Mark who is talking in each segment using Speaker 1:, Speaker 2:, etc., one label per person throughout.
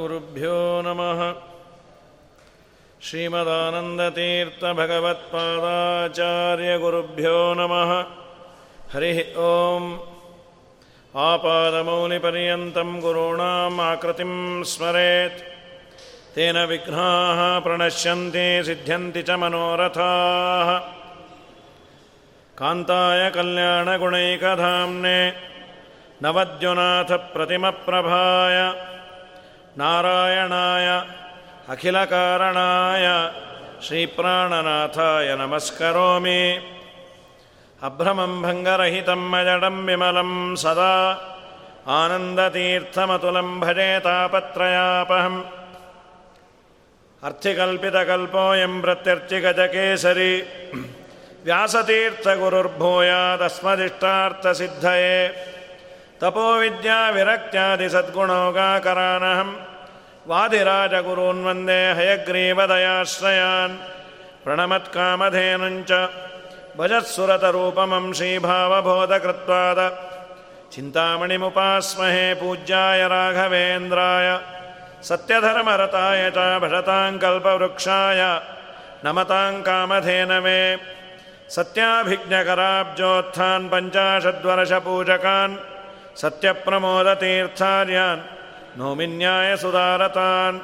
Speaker 1: गुरुभ्यो नमः श्रीमदानन्दतीर्थभगवत्पादाचार्यगुरुभ्यो नमः हरिः ॐ आपादमौलिपर्यन्तं गुरूणाम् आकृतिं स्मरेत् तेन विघ्नाः प्रणश्यन्ति सिद्ध्यन्ति च मनोरथाः कान्ताय कल्याणगुणैकधाम्ने नवद्युनाथप्रतिमप्रभाय नारायणाय अखिलकारणाय श्रीप्राणनाथाय नमस्करोमि अभ्रमं भङ्गरहितं मजडं विमलं सदा आनन्दतीर्थमतुलं भजे तापत्रयापहम् अर्थिकल्पितकल्पोऽयं प्रत्यर्चिगजकेसरी व्यासतीर्थगुरुर्भूयादस्मदिष्टार्थसिद्धये तपोविद्याविरक्त्यादिसद्गुणोगाकरानहं वादिराजगुरून् वंदे हयग्रीवदयाश्रयान् प्रणमत्कामधेनुञ्च भजत्सुरतरूपमं श्रीभावबोधकृत्वाद। चिन्तामणिमुपास्महे पूज्याय राघवेन्द्राय, सत्यधर्मरताय च भजताङ्कल्पवृक्षाय नमतां कामधेनवे सत्याभिज्ञकराब्जोत्थान् पञ्चाशद्वर्षपूजकान्, सत्यप्रमोदतीर्थार्यान्। नौमिन्यायसुदारतान्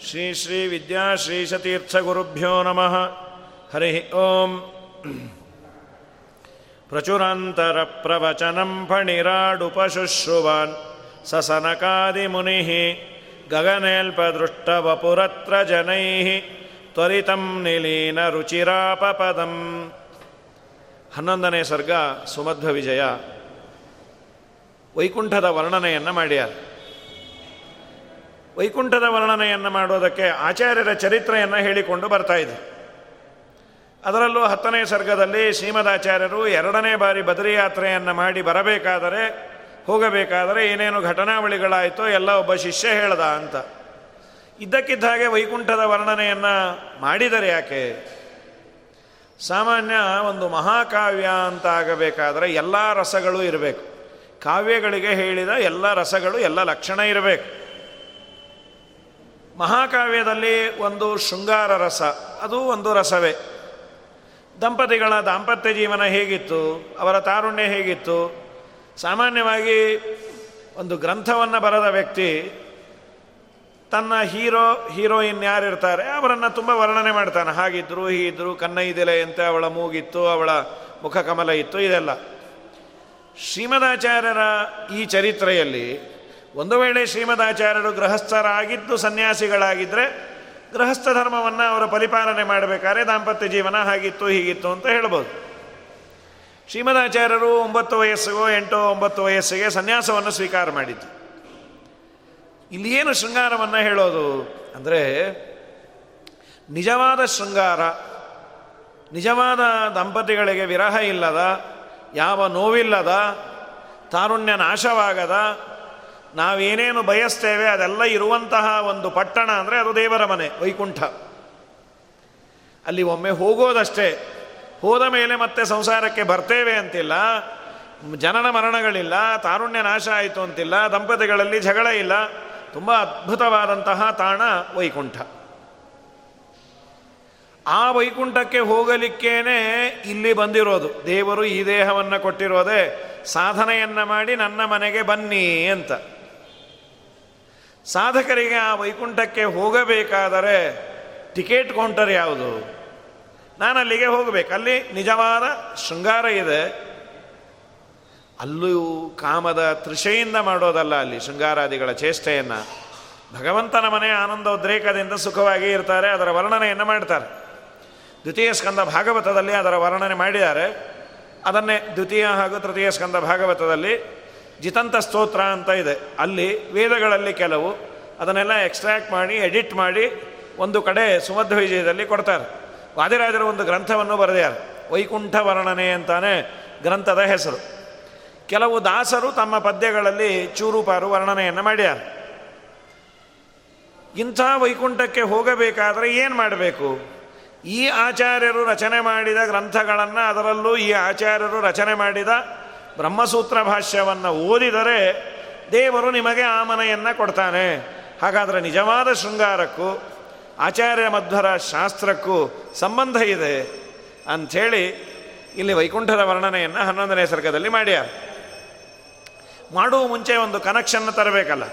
Speaker 1: श्री श्री विद्याश्रीशतीर्थगुरुभ्यो नमः हरिः ॐ प्रचुरान्तरप्रवचनं फणिराडुपशुश्रुवान् ससनकादिमुनिः गगनेऽल्पदृष्टवपुरत्र जनैः ತ್ವರಿತಂ ನಿಲೀನ ರುಚಿರಾಪಪದಂ ಹನ್ನೊಂದನೇ ಸರ್ಗ ಸುಮಧ್ವ ವಿಜಯ ವೈಕುಂಠದ ವರ್ಣನೆಯನ್ನು ಮಾಡ್ಯಾರ ವೈಕುಂಠದ ವರ್ಣನೆಯನ್ನು ಮಾಡೋದಕ್ಕೆ ಆಚಾರ್ಯರ ಚರಿತ್ರೆಯನ್ನು ಹೇಳಿಕೊಂಡು ಬರ್ತಾ ಇದೆ ಅದರಲ್ಲೂ ಹತ್ತನೇ ಸರ್ಗದಲ್ಲಿ ಶ್ರೀಮದಾಚಾರ್ಯರು ಎರಡನೇ ಬಾರಿ ಬದರಿ ಯಾತ್ರೆಯನ್ನು ಮಾಡಿ ಬರಬೇಕಾದರೆ, ಹೋಗಬೇಕಾದರೆ ಏನೇನು ಘಟನಾವಳಿಗಳಾಯಿತೋ ಎಲ್ಲ ಒಬ್ಬ ಶಿಷ್ಯ ಹೇಳ್ದ ಅಂತ. ಇದ್ದಕ್ಕಿದ್ದ ಹಾಗೆ ವೈಕುಂಠದ ವರ್ಣನೆಯನ್ನು ಮಾಡಿದರೆ ಯಾಕೆ? ಸಾಮಾನ್ಯ ಒಂದು ಮಹಾಕಾವ್ಯ ಅಂತ ಆಗಬೇಕಾದರೆ ಎಲ್ಲ ರಸಗಳು ಇರಬೇಕು. ಕಾವ್ಯಗಳಿಗೆ ಹೇಳಿದ ಎಲ್ಲ ರಸಗಳು, ಎಲ್ಲ ಲಕ್ಷಣ ಇರಬೇಕು. ಮಹಾಕಾವ್ಯದಲ್ಲಿ ಒಂದು ಶೃಂಗಾರ ರಸ, ಅದು ಒಂದು ರಸವೇ. ದಂಪತಿಗಳ ದಾಂಪತ್ಯ ಜೀವನ ಹೇಗಿತ್ತು, ಅವರ ತಾರುಣ್ಯ ಹೇಗಿತ್ತು, ಸಾಮಾನ್ಯವಾಗಿ ಒಂದು ಗ್ರಂಥವನ್ನು ಬರೆದ ವ್ಯಕ್ತಿ, ತನ್ನ ಹೀರೋ, ಹೀರೋಯಿನ್ ಯಾರಿರ್ತಾರೆ, ಅವರನ್ನು ತುಂಬ ವರ್ಣನೆ ಮಾಡ್ತಾನೆ. ಹಾಗಿದ್ರು, ಹೀಗಿದ್ರು ಅಂತ ಅವಳ ಮೂಗಿತ್ತು, ಅವಳ ಮುಖಕಮಲ ಇತ್ತು, ಇದೆಲ್ಲ. ಶ್ರೀಮದಾಚಾರ್ಯರ ಈ ಚರಿತ್ರೆಯಲ್ಲಿ ಒಂದು ವೇಳೆ ಶ್ರೀಮದಾಚಾರ್ಯರು ಗೃಹಸ್ಥರಾಗಿದ್ದು ಸನ್ಯಾಸಿಗಳಾಗಿದ್ದರೆ ಗೃಹಸ್ಥ ಧರ್ಮವನ್ನು ಅವರ ಪರಿಪಾಲನೆ ಮಾಡಬೇಕಾದ್ರೆ ದಾಂಪತ್ಯ ಜೀವನ ಹಾಗಿತ್ತು ಹೀಗಿತ್ತು ಅಂತ ಹೇಳ್ಬೋದು. ಶ್ರೀಮದಾಚಾರ್ಯರು ಒಂಬತ್ತು ವಯಸ್ಸಿಗೋ ಎಂಟೋ ಒಂಬತ್ತು ವಯಸ್ಸಿಗೆ ಸನ್ಯಾಸವನ್ನು ಸ್ವೀಕಾರ ಮಾಡಿದ್ದು. ಇಲ್ಲಿ ಏನು ಶೃಂಗಾರವನ್ನು ಹೇಳೋದು ಅಂದರೆ ನಿಜವಾದ ಶೃಂಗಾರ, ನಿಜವಾದ ದಂಪತಿಗಳಿಗೆ ವಿರಹ ಇಲ್ಲದ, ಯಾವ ನೋವಿಲ್ಲದ, ತಾರುಣ್ಯ ನಾಶವಾಗದ ನಾವೇನೇನು ಬಯಸ್ತೇವೆ ಅದೆಲ್ಲ ಇರುವಂತಹ ಒಂದು ಪಟ್ಟಣ ಅಂದರೆ ಅದು ದೇವರ ಮನೆ, ವೈಕುಂಠ. ಅಲ್ಲಿ ಒಮ್ಮೆ ಹೋಗೋದಷ್ಟೇ. ಹೋದ ಮೇಲೆ ಮತ್ತೆ ಸಂಸಾರಕ್ಕೆ ಬರ್ತೇವೆ ಅಂತಿಲ್ಲ. ಜನನ ಮರಣಗಳಿಲ್ಲ, ತಾರುಣ್ಯ ನಾಶ ಆಯಿತು ಅಂತಿಲ್ಲ, ದಂಪತಿಗಳಲ್ಲಿ ಜಗಳ ಇಲ್ಲ. ತುಂಬ ಅದ್ಭುತವಾದಂತಹ ತಾಣ ವೈಕುಂಠ. ಆ ವೈಕುಂಠಕ್ಕೆ ಹೋಗಲಿಕ್ಕೇನೆ ಇಲ್ಲಿ ಬಂದಿರೋದು. ದೇವರು ಈ ದೇಹವನ್ನು ಕೊಟ್ಟಿರೋದೇ, ಸಾಧನೆಯನ್ನು ಮಾಡಿ ನನ್ನ ಮನೆಗೆ ಬನ್ನಿ ಅಂತ. ಸಾಧಕರಿಗೆ ಆ ವೈಕುಂಠಕ್ಕೆ ಹೋಗಬೇಕಾದರೆ ಟಿಕೆಟ್ ಕೌಂಟರ್ ಯಾವುದು? ನಾನು ಅಲ್ಲಿಗೆ ಹೋಗಬೇಕು. ಅಲ್ಲಿ ನಿಜವಾದ ಶೃಂಗಾರ ಇದೆ. ಅಲ್ಲೂ ಕಾಮದ ತೃಷೆಯಿಂದ ಮಾಡೋದಲ್ಲ ಅಲ್ಲಿ ಶೃಂಗಾರಾದಿಗಳ ಚೇಷ್ಟೆಯನ್ನು. ಭಗವಂತನ ಮನೆ ಆನಂದ ಉದ್ರೇಕದಿಂದ ಸುಖವಾಗಿ ಇರ್ತಾರೆ, ಅದರ ವರ್ಣನೆಯನ್ನು ಮಾಡ್ತಾರೆ. ದ್ವಿತೀಯ ಸ್ಕಂದ ಭಾಗವತದಲ್ಲಿ ಅದರ ವರ್ಣನೆ ಮಾಡಿದ್ದಾರೆ. ಅದನ್ನೇ ದ್ವಿತೀಯ ಹಾಗೂ ತೃತೀಯ ಸ್ಕಂದ ಭಾಗವತದಲ್ಲಿ ಜಿತಂತ ಸ್ತೋತ್ರ ಅಂತ ಇದೆ. ಅಲ್ಲಿ ವೇದಗಳಲ್ಲಿ ಕೆಲವು ಅದನ್ನೆಲ್ಲ ಎಕ್ಸ್ಟ್ರಾಕ್ಟ್ ಮಾಡಿ ಎಡಿಟ್ ಮಾಡಿ ಒಂದು ಕಡೆ ಸುಮಧ್ವ ವಿಜಯದಲ್ಲಿ ಕೊಡ್ತಾರೆ. ವಾದಿರಾಜರು ಒಂದು ಗ್ರಂಥವನ್ನು ಬರೆದಿದ್ದಾರೆ. ವೈಕುಂಠ ವರ್ಣನೆ ಅಂತಾನೆ ಗ್ರಂಥದ ಹೆಸರು. ಕೆಲವು ದಾಸರು ತಮ್ಮ ಪದ್ಯಗಳಲ್ಲಿ ಚೂರುಪಾರು ವರ್ಣನೆಯನ್ನು ಮಾಡ್ಯಾರ ಇಂಥ ವೈಕುಂಠಕ್ಕೆ ಹೋಗಬೇಕಾದರೆ ಏನು ಮಾಡಬೇಕು? ಈ ಆಚಾರ್ಯರು ರಚನೆ ಮಾಡಿದ ಗ್ರಂಥಗಳನ್ನು ಅದರಲ್ಲೂ ಈ ಆಚಾರ್ಯರು ರಚನೆ ಮಾಡಿದ ಬ್ರಹ್ಮಸೂತ್ರ ಭಾಷ್ಯವನ್ನು ಓದಿದರೆ ದೇವರು ನಿಮಗೆ ಆ ಮನೆಯನ್ನು ಕೊಡ್ತಾನೆ. ಹಾಗಾದರೆ ನಿಜವಾದ ಶೃಂಗಾರಕ್ಕೂ, ಆಚಾರ್ಯ ಮಧ್ವರ ಶಾಸ್ತ್ರಕ್ಕೂ ಸಂಬಂಧ ಇದೆ ಅಂಥೇಳಿ ಇಲ್ಲಿ ವೈಕುಂಠದ ವರ್ಣನೆಯನ್ನು ಹನ್ನೊಂದನೇ ಸರ್ಗದಲ್ಲಿ ಮಾಡ್ಯ. ಮಾಡುವ ಮುಂಚೆ ಒಂದು ಕನೆಕ್ಷನ್ ತರಬೇಕಲ್ಲ.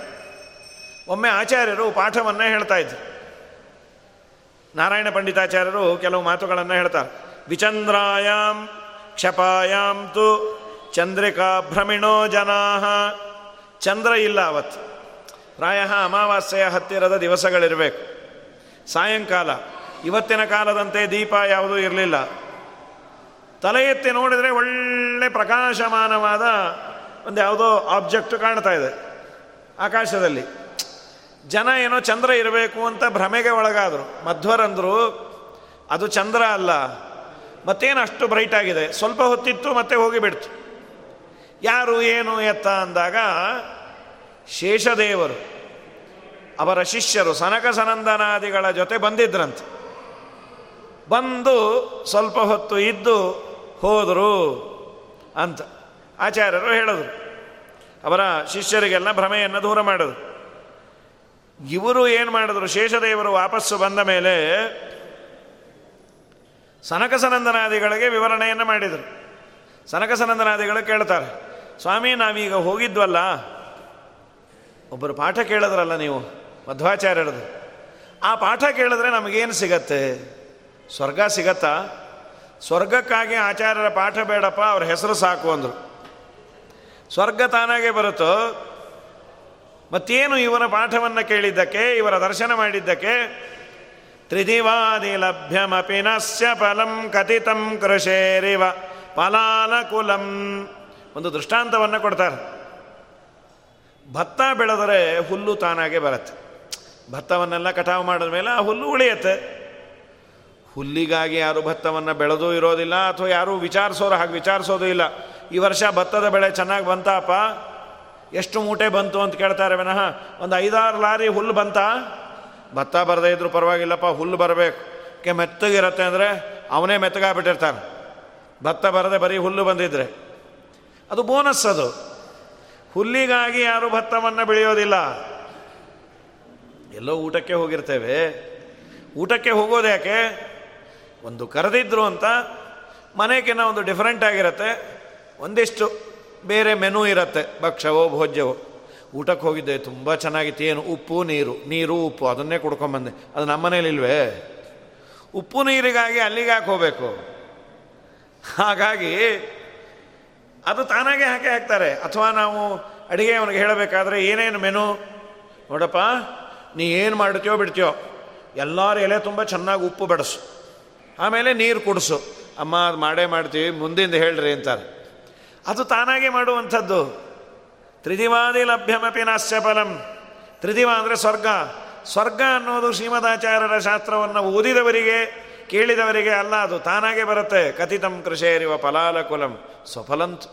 Speaker 1: ಒಮ್ಮೆ ಆಚಾರ್ಯರು ಪಾಠವನ್ನೇ ಹೇಳ್ತಾ ಇದ್ರು. ನಾರಾಯಣ ಪಂಡಿತಾಚಾರ್ಯರು ಕೆಲವು ಮಾತುಗಳನ್ನು ಹೇಳ್ತಾರೆ. ವಿಚಂದ್ರಾಯಾಮ್ ಕ್ಷಪಾಯಾಮ್ ತು ಚಂದ್ರಿಕಾ ಭ್ರಮಿಣೋ ಜನಾ. ಚಂದ್ರ ಇಲ್ಲ ಅವತ್ತು. ಪ್ರಾಯ ಅಮಾವಾಸ್ಯೆಯ ಹತ್ತಿರದ ದಿವಸಗಳಿರಬೇಕು. ಸಾಯಂಕಾಲ. ಇವತ್ತಿನ ಕಾಲದಂತೆ ದೀಪ ಯಾವುದೂ ಇರಲಿಲ್ಲ. ತಲೆ ಎತ್ತಿ ನೋಡಿದರೆ ಒಳ್ಳೆ ಪ್ರಕಾಶಮಾನವಾದ ಒಂದು ಯಾವುದೋ ಆಬ್ಜೆಕ್ಟ್ ಕಾಣ್ತಾ ಇದೆ. ಆಕಾಶದಲ್ಲಿ. ಜನ ಏನೋ ಚಂದ್ರ ಇರಬೇಕು ಅಂತ ಭ್ರಮೆಗೆ ಒಳಗಾದರು. ಮಧ್ವರಂದರು, ಅದು ಚಂದ್ರ ಅಲ್ಲ. ಮತ್ತೇನು ಅಷ್ಟು ಬ್ರೈಟ್ ಆಗಿದೆ. ಸ್ವಲ್ಪ ಹೊತ್ತಿತ್ತು, ಮತ್ತೆ ಹೋಗಿಬಿಡ್ತು. ಯಾರು ಏನು ಎತ್ತ ಅಂದಾಗ ಶೇಷದೇವರು, ಅವರ ಶಿಷ್ಯರು, ಸನಕ ಸನಂದನಾದಿಗಳ ಜೊತೆ ಬಂದಿದ್ರಂತೆ. ಬಂದು ಸ್ವಲ್ಪ ಹೊತ್ತು ಇದ್ದು ಹೋದರು ಅಂತ ಆಚಾರ್ಯರು ಹೇಳಿದರು. ಅವರ ಶಿಷ್ಯರಿಗೆಲ್ಲ ಭ್ರಮೆಯನ್ನು ದೂರ ಮಾಡಿದ್ರು. ಇವರು ಏನು ಮಾಡಿದ್ರು, ಶೇಷದೇವರು ವಾಪಸ್ಸು ಬಂದ ಮೇಲೆ ಸನಕಸನಂದನಾದಿಗಳಿಗೆ ವಿವರಣೆಯನ್ನು ಮಾಡಿದರು. ಸನಕಸನಂದನಾದಿಗಳು ಕೇಳ್ತಾರೆ, ಸ್ವಾಮಿ, ನಾವೀಗ ಹೋಗಿದ್ವಲ್ಲ? ಒಬ್ಬರು ಪಾಠ ಕೇಳಿದ್ರಲ್ಲ ನೀವು, ಮಧ್ವಾಚಾರ್ಯರದು. ಆ ಪಾಠ ಕೇಳಿದ್ರೆ ನಮಗೇನು ಸಿಗತ್ತೆ? ಸ್ವರ್ಗ ಸಿಗತ್ತಾ? ಸ್ವರ್ಗಕ್ಕಾಗಿ ಆಚಾರ್ಯರ ಪಾಠ ಬೇಡಪ್ಪ, ಅವ್ರ ಹೆಸರು ಸಾಕು ಅಂದರು. ಸ್ವರ್ಗ ತಾನಾಗೆ ಬರುತ್ತೋ? ಮತ್ತೇನು ಇವರ ಪಾಠವನ್ನು ಕೇಳಿದ್ದಕ್ಕೆ, ಇವರ ದರ್ಶನ ಮಾಡಿದ್ದಕ್ಕೆ? ತ್ರಿದಿವಾದಿ ಲಭ್ಯಮಪಿ ನಸ್ಯ ಫಲಂ ಕಥಿತಂ ಕೃಷೇರಿವ. ಕುಲಂ ಒಂದು ದೃಷ್ಟಾಂತವನ್ನು ಕೊಡ್ತಾರೆ. ಭತ್ತ ಬೆಳೆದರೆ ಹುಲ್ಲು ತಾನಾಗೆ ಬರುತ್ತೆ. ಭತ್ತವನ್ನೆಲ್ಲ ಕಟಾವು ಮಾಡಿದ ಮೇಲೆ ಆ ಹುಲ್ಲು ಉಳಿಯತ್ತೆ. ಹುಲ್ಲಿಗಾಗಿ ಯಾರು ಭತ್ತವನ್ನು ಬೆಳೆದೂ ಇರೋದಿಲ್ಲ ಅಥವಾ ಯಾರೂ ವಿಚಾರಿಸೋರು ಹಾಗೆ ವಿಚಾರಿಸೋದು ಇಲ್ಲ. ಈ ವರ್ಷ ಭತ್ತದ ಬೆಳೆ ಚೆನ್ನಾಗಿ ಬಂತಪ್ಪ ಎಷ್ಟು ಮೂಟೆ ಬಂತು ಅಂತ ಕೇಳ್ತಾರೆ ವಿನಃ. ಒಂದು ಐದಾರು ಲಾರಿ ಹುಲ್ಲು ಬಂತ? ಭತ್ತ ಬರದೇ ಇದ್ರೂ ಪರವಾಗಿಲ್ಲಪ್ಪ, ಹುಲ್ಲು ಬರಬೇಕು. ಕೆ, ಮೆತ್ತಗಿರತ್ತೆ ಅಂದರೆ ಅವನೇ ಮೆತ್ತಗಾಗ್ಬಿಟ್ಟಿರ್ತಾನೆ ಭತ್ತ ಬರದೆ ಬರೀ ಹುಲ್ಲು ಬಂದಿದ್ರೆ. ಅದು ಬೋನಸ್ ಅದು. ಹುಲ್ಲಿಗಾಗಿ ಯಾರು ಭತ್ತವನ್ನು ಬೆಳೆಯೋದಿಲ್ಲ. ಎಲ್ಲೋ ಊಟಕ್ಕೆ ಹೋಗಿರ್ತೇವೆ. ಊಟಕ್ಕೆ ಹೋಗೋದು ಯಾಕೆ? ಒಂದು ಕರೆದಿದ್ರು ಅಂತ ಮನೆಗಿನ್ನ ಒಂದು ಡಿಫ್ರೆಂಟ್ ಆಗಿರುತ್ತೆ. ಒಂದಿಷ್ಟು ಬೇರೆ ಮೆನು ಇರುತ್ತೆ, ಭಕ್ಷ್ಯವೋ, ಭೋಜ್ಯವೋ. ಊಟಕ್ಕೆ ಹೋಗಿದ್ದೆ, ತುಂಬ ಚೆನ್ನಾಗಿತ್ತು ಏನು ಉಪ್ಪು, ನೀರು. ನೀರು, ಉಪ್ಪು, ಅದನ್ನೇ ಕುಡ್ಕೊಂಬಂದೆ ಅದು ನಮ್ಮ ಮನೇಲಿಲ್ವೇ ಉಪ್ಪು ನೀರಿಗಾಗಿ ಅಲ್ಲಿಗೆ ಹೋಗಬೇಕು? ಹಾಗಾಗಿ ಅದು ತಾನಾಗೆ ಹಾಕಿ ಹಾಕ್ತಾರೆ. ಅಥವಾ ನಾವು ಅಡುಗೆ ಅವನಿಗೆ ಹೇಳಬೇಕಾದ್ರೆ, ಏನೇನು ಮೆನು? ನೋಡಪ್ಪ, ನೀ ಏನು ಮಾಡ್ತೀಯೋ ಬಿಡ್ತೀಯೋ, ಎಲ್ಲರ ಎಲೆ ತುಂಬ ಚೆನ್ನಾಗಿ ಉಪ್ಪು ಬಡಿಸು. ಆಮೇಲೆ ನೀರು ಕುಡಿಸು. ಅಮ್ಮ, ಅದು ಮಾಡೇ ಮಾಡ್ತೀವಿ, ಮುಂದಿಂದ ಹೇಳ್ರಿ ಅಂತಾರೆ. ಅದು ತಾನಾಗೆ ಮಾಡುವಂಥದ್ದು. ತ್ರಿದಿವಾದಿ ಲಭ್ಯಮಪಿ ನಾಸ್ಯ ಫಲಂ. ತ್ರಿದಿವ ಅಂದರೆ ಸ್ವರ್ಗ. ಸ್ವರ್ಗ ಅನ್ನೋದು ಶ್ರೀಮದಾಚಾರ್ಯರ ಶಾಸ್ತ್ರವನ್ನು ಓದಿದವರಿಗೆ ಕೇಳಿದವರಿಗೆ ಅಲ್ಲ, ಅದು ತಾನಾಗೆ ಬರುತ್ತೆ. ಕಥಿತಂ ಕೃಷೇರಿವ ಫಲಾಲ ಕುಲಂ ಸ್ವಫಲಂತ್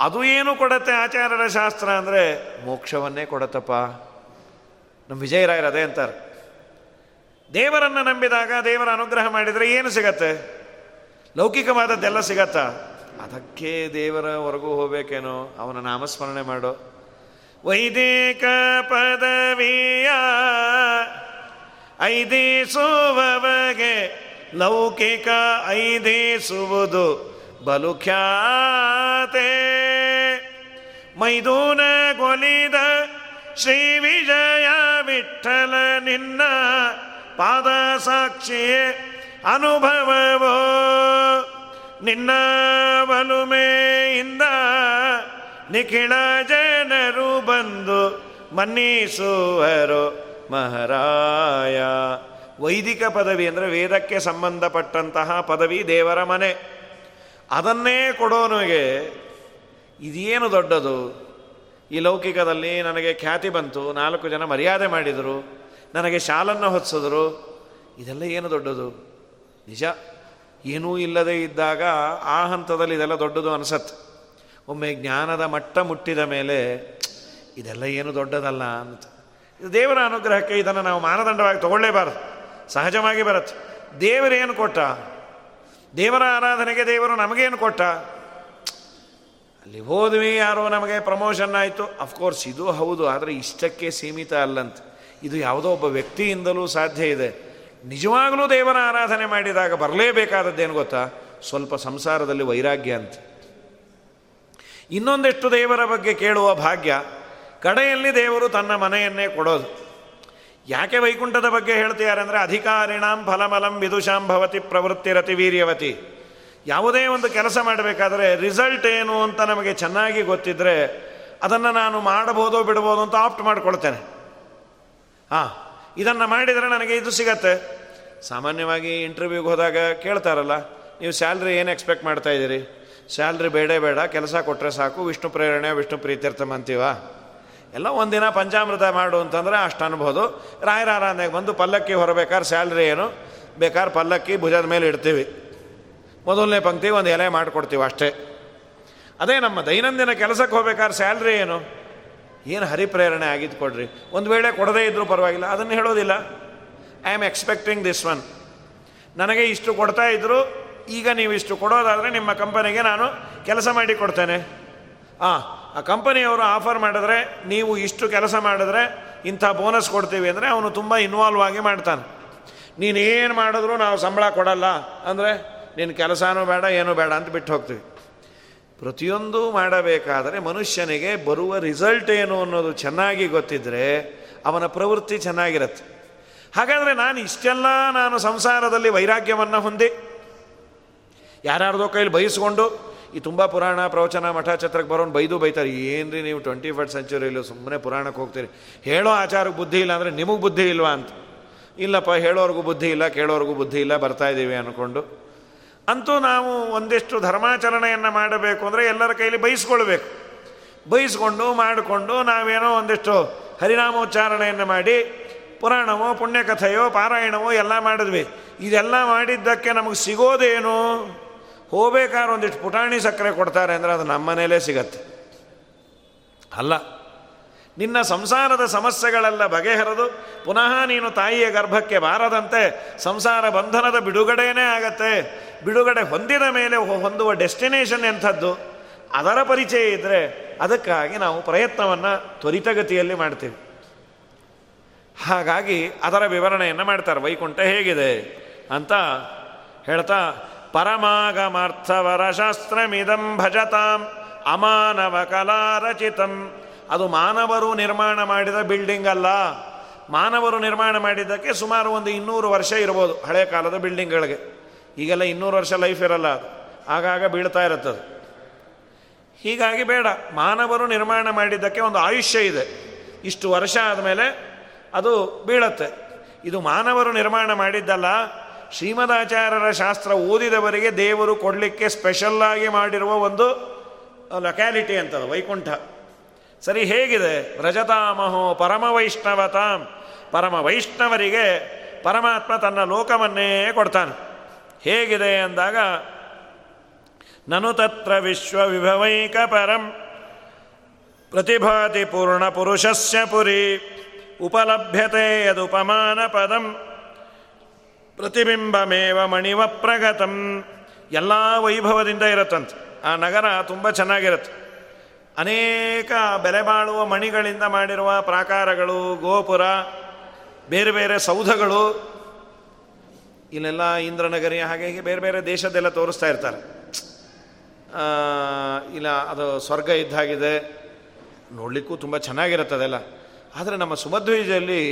Speaker 1: ಅದು ಏನು ಕೊಡತ್ತೆ ಆಚಾರ್ಯರ ಶಾಸ್ತ್ರ ಅಂದರೆ, ಮೋಕ್ಷವನ್ನೇ ಕೊಡತ್ತಪ್ಪ. ನಮ್ಮ ವಿಜಯರಾಯರದೇ ಅಂತಾರೆ. ದೇವರನ್ನು ನಂಬಿದಾಗ ದೇವರ ಅನುಗ್ರಹ ಮಾಡಿದರೆ ಏನು ಸಿಗತ್ತೆ? ಲೌಕಿಕವಾದದ್ದೆಲ್ಲ ಸಿಗತ್ತಾ? ಅದಕ್ಕೆ ದೇವರ ಹೊರಗೂ ಹೋಗಬೇಕೇನೋ, ಅವನ ನಾಮಸ್ಮರಣೆ ಮಾಡೋ. ವೈದಿಕ ಪದವಿಯ ಐದೇಸುವವಗೆ ಲೌಕಿಕ ಐದೇಸುವುದು ಬಲು ಖ್ಯಾತೆ ಮೈದೂನ ಕೊಲಿದ ಶ್ರೀ ವಿಜಯ ವಿಠಲ ನಿನ್ನ ಪಾದ ಸಾಕ್ಷಿಯೇ ಅನುಭವವೋ. ನಿನ್ನ ಬಲುಮೆಯಿಂದ ನಿಖಿಳ ಜನರು ಬಂದು ಮನ್ನಿಸುವರು. ಮಹಾರಾಯ. ವೈದಿಕ ಪದವಿ ಅಂದರೆ ವೇದಕ್ಕೆ ಸಂಬಂಧಪಟ್ಟಂತಹ ಪದವಿ ದೇವರ ಮನೆ. ಅದನ್ನೇ ಕೊಡೋನಿಗೆ ಇದೇನು ದೊಡ್ಡದು? ಈ ಲೌಕಿಕದಲ್ಲಿ ನನಗೆ ಖ್ಯಾತಿ ಬಂತು, ನಾಲ್ಕು ಜನ ಮರ್ಯಾದೆ ಮಾಡಿದರು, ನನಗೆ ಶಾಲನ್ನು ಹೊತ್ಸಿದ್ರು, ಇದೆಲ್ಲ ಏನು ದೊಡ್ಡದು? ನಿಜ, ಏನೂ ಇಲ್ಲದೆ ಇದ್ದಾಗ ಆ ಹಂತದಲ್ಲಿ ಇದೆಲ್ಲ ದೊಡ್ಡದು ಅನಿಸತ್ತೆ. ಒಮ್ಮೆ ಜ್ಞಾನದ ಮಟ್ಟ ಮುಟ್ಟಿದ ಮೇಲೆ ಇದೆಲ್ಲ ಏನು ದೊಡ್ಡದಲ್ಲ ಅಂತ. ಇದು ದೇವರ ಅನುಗ್ರಹಕ್ಕೆ ಇದನ್ನು ನಾವು ಮಾನದಂಡವಾಗಿ ತಗೊಳ್ಳೇಬಾರದು. ಸಹಜವಾಗಿ ಬರುತ್ತೆ. ದೇವರೇನು ಕೊಟ್ಟ? ದೇವರ ಆರಾಧನೆಗೆ ದೇವರು ನಮಗೇನು ಕೊಟ್ಟ? ಅಲ್ಲಿ ಹೋದ್ವಿ, ಯಾರೋ ನಮಗೆ ಪ್ರಮೋಷನ್ ಆಯಿತು. ಅಫ್ಕೋರ್ಸ್ ಇದು ಹೌದು, ಆದರೆ ಇಷ್ಟಕ್ಕೆ ಸೀಮಿತ ಅಲ್ಲಂತೆ. ಇದು ಯಾವುದೋ ಒಬ್ಬ ವ್ಯಕ್ತಿಯಿಂದಲೂ ಸಾಧ್ಯ ಇದೆ. ನಿಜವಾಗಲೂ ದೇವರ ಆರಾಧನೆ ಮಾಡಿದಾಗ ಬರಲೇಬೇಕಾದದ್ದೇನು ಗೊತ್ತಾ? ಸ್ವಲ್ಪ ಸಂಸಾರದಲ್ಲಿ ವೈರಾಗ್ಯ ಅಂತ. ಇನ್ನೊಂದೆಷ್ಟು ದೇವರ ಬಗ್ಗೆ ಕೇಳುವ ಭಾಗ್ಯ ಕಡೆಯಲ್ಲಿ ದೇವರು ತನ್ನ ಮನೆಯನ್ನೇ ಕೊಡೋದು. ಯಾಕೆ ವೈಕುಂಠದ ಬಗ್ಗೆ ಹೇಳ್ತಿದ್ದಾರೆ ಅಂದರೆ ಅಧಿಕಾರಿಣಾಂ ಫಲಮಲಂ ವಿದುಷಾಂ ಭವತಿ ಪ್ರವೃತ್ತಿರತಿ ವೀರ್ಯವತಿ. ಯಾವುದೇ ಒಂದು ಕೆಲಸ ಮಾಡಬೇಕಾದ್ರೆ ರಿಸಲ್ಟ್ ಏನು ಅಂತ ನಮಗೆ ಚೆನ್ನಾಗಿ ಗೊತ್ತಿದ್ದರೆ ಅದನ್ನು ನಾನು ಮಾಡಬಹುದೋ ಬಿಡ್ಬೋದು ಅಂತ ಆಪ್ಟ್ ಮಾಡಿಕೊಳ್ತೇನೆ. ಹಾಂ, ಇದನ್ನು ಮಾಡಿದರೆ ನನಗೆ ಇದು ಸಿಗತ್ತೆ. ಸಾಮಾನ್ಯವಾಗಿ ಇಂಟರ್ವ್ಯೂಗೆ ಹೋದಾಗ ಕೇಳ್ತಾರಲ್ಲ, ನೀವು ಸ್ಯಾಲ್ರಿ ಏನು ಎಕ್ಸ್ಪೆಕ್ಟ್ ಮಾಡ್ತಾ ಇದ್ದೀರಿ? ಸ್ಯಾಲ್ರಿ ಬೇಡೇ ಬೇಡ, ಕೆಲಸ ಕೊಟ್ಟರೆ ಸಾಕು, ವಿಷ್ಣು ಪ್ರೇರಣೆ, ವಿಷ್ಣು ಪ್ರೀತ್ಯರ್ಥಮ ಅಂತೀವ ಎಲ್ಲ ಒಂದಿನ ಪಂಚಾಮೃತ ಮಾಡು ಅಂತಂದರೆ ಅಷ್ಟು ಅನ್ಬೋದು. ರಾಯರ ಬಂದು ಪಲ್ಲಕ್ಕಿ ಹೊರಬೇಕಾದ್ರೆ ಸ್ಯಾಲ್ರಿ ಏನು? ಬೇಕಾದ್ರೆ ಪಲ್ಲಕ್ಕಿ ಭುಜದ ಮೇಲೆ ಇಡ್ತೀವಿ. ಮೊದಲನೇ ಪಂಕ್ತಿ ಒಂದು ಎಲೆ ಮಾಡಿಕೊಡ್ತೀವಿ ಅಷ್ಟೇ. ಅದೇ ನಮ್ಮ ದೈನಂದಿನ ಕೆಲಸಕ್ಕೆ ಹೋಗ್ಬೇಕಾದ್ರೆ ಸ್ಯಾಲ್ರಿ ಏನು? ಏನು ಹರಿಪ್ರೇರಣೆ ಆಗಿದ್ದು ಕೊಡ್ರಿ. ಒಂದು ವೇಳೆ ಕೊಡದೇ ಇದ್ದರೂ ಪರವಾಗಿಲ್ಲ. ಅದನ್ನು ಹೇಳೋದಿಲ್ಲ. I am expecting this one ನನಗೆ ಇಷ್ಟು ಕೊಡ್ತಾ ಇದ್ದರು ಈಗ ನೀವು ಇಷ್ಟು ಕೊಡೋದಾದರೆ ನಿಮ್ಮ ಕಂಪನಿಗೆ ನಾನು ಕೆಲಸ ಮಾಡಿ ಕೊಡ್ತೇನೆ. ಹಾಂ ಆ ಕಂಪನಿಯವರು ಆಫರ್ ಮಾಡಿದ್ರೆ ನೀವು ಇಷ್ಟು ಕೆಲಸ ಮಾಡಿದ್ರೆ ಇಂಥ ಬೋನಸ್ ಕೊಡ್ತೀವಿ ಅಂದರೆ ಅವನು ತುಂಬ ಇನ್ವಾಲ್ವ್ ಆಗಿ ಮಾಡ್ತಾನೆ. ನೀನು ಏನು ಮಾಡಿದ್ರು ನಾವು ಸಂಬಳ ಕೊಡಲ್ಲ ಅಂದರೆ ನಿನ್ನ ಕೆಲಸನೂ ಬೇಡ, ಏನೂ ಬೇಡ ಅಂತ ಬಿಟ್ಟು ಹೋಗ್ತೀವಿ. ಪ್ರತಿಯೊಂದು ಮಾಡಬೇಕಾದರೆ ಮನುಷ್ಯನಿಗೆ ಬರುವ ರಿಸಲ್ಟ್ ಏನು ಅನ್ನೋದು ಚೆನ್ನಾಗಿ ಗೊತ್ತಿದ್ದರೆ ಅವನ ಪ್ರವೃತ್ತಿ ಚೆನ್ನಾಗಿರುತ್ತೆ. ಹಾಗಾದರೆ ನಾನು ಇಷ್ಟೆಲ್ಲ ನಾನು ಸಂಸಾರದಲ್ಲಿ ವೈರಾಗ್ಯವನ್ನು ಹೊಂದಿ ಯಾರ್ಯಾರ್ದೋ ಕೈಲಿ ಬಯಸ್ಕೊಂಡು ಈ ತುಂಬ ಪುರಾಣ ಪ್ರವಚನ ಮಠ ಛತ್ರಕ್ಕೆ ಬರೋನು ಬೈದು ಬೈತಾರೆ. ಏನ್ರಿ ನೀವು ಟ್ವೆಂಟಿ ಫಸ್ಟ್ ಸೆಂಚುರಿಯಲ್ಲಿ ಸುಮ್ಮನೆ ಪುರಾಣಕ್ಕೆ ಹೋಗ್ತೀರಿ? ಹೇಳೋ ಆಚಾರಕ್ಕೆ ಬುದ್ಧಿ ಇಲ್ಲ ಅಂದರೆ ನಿಮಗೆ ಬುದ್ಧಿ ಇಲ್ವಾ ಅಂತ. ಇಲ್ಲಪ್ಪ, ಹೇಳೋರ್ಗೂ ಬುದ್ಧಿ ಇಲ್ಲ, ಕೇಳೋರ್ಗೂ ಬುದ್ಧಿ ಇಲ್ಲ, ಬರ್ತಾ ಇದ್ದೀವಿ ಅಂದ್ಕೊಂಡು ಅಂತೂ ನಾವು ಒಂದಿಷ್ಟು ಧರ್ಮಾಚರಣೆಯನ್ನು ಮಾಡಬೇಕು ಅಂದರೆ ಎಲ್ಲರ ಕೈಲಿ ಬಯಸ್ಕೊಳ್ಬೇಕು ಬಯಸ್ಕೊಂಡು ಮಾಡಿಕೊಂಡು ನಾವೇನೋ ಒಂದಿಷ್ಟು ಹರಿನಾಮೋಚ್ಚಾರಣೆಯನ್ನು ಮಾಡಿ ಪುರಾಣವೋ, ಪುಣ್ಯಕಥೆಯೋ, ಪಾರಾಯಣವೋ ಎಲ್ಲ ಮಾಡಿದ್ವಿ. ಇದೆಲ್ಲ ಮಾಡಿದ್ದಕ್ಕೆ ನಮಗೆ ಸಿಗೋದೇನು? ಹೋಗ್ಬೇಕಾದ್ರೆ ಒಂದಿಷ್ಟು ಪುಟಾಣಿ ಸಕ್ಕರೆ ಕೊಡ್ತಾರೆ ಅಂದರೆ ಅದು ನಮ್ಮ ಮನೇಲೇ ಸಿಗತ್ತೆ. ಅಲ್ಲ, ನಿನ್ನ ಸಂಸಾರದ ಸಮಸ್ಯೆಗಳೆಲ್ಲ ಬಗೆಹರಿದು ಪುನಃ ನೀನು ತಾಯಿಯ ಗರ್ಭಕ್ಕೆ ಬಾರದಂತೆ ಸಂಸಾರ ಬಂಧನದ ಬಿಡುಗಡೆಯೇ ಆಗತ್ತೆ. ಬಿಡುಗಡೆ ಹೊಂದಿದ ಮೇಲೆ ಹೊಂದುವ ಡೆಸ್ಟಿನೇಷನ್ ಎಂಥದ್ದು, ಅದರ ಪರಿಚಯ ಇದ್ದರೆ ಅದಕ್ಕಾಗಿ ನಾವು ಪ್ರಯತ್ನವನ್ನು ತ್ವರಿತಗತಿಯಲ್ಲಿ ಮಾಡ್ತೀವಿ. ಹಾಗಾಗಿ ಅದರ ವಿವರಣೆಯನ್ನು ಮಾಡ್ತಾರೆ, ವೈಕುಂಠ ಹೇಗಿದೆ ಅಂತ ಹೇಳ್ತಾ ಪರಮಾಗಮಾರ್ಥವರಶಾಸ್ತ್ರಮಿದಂ ಭಜತಾಂ ಅಮಾನವ ಕಲಾರಚಿತಂ ಅದು ಮಾನವರು ನಿರ್ಮಾಣ ಮಾಡಿದ ಬಿಲ್ಡಿಂಗ್ ಅಲ್ಲ. ಮಾನವರು ನಿರ್ಮಾಣ ಮಾಡಿದ್ದಕ್ಕೆ ಸುಮಾರು ಒಂದು ಇನ್ನೂರು ವರ್ಷ ಇರ್ಬೋದು ಹಳೆ ಕಾಲದ ಬಿಲ್ಡಿಂಗ್ಗಳಿಗೆ. ಈಗೆಲ್ಲ ಇನ್ನೂರು ವರ್ಷ ಲೈಫ್ ಇರಲ್ಲ ಅದು. ಆಗಾಗ ಬೀಳ್ತಾ ಇರುತ್ತದು. ಹೀಗಾಗಿ ಬೇಡ. ಮಾನವರು ನಿರ್ಮಾಣ ಮಾಡಿದ್ದಕ್ಕೆ ಒಂದು ಆಯುಷ್ಯ ಇದೆ. ಇಷ್ಟು ವರ್ಷ ಆದಮೇಲೆ ಅದು ಬೀಳತ್ತೆ. ಇದು ಮಾನವರು ನಿರ್ಮಾಣ ಮಾಡಿದ್ದಲ್ಲ. ಶ್ರೀಮದಾಚಾರ್ಯರ ಶಾಸ್ತ್ರ ಓದಿದವರಿಗೆ ದೇವರು ಕೊಡಲಿಕ್ಕೆ ಸ್ಪೆಷಲ್ಲಾಗಿ ಮಾಡಿರುವ ಒಂದು ಲೊಕ್ಯಾಲಿಟಿ ಅಂತದ, ವೈಕುಂಠ. ಸರಿ, ಹೇಗಿದೆ? ರಜತಾಮಹೋ ಪರಮ ವೈಷ್ಣವತಾಂ ಪರಮ ವೈಷ್ಣವರಿಗೆ ಪರಮಾತ್ಮ ತನ್ನ ಲೋಕವನ್ನೇ ಕೊಡ್ತಾನೆ. ಹೇಗಿದೆ ಅಂದಾಗ, ನನು ತತ್ರ ವಿಶ್ವವಿಭವೈಕ ಪರಂ, ಪ್ರತಿಭಾತಿ ಪೂರ್ಣ ಪುರುಷಸ್ಯ ಪುರಿ, ಉಪಲಭ್ಯತೆ ಯದುಪಮಾನ ಪದಂ ಪ್ರತಿಬಿಂಬಮೇವ ಮಣಿವ ಪ್ರಗತಂ. ಎಲ್ಲ ವೈಭವದಿಂದ ಇರುತ್ತಂತೆ. ಆ ನಗರ ತುಂಬ ಚೆನ್ನಾಗಿರುತ್ತೆ. ಅನೇಕ ಬೆಲೆ ಬಾಳುವ ಮಣಿಗಳಿಂದ ಮಾಡಿರುವ ಪ್ರಾಕಾರಗಳು, ಗೋಪುರ, ಬೇರೆ ಬೇರೆ ಸೌಧಗಳು, ಇಲ್ಲೆಲ್ಲ ಇಂದ್ರನಗರಿ ಹಾಗೆ ಹೀಗೆ ಬೇರೆ ಬೇರೆ ದೇಶದೆಲ್ಲ ತೋರಿಸ್ತಾ ಇರ್ತಾರೆ. ಇಲ್ಲ, ಅದು ಸ್ವರ್ಗ ಇದ್ದಾಗಿದೆ. ನೋಡಲಿಕ್ಕೂ ತುಂಬ ಚೆನ್ನಾಗಿರುತ್ತದೆಲ್ಲ ಆದರೆ ನಮ್ಮ ಸುಮಧ್ವೀಜಲ್ಲಿ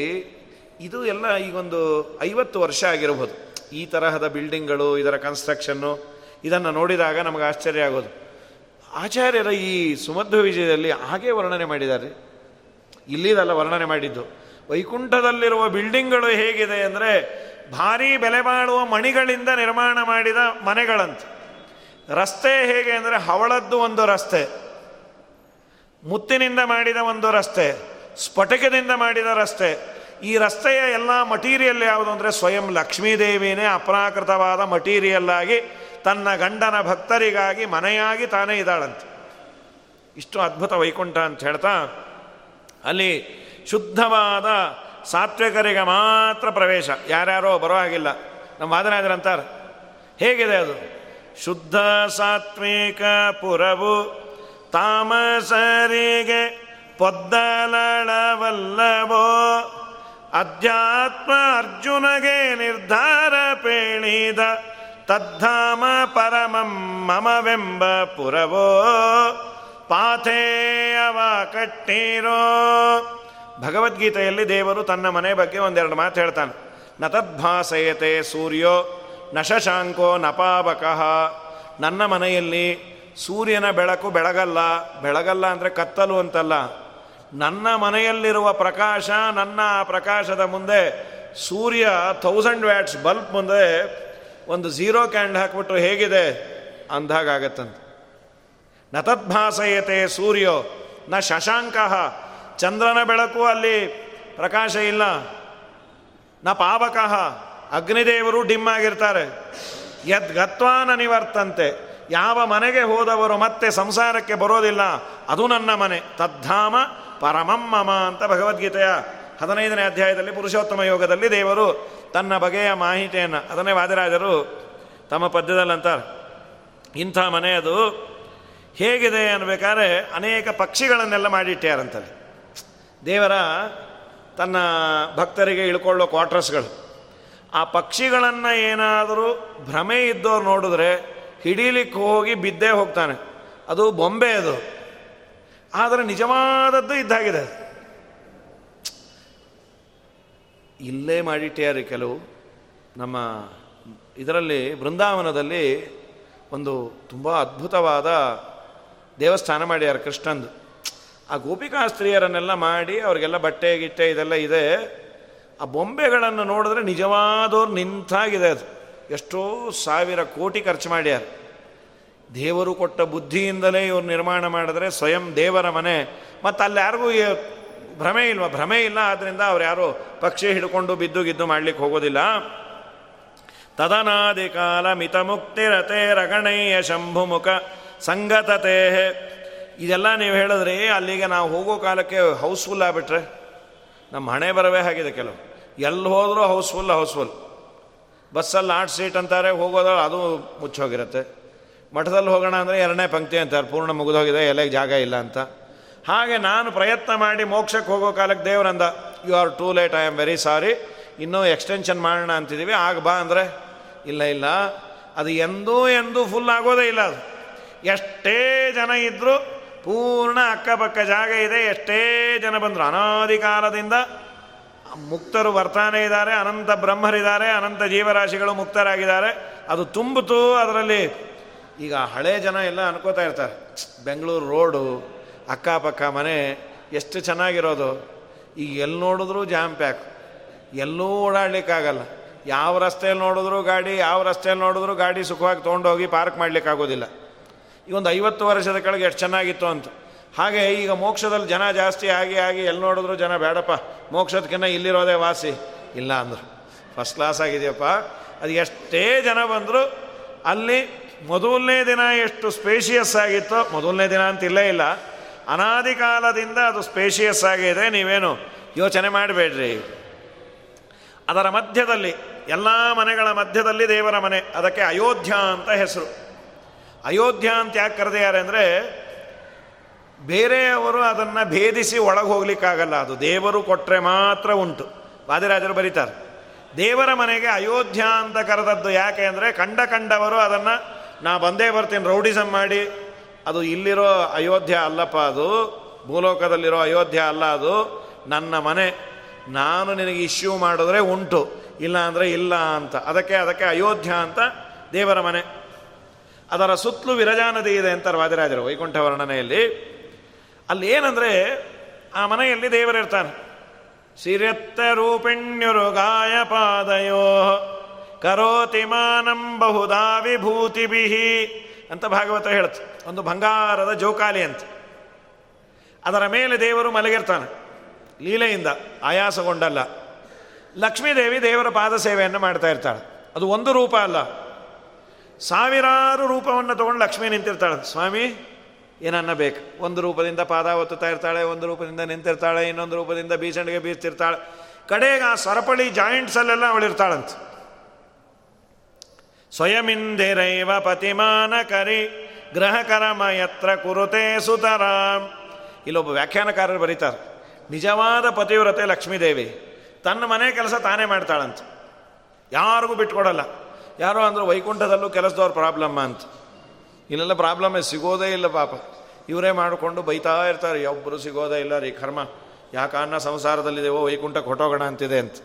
Speaker 1: ಇದು ಎಲ್ಲ ಈಗೊಂದು ಐವತ್ತು ವರ್ಷ ಆಗಿರಬಹುದು ಈ ತರಹದ ಬಿಲ್ಡಿಂಗ್ಗಳು, ಇದರ ಕನ್ಸ್ಟ್ರಕ್ಷನ್ನು ಇದನ್ನು ನೋಡಿದಾಗ ನಮಗೆ ಆಶ್ಚರ್ಯ ಆಗೋದು. ಆಚಾರ್ಯರ ಈ ಸುಮಧ್ವ ವಿಜಯದಲ್ಲಿ ಹಾಗೆ ವರ್ಣನೆ ಮಾಡಿದ್ದಾರೆ. ಇಲ್ಲಿದಲ್ಲ ವರ್ಣನೆ ಮಾಡಿದ್ದು. ವೈಕುಂಠದಲ್ಲಿರುವ ಬಿಲ್ಡಿಂಗ್ಗಳು ಹೇಗಿದೆ ಅಂದರೆ ಭಾರೀ ಬೆಲೆ ಬಾಳುವ ಮಣಿಗಳಿಂದ ನಿರ್ಮಾಣ ಮಾಡಿದ ಮನೆಗಳಂತೆ. ರಸ್ತೆ ಹೇಗೆ ಅಂದರೆ ಹವಳದ್ದು ಒಂದು ರಸ್ತೆ. ಮುತ್ತಿನಿಂದ ಮಾಡಿದ ಒಂದು ರಸ್ತೆ. ಸ್ಫಟಿಕದಿಂದ ಮಾಡಿದ ರಸ್ತೆ. ಈ ರಸ್ತೆಯ ಎಲ್ಲ ಮಟೀರಿಯಲ್ ಯಾವುದು ಅಂದರೆ ಸ್ವಯಂ ಲಕ್ಷ್ಮೀದೇವಿನೇ ಅಪ್ರಾಕೃತವಾದ ಮಟೀರಿಯಲ್ ಆಗಿ ತನ್ನ ಗಂಡನ ಭಕ್ತರಿಗಾಗಿ ಮನೆಯಾಗಿ ತಾನೇ ಇದ್ದಾಳಂತೆ. ಇಷ್ಟು ಅದ್ಭುತ ವೈಕುಂಠ ಅಂತ ಹೇಳ್ತಾ, ಅಲ್ಲಿ ಶುದ್ಧವಾದ ಸಾತ್ವಿಕರಿಗೆ ಮಾತ್ರ ಪ್ರವೇಶ. ಯಾರ್ಯಾರೋ ಬರೋ ಹಾಗಿಲ್ಲ. ನಮ್ಮ ವಾದನಾದ್ರಂತಾರೆ ಹೇಗಿದೆ ಅದು? ಶುದ್ಧ ಸಾತ್ವಿಕ ಪುರವು ತಾಮಸರಿಗೆ ಪೊದ್ದಲಳವಲ್ಲವೋ? ಅಧ್ಯಾತ್ಮ ಅರ್ಜುನಗೆ ನಿರ್ಧಾರ ಪೇಣಿದ, ತದ್ಧಾಮ ಪರಮಂ ಮಮವೆಂಬ ಪುರವೋ ಪಾಥೇಯವ ಕಟ್ಟಿರೋ. ಭಗವದ್ಗೀತೆಯಲ್ಲಿ ದೇವರು ತನ್ನ ಮನೆ ಬಗ್ಗೆ ಒಂದೆರಡು ಮಾತು ಹೇಳ್ತಾನೆ. ನ ಸೂರ್ಯೋ, ನ ಶಶಾಂಕೋ ನನ್ನ ಮನೆಯಲ್ಲಿ ಸೂರ್ಯನ ಬೆಳಕು ಬೆಳಗಲ್ಲ ಬೆಳಗಲ್ಲ ಅಂದರೆ ಕತ್ತಲು ಅಂತಲ್ಲ. ನನ್ನ ಮನೆಯಲ್ಲಿರುವ ಪ್ರಕಾಶ ನನ್ನ ಪ್ರಕಾಶದ ಮುಂದೆ ಸೂರ್ಯ ಥೌಸಂಡ್ ವ್ಯಾಟ್ಸ್ ಬಲ್ಬ್ ಮುಂದೆ ಒಂದು ಝೀರೋ ಕ್ಯಾಂಡ್ ಹಾಕ್ಬಿಟ್ಟು ಹೇಗಿದೆ? ಅಂದಾಗತ್ತಂತೆ ನ ತದ್ಭಾಸಯತೆ ಸೂರ್ಯೋ, ನ ಶಶಾಂಕ, ಚಂದ್ರನ ಬೆಳಕು ಅಲ್ಲಿ ಪ್ರಕಾಶ ಇಲ್ಲ. ನ ಪಾವಕಃ, ಅಗ್ನಿದೇವರು ಡಿಮ್ ಆಗಿರ್ತಾರೆ. ಯದ್ಗತ್ವಾನ ನಿವರ್ತಂತೆ. ಯಾವ ಮನೆಗೆ ಹೋದವರು ಮತ್ತೆ ಸಂಸಾರಕ್ಕೆ ಬರೋದಿಲ್ಲ. ಅದು ನನ್ನ ಮನೆ. ತದ್ಧಾಮ ಪರಮಮ್ಮಮ ಅಂತ ಭಗವದ್ಗೀತೆಯ ಹದಿನೈದನೇ ಅಧ್ಯಾಯದಲ್ಲಿ ಪುರುಷೋತ್ತಮ ಯೋಗದಲ್ಲಿ ದೇವರು ತನ್ನ ಬಗೆಯ ಮಾಹಿತಿಯನ್ನು ಅದನ್ನೇ ವಾದಿರಾಜರು ತಮ್ಮ ಪದ್ಯದಲ್ಲಂತಾರೆ, ಇಂಥ ಮನೆ ಅದು ಹೇಗಿದೆ ಅನ್ಬೇಕಾದ್ರೆ ಅನೇಕ ಪಕ್ಷಿಗಳನ್ನೆಲ್ಲ ಮಾಡಿಟ್ಟ್ಯಾರಂತಲ್ಲಿ ದೇವರ ತನ್ನ ಭಕ್ತರಿಗೆ ಇಳ್ಕೊಳ್ಳೋ ಕ್ವಾರ್ಟರ್ಸ್ಗಳು ಆ ಪಕ್ಷಿಗಳನ್ನು ಏನಾದರೂ ಭ್ರಮೆ ಇದ್ದವ್ರು ನೋಡಿದ್ರೆ ಹಿಡೀಲಿಕ್ಕೆ ಹೋಗಿ ಬಿದ್ದೇ ಹೋಗ್ತಾನೆ. ಅದು ಬೊಂಬೆ ಅದು. ಆದರೆ ನಿಜವಾದದ್ದು ಇದ್ದಾಗಿದೆ. ಇಲ್ಲೇ ಮಾಡಿಟ್ಟ್ಯಾರಿ ಕೆಲವು ನಮ್ಮ ಇದರಲ್ಲಿ ಬೃಂದಾವನದಲ್ಲಿ ಒಂದು ತುಂಬ ಅದ್ಭುತವಾದ ದೇವಸ್ಥಾನ ಮಾಡ್ಯಾರ ಕೃಷ್ಣಂದು. ಆ ಗೋಪಿಕಾ ಸ್ತ್ರೀಯರನ್ನೆಲ್ಲ ಮಾಡಿ ಅವರಿಗೆಲ್ಲ ಬಟ್ಟೆ ಗಿಟ್ಟೆ ಇದೆಲ್ಲ ಇದೆ. ಆ ಬೊಂಬೆಗಳನ್ನು ನೋಡಿದ್ರೆ ನಿಜವಾದವ್ರು ನಿಂತಾಗಿದೆ ಅದು. ಎಷ್ಟೋ ಸಾವಿರ ಕೋಟಿ ಖರ್ಚು ಮಾಡ್ಯಾರ. ದೇವರು ಕೊಟ್ಟ ಬುದ್ಧಿಯಿಂದಲೇ ಇವ್ರು ನಿರ್ಮಾಣ ಮಾಡಿದ್ರೆ ಸ್ವಯಂ ದೇವರ ಮನೆ. ಮತ್ತು ಅಲ್ಲಿ ಯಾರಿಗೂ ಭ್ರಮೆ ಇಲ್ವ? ಭ್ರಮೆ ಇಲ್ಲ ಆದ್ದರಿಂದ ಅವ್ರು ಯಾರು ಪಕ್ಷಿ ಹಿಡ್ಕೊಂಡು ಬಿದ್ದು ಗಿದ್ದು ಮಾಡ್ಲಿಕ್ಕೆ ಹೋಗೋದಿಲ್ಲ. ತದನಾದಿ ಕಾಲ ಮಿತ ಮುಕ್ತಿರತೆ ರಗಣಯ್ಯ ಶಂಭುಮುಖ ಸಂಗತತೆ. ಇದೆಲ್ಲ ನೀವು ಹೇಳಿದ್ರಿ ಅಲ್ಲಿಗೆ ನಾವು ಹೋಗೋ ಕಾಲಕ್ಕೆ ಹೌಸ್ಫುಲ್ ಆಗಿಬಿಟ್ರೆ. ನಮ್ಮ ಹಣೆ ಬರವೇ ಆಗಿದೆ ಕೆಲವು. ಎಲ್ಲಿ ಹೋದರೂ ಹೌಸ್ಫುಲ್ ಹೌಸ್ಫುಲ್ ಬಸ್ಸಲ್ಲಿ ಆಟ್ ಸೀಟ್ ಅಂತಾರೆ ಹೋಗೋದ್ರೆ ಅದು ಮುಚ್ಚೋಗಿರುತ್ತೆ. ಮಠದಲ್ಲಿ ಹೋಗೋಣ ಅಂದರೆ ಎರಡನೇ ಪಂಕ್ತಿ ಅಂತಾರೆ ಪೂರ್ಣ ಮುಗಿದೋಗಿದೆ, ಎಲೆಗೆ ಜಾಗ ಇಲ್ಲ ಅಂತ. ಹಾಗೆ ನಾನು ಪ್ರಯತ್ನ ಮಾಡಿ ಮೋಕ್ಷಕ್ಕೆ ಹೋಗೋ ಕಾಲಕ್ಕೆ ದೇವರಂದ you are too late I am very sorry ಇನ್ನೂ ಎಕ್ಸ್ಟೆನ್ಷನ್ ಮಾಡೋಣ ಅಂತಿದ್ದೀವಿ ಆಗ ಬಾ ಅಂದರೆ, ಇಲ್ಲ ಇಲ್ಲ. ಅದು ಎಂದೂ ಎಂದೂ ಫುಲ್ ಆಗೋದೇ ಇಲ್ಲ ಅದು. ಎಷ್ಟೇ ಜನ ಇದ್ದರೂ ಪೂರ್ಣ ಅಕ್ಕಪಕ್ಕ ಜಾಗ ಇದೆ. ಎಷ್ಟೇ ಜನ ಬಂದರು ಅನಾದಿ ಕಾಲದಿಂದ ಮುಕ್ತರು ಬರ್ತಾನೆ ಇದ್ದಾರೆ. ಅನಂತ ಬ್ರಹ್ಮರಿದ್ದಾರೆ. ಅನಂತ ಜೀವರಾಶಿಗಳು ಮುಕ್ತರಾಗಿದ್ದಾರೆ. ಅದು ತುಂಬಿತು ಅದರಲ್ಲಿ ಈಗ ಹಳೆ ಜನ ಎಲ್ಲ ಅನ್ಕೋತಾ ಇರ್ತಾರೆ ಬೆಂಗಳೂರು ರೋಡು, ಅಕ್ಕಪಕ್ಕ ಮನೆ, ಎಷ್ಟು ಚೆನ್ನಾಗಿರೋದು. ಈಗ ಎಲ್ಲಿ ನೋಡಿದ್ರು ಜಾಮ್ ಪ್ಯಾಕ್ ಎಲ್ಲೂ ಓಡಾಡಲಿಕ್ಕಾಗಲ್ಲ. ಯಾವ ರಸ್ತೆಯಲ್ಲಿ ನೋಡಿದ್ರು ಗಾಡಿ, ಯಾವ ರಸ್ತೆಯಲ್ಲಿ ನೋಡಿದ್ರು ಗಾಡಿ ಸುಖವಾಗಿ ತೊಗೊಂಡೋಗಿ ಪಾರ್ಕ್ ಮಾಡಲಿಕ್ಕಾಗೋದಿಲ್ಲ. ಈಗ ಒಂದು ಐವತ್ತು ವರ್ಷದ ಕೆಳಗೆ ಎಷ್ಟು ಚೆನ್ನಾಗಿತ್ತು ಅಂತ. ಹಾಗೆ ಈಗ ಮೋಕ್ಷದಲ್ಲಿ ಜನ ಜಾಸ್ತಿ ಆಗಿ ಆಗಿ ಎಲ್ಲಿ ನೋಡಿದ್ರು ಜನ, ಬೇಡಪ್ಪ ಮೋಕ್ಷದಕ್ಕಿಂತ ಇಲ್ಲಿರೋದೇ ವಾಸಿ. ಇಲ್ಲ ಅಂದರು. ಫಸ್ಟ್ ಕ್ಲಾಸ್ ಆಗಿದೆಯಪ್ಪ. ಅದು ಎಷ್ಟೇ ಜನ ಬಂದರೂ, ಅಲ್ಲಿ ಮೊದಲನೇ ದಿನ ಎಷ್ಟು ಸ್ಪೇಷಿಯಸ್ ಆಗಿತ್ತೋ, ಮೊದಲನೇ ದಿನ ಅಂತ ಇಲ್ಲೇ ಇಲ್ಲ. ಅನಾದಿ ಕಾಲದಿಂದ ಅದು ಸ್ಪೇಷಿಯಸ್ ಆಗಿದೆ ನೀವೇನು ಯೋಚನೆ ಮಾಡಬೇಡ್ರಿ. ಅದರ ಮಧ್ಯದಲ್ಲಿ, ಎಲ್ಲ ಮನೆಗಳ ಮಧ್ಯದಲ್ಲಿ ದೇವರ ಮನೆ, ಅದಕ್ಕೆ ಅಯೋಧ್ಯ ಅಂತ ಹೆಸರು. ಅಯೋಧ್ಯ ಅಂತ ಯಾಕೆ ಕರೆದಿದ್ದಾರೆ ಅಂದರೆ, ಬೇರೆಯವರು ಅದನ್ನು ಭೇದಿಸಿ ಒಳಗೆ ಹೋಗ್ಲಿಕ್ಕಾಗಲ್ಲ. ಅದು ದೇವರು ಕೊಟ್ಟರೆ ಮಾತ್ರ ಉಂಟು. ವಾದಿರಾಜರು ಬರೀತಾರೆ. ದೇವರ ಮನೆಗೆ ಅಯೋಧ್ಯ ಅಂತ ಕರೆದದ್ದು ಯಾಕೆ ಅಂದರೆ, ಕಂಡ ಕಂಡವರು ಅದನ್ನು ನಾ ಬಂದೇ ಬರ್ತೀನಿ ರೌಡಿಸಮ್ ಮಾಡಿ. ಅದು ಇಲ್ಲಿರೋ ಅಯೋಧ್ಯ ಅಲ್ಲಪ್ಪ ಅದು. ಭೂಲೋಕದಲ್ಲಿರೋ ಅಯೋಧ್ಯ ಅಲ್ಲ ಅದು. ನನ್ನ ಮನೆ. ನಾನು ನಿನಗೆ ಇಶ್ಯೂ ಮಾಡಿದ್ರೆ ಉಂಟು. ಇಲ್ಲ ಅಂದರೆ ಇಲ್ಲ ಅಂತ. ಅದಕ್ಕೆ ಅದಕ್ಕೆ ಅಯೋಧ್ಯ ಅಂತ ದೇವರ ಮನೆ. ಅದರ ಸುತ್ತಲೂ ವಿರಜಾ ನದಿ ಇದೆ ಅಂತಾರೆ ವಾದಿರಾಜರು ವೈಕುಂಠ ವರ್ಣನೆಯಲ್ಲಿ ಅಲ್ಲಿ ಏನಂದರೆ ಆ ಮನೆಯಲ್ಲಿ ದೇವರಿರ್ತಾನೆ. ಸಿರೆತ್ತ ರೂಪಿಣ್ಯರು ಗಾಯ ಪಾದಯೋ ಕರೋತಿ ಮಾನಂ ಬಹುದಾ ಬಿಹಿ ಅಂತ ಭಾಗವತ ಹೇಳುತ್ತೆ ಒಂದು ಬಂಗಾರದ ಜೋಕಾಲಿ ಅಂತ. ಅದರ ಮೇಲೆ ದೇವರು ಮಲಗಿರ್ತಾನೆ. ಲೀಲೆಯಿಂದ ಆಯಾಸಗೊಂಡಲ್ಲ. ಲಕ್ಷ್ಮೀದೇವಿ ದೇವರ ಪಾದ ಸೇವೆಯನ್ನು ಮಾಡ್ತಾ ಇರ್ತಾಳೆ. ಅದು ಒಂದು ರೂಪ ಅಲ್ಲ. ಸಾವಿರಾರು ರೂಪವನ್ನು ತಗೊಂಡು ಲಕ್ಷ್ಮೀ ನಿಂತಿರ್ತಾಳೆ. ಸ್ವಾಮಿ ಏನನ್ನ ಬೇಕು ಒಂದು ರೂಪದಿಂದ ಪಾದ ಒತ್ತುತ್ತಾ ಇರ್ತಾಳೆ, ಒಂದು ರೂಪದಿಂದ ನಿಂತಿರ್ತಾಳೆ, ಇನ್ನೊಂದು ರೂಪದಿಂದ ಬೀಸಂಡಿಗೆ ಬೀಸ್ತಿರ್ತಾಳೆ ಕಡೆಗೆ ಆ ಸರಪಳಿ ಜಾಯಿಂಟ್ಸಲ್ಲೆಲ್ಲ ಅವಳಿರ್ತಾಳಂತ. ಸ್ವಯಮಿಂದಿರೈವ ಪತಿಮಾನ ಕರಿ ಗ್ರಹಕರಮ ಯತ್ರ ಕುರುತೆ ಸುತರಾಮ್ ಇಲ್ಲೊಬ್ಬ ವ್ಯಾಖ್ಯಾನಕಾರರು ಬರೀತಾರೆ, ನಿಜವಾದ ಪತಿವ್ರತೆ ಲಕ್ಷ್ಮೀದೇವಿ, ತನ್ನ ಮನೆ ಕೆಲಸ ತಾನೇ ಮಾಡ್ತಾಳಂತ. ಯಾರಿಗೂ ಬಿಟ್ಕೊಡಲ್ಲ, ಯಾರೋ ಅಂದರು ವೈಕುಂಠದಲ್ಲೂ ಕೆಲಸದವ್ರ ಪ್ರಾಬ್ಲಮ್ಮ ಅಂತ. ಇಲ್ಲೆಲ್ಲ ಪ್ರಾಬ್ಲಮ್ಮೇ, ಸಿಗೋದೇ ಇಲ್ಲ ಪಾಪ. ಇವರೇ ಮಾಡಿಕೊಂಡು ಬೈತಾ ಇರ್ತಾರೆ ಒಬ್ಬರು ಸಿಗೋದೇ ಇಲ್ಲ ರೀ, ಕರ್ಮ. ಯಾಕೆ ಅನ್ನ ಸಂಸಾರದಲ್ಲಿದೆವೋ ವೈಕುಂಠಕ್ಕೆ ಹೊಟ್ಟೋಗೋಣ ಅಂತಿದೆ ಅಂತ.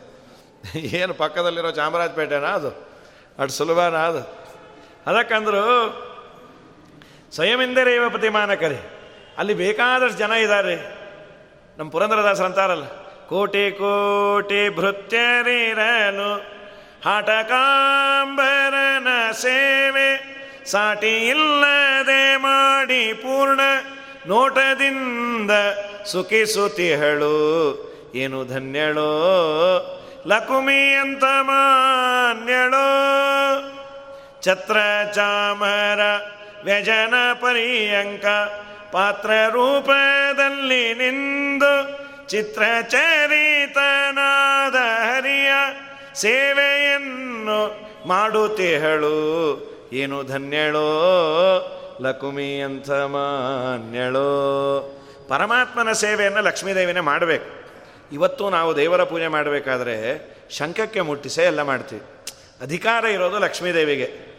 Speaker 1: ಏನು ಪಕ್ಕದಲ್ಲಿರೋ ಚಾಮರಾಜಪೇಟೆನಾ ಅದು? ಅಷ್ಟು ಸುಲಭನ ಅದು ಅದಕ್ಕಂದ್ರು, ಸ್ವಯಮಿಂದರೇವ ಪ್ರತಿಮಾನ ಕರೆ ಅಲ್ಲಿ ಬೇಕಾದಷ್ಟು ಜನ ಇದ್ದಾರೆ ನಮ್ಮ ಪುರಂದ್ರದಾಸರು ಅಂತಾರಲ್ಲ, ಕೋಟಿ ಕೋಟಿ ಭೃತ್ಯರಿರನು ಹಾಟಕಾಂಬರನ ಸೇವೆ, ಸಾಟಿ ಇಲ್ಲದೆ ಮಾಡಿ ಪೂರ್ಣ ನೋಟದಿಂದ ಸುಖಿಸುತಿಹಳು ಏನು ಧನ್ಯಳೋ ಲಕುಮಿ ಅಂತ ಮಾನ್ಯಳೋ ಛತ್ರ ಚಾಮರ ವ್ಯಜನ ಪರಿಯಂಕ ಪಾತ್ರ ರೂಪದಲ್ಲಿ ನಿಂದು ಚಿತ್ರಚರಿತನಾದ ಹರಿಯ ಸೇವೆಯನ್ನು ಮಾಡುತ್ತಿಹಳು. ಏನು ಧನ್ಯಳೋ? ಲಕುಮಿ ಅಂಥ ಮಾನ್ಯಳೋ ಪರಮಾತ್ಮನ ಸೇವೆಯನ್ನು ಲಕ್ಷ್ಮೀದೇವಿನೇ ಮಾಡಬೇಕು. ಇವತ್ತು ನಾವು ದೇವರ ಪೂಜೆ ಮಾಡಬೇಕಾದ್ರೆ ಶಂಖಕ್ಕೆ ಮುಟ್ಟಿಸೇ ಎಲ್ಲ ಮಾಡ್ತೀವಿ. ಅಧಿಕಾರ ಇರೋದು ಲಕ್ಷ್ಮೀದೇವಿಗೆ.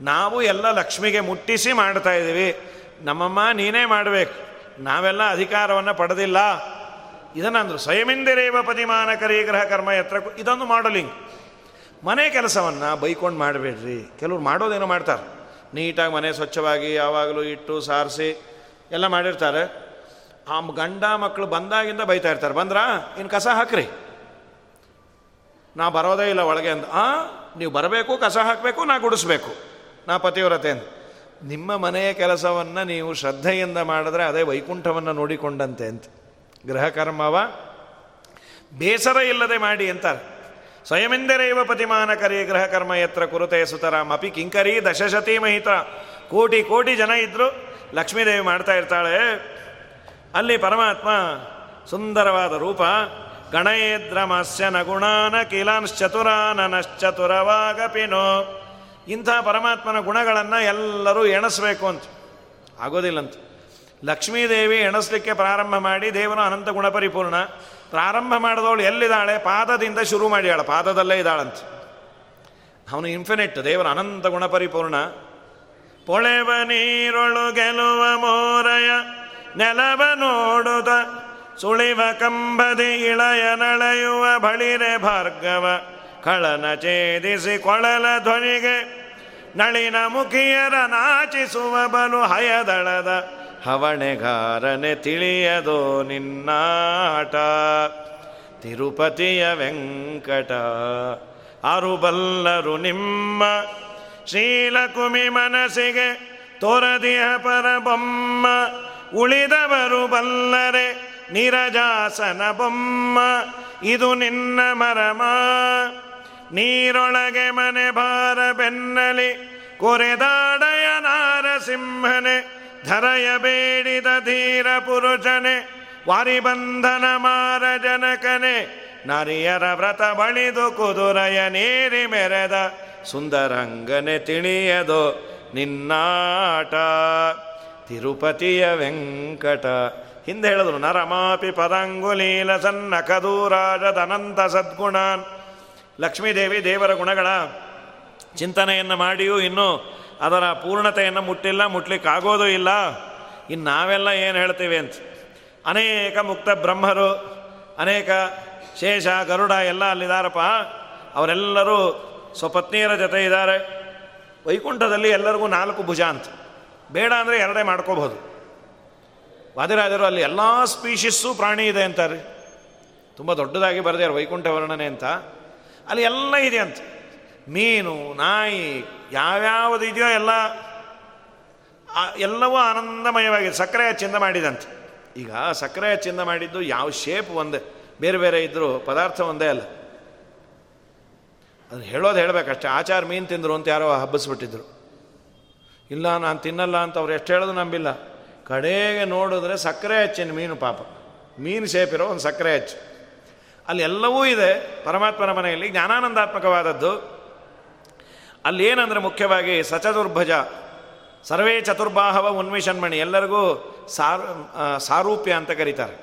Speaker 1: ನಾವು ಎಲ್ಲ ಲಕ್ಷ್ಮಿಗೆ ಮುಟ್ಟಿಸಿ ಮಾಡ್ತಾ ಇದ್ದೀವಿ. ನಮ್ಮಮ್ಮ ನೀನೇ ಮಾಡಬೇಕು. ನಾವೆಲ್ಲ ಅಧಿಕಾರವನ್ನು ಪಡೆದಿಲ್ಲ. ಇದನ್ನಂದ್ರು ಸ್ವಯಮಿಂದಿರೇವ ಪತಿಮಾನ ಗ್ರಹ ಕರ್ಮ ಎತ್ರ ಇದೊಂದು ಮಾಡಲಿಂಗ್ ಮನೆ ಕೆಲಸವನ್ನು ಬೈಕೊಂಡು ಮಾಡಬೇಡ್ರಿ. ಕೆಲವ್ರು ಮಾಡೋದೇನೋ ಮಾಡ್ತಾರೆ. ನೀಟಾಗಿ ಮನೆ ಸ್ವಚ್ಛವಾಗಿ ಯಾವಾಗಲೂ ಇಟ್ಟು ಸಾರಿಸಿ ಎಲ್ಲ ಮಾಡಿರ್ತಾರೆ. ಆ ಗಂಡ ಮಕ್ಕಳು ಬಂದಾಗಿಂದ ಬೈತಾ ಇರ್ತಾರೆ. ಬಂದ್ರಾ? ಇನ್ನು ಕಸ ಹಾಕ್ರಿ. ನಾ ಬರೋದೇ ಇಲ್ಲ ಒಳಗೆ ಅಂತ ಆ, ನೀವು ಬರಬೇಕು, ಕಸ ಹಾಕಬೇಕು, ನಾ ಗುಡಿಸ್ಬೇಕು. ನಾ ಪತಿವ್ರತೆ ಅಂತ ನಿಮ್ಮ ಮನೆಯ ಕೆಲಸವನ್ನು ನೀವು ಶ್ರದ್ಧೆಯಿಂದ ಮಾಡಿದ್ರೆ ಅದೇ ವೈಕುಂಠವನ್ನು ನೋಡಿಕೊಂಡಂತೆ ಅಂತ. ಗೃಹ ಕರ್ಮವ, ಬೇಸರ ಇಲ್ಲದೆ ಮಾಡಿ ಅಂತಾರೆ. ಸ್ವಯಮೆಂದರೇವ ಪತಿಮಾನ ಕರಿ, ಗೃಹ ಕರ್ಮ ಎತ್ರ ಕುರುತೆ ಸುತರಾಮ್. ಅಪಿ ಕಿಂಕರಿ ದಶಶತಿ ಮಹಿತ. ಕೋಟಿ ಕೋಟಿ ಜನ ಇದ್ದರು ಲಕ್ಷ್ಮೀದೇವಿ ಮಾಡ್ತಾ ಇರ್ತಾಳೆ. ಅಲ್ಲಿ ಪರಮಾತ್ಮ ಸುಂದರವಾದ ರೂಪ. ಗಣಯೇದ್ರಮಸ್ಯ ನಗುಣಾನ ಕಿಲಾಂಶ್ಚತುರಾನನಶ್ಚತುರವಾಗಪಿನೋ. ಇಂಥ ಪರಮಾತ್ಮನ ಗುಣಗಳನ್ನು ಎಲ್ಲರೂ ಎಣಸಬೇಕು ಅಂತ. ಆಗೋದಿಲ್ಲಂತ. ಲಕ್ಷ್ಮೀದೇವಿ ಎಣಸಲಿಕ್ಕೆ ಪ್ರಾರಂಭ ಮಾಡಿ ದೇವನ ಅನಂತ ಗುಣ ಪರಿಪೂರ್ಣ. ಪ್ರಾರಂಭ ಮಾಡಿದವಳು ಎಲ್ಲಿದ್ದಾಳೆ? ಪಾದದಿಂದ ಶುರು ಮಾಡ್ಯಾಳ. ಪಾದದಲ್ಲೇ ಇದ್ದಾಳಂತ. ಅವನು ಇನ್ಫಿನಿಟ್ ದೇವರ ಅನಂತ ಗುಣ ಪರಿಪೂರ್ಣ. ಪೊಳೆವ ನೀರೊಳು ಗೆಲುವ ಮೋರಯ. ನೆಲವ ನೋಡುದ, ಸುಳಿವ ಕಂಬದಿ ಇಳಯ ನಳೆಯುವ ಬಳಿರೆ ಭಾರ್ಗವ, ಕಳನ ಛೇದಿಸಿ ಕೊಳಲ ಧ್ವನಿಗೆ, ನಳಿನ ಮುಖಿಯರ ನಾಚಿಸುವ ಬಲು ಹಯದಳದ, ಹವಣೆಗಾರನೆ ತಿಳಿಯದೋ ನಿನ್ನಾಟ. ತಿರುಪತಿಯ ವೆಂಕಟ, ಅರುಬಲ್ಲರು ನಿಮ್ಮ, ಶೀಲಕುಮಿ ಮನಸ್ಸಿಗೆ ತೋರದಿಯ ಪರಬೊಮ್ಮ ಉಳಿದವರು ಬಲ್ಲರೆ ನಿರಜಾಸನ ಬೊಮ್ಮ. ಇದು ನಿನ್ನ ಮರಮ. ನೀರೊಳಗೆ ಮನೆ ಭಾರ ಬೆನ್ನಲಿ ಕೊರೆದಾಡಯ ನಾರಸಿಂಹನೆ. ಧರಯ ಬೇಡಿದ ಧೀರ ಪುರುಷನೆ. ವಾರಿಬಂಧನ ಮಾರ ಜನಕನೆ. ನರಿಯರ ವ್ರತ ಬಳಿದು ಕುದುರಯ ನೀರಿ ಮೆರೆದ. ಸುಂದರಂಗನೆ ತಿಳಿಯದು ನಿನ್ನಾಟ. ತಿರುಪತಿಯ ವೆಂಕಟ. ಹಿಂದೆ ಹೇಳಿದ್ರು, ನರಮಾಪಿ ಪದಂಗುಲೀಲ ಸನ್ನ ಕದೂರಾಜದನಂತ ಸದ್ಗುಣಾನ್. ಲಕ್ಷ್ಮೀದೇವಿ ದೇವರ ಗುಣಗಳ ಚಿಂತನೆಯನ್ನು ಮಾಡಿಯೂ ಇನ್ನೂ ಅದರ ಪೂರ್ಣತೆಯನ್ನು ಮುಟ್ಟಿಲ್ಲ, ಮುಟ್ಲಿಕ್ಕಾಗೋದೂ ಇಲ್ಲ. ಇನ್ನು ನಾವೆಲ್ಲ ಏನು ಹೇಳ್ತೀವಿ ಅಂತ. ಅನೇಕ ಮುಕ್ತ ಬ್ರಹ್ಮರು, ಅನೇಕ ಶೇಷ, ಗರುಡ ಎಲ್ಲ ಅಲ್ಲಿದ್ದಾರಪ್ಪ ಅವರೆಲ್ಲರೂ ಸ್ವಪತ್ನಿಯರ ಜೊತೆ ಇದ್ದಾರೆ. ವೈಕುಂಠದಲ್ಲಿ ಎಲ್ಲರಿಗೂ ನಾಲ್ಕು ಭುಜ ಅಂತ. ಬೇಡ ಅಂದರೆ ಎರಡೇ ಮಾಡ್ಕೋಬಹುದು. ವಾದಿರಾಜರು ಅಲ್ಲಿ ಎಲ್ಲ ಸ್ಪೀಷಿಸ್ಸು ಪ್ರಾಣಿ ಇದೆ ಅಂತಾರೆ. ತುಂಬ ದೊಡ್ಡದಾಗಿ ಬರೆದಾರೆ ವೈಕುಂಠ ವರ್ಣನೆ ಅಂತ. ಅಲ್ಲಿ ಎಲ್ಲ ಇದೆ ಅಂತ. ಮೀನು, ನಾಯಿ, ಯಾವ್ಯಾವುದು ಇದೆಯೋ ಎಲ್ಲ ಎಲ್ಲವೂ ಆನಂದಮಯವಾಗಿದೆ. ಸಕ್ಕರೆ ಚಿಂದ ಮಾಡಿದಂತೆ. ಈಗ ಸಕ್ಕರೆ ಚಿಂದ ಮಾಡಿದ್ದು ಯಾವ ಶೇಪ್ ಒಂದೇ. ಬೇರೆ ಬೇರೆ ಇದ್ದರೂ ಪದಾರ್ಥ ಒಂದೇ ಅಲ್ಲ. ಅದನ್ನು ಹೇಳೋದು ಹೇಳಬೇಕಷ್ಟೇ. ಆಚಾರ ಮೀನು ತಿಂದರು ಅಂತ ಯಾರೋ ಹಬ್ಬಿಸ್ಬಿಟ್ಟಿದ್ರು. ಇಲ್ಲ, ನಾನು ತಿನ್ನಲ್ಲ ಅಂತ ಅವ್ರು ಎಷ್ಟು ಹೇಳೋದು ನಂಬಿಲ್ಲ. ಕಡೆಗೆ ನೋಡಿದ್ರೆ ಸಕ್ಕರೆ ಹಚ್ಚಿನ ಮೀನು ಪಾಪ. ಮೀನು ಶೇಪ್ ಇರೋ ಒಂದು ಸಕ್ಕರೆ ಹಚ್ಚು. ಅಲ್ಲಿ ಎಲ್ಲವೂ ಇದೆ, ಪರಮಾತ್ಮನ ಮನೆಯಲ್ಲಿ, ಜ್ಞಾನಾನಂದಾತ್ಮಕವಾದದ್ದು. ಅಲ್ಲಿ ಏನಂದರೆ ಮುಖ್ಯವಾಗಿ ಸಚದುರ್ಭಜ, ಸರ್ವೇ ಚತುರ್ಬಾಹವ ಉನ್ಮಿಷನ್ಮಣಿ, ಎಲ್ಲರಿಗೂ ಸಾರು ಸಾರೂಪ್ಯ ಅಂತ ಕರೀತಾರೆ.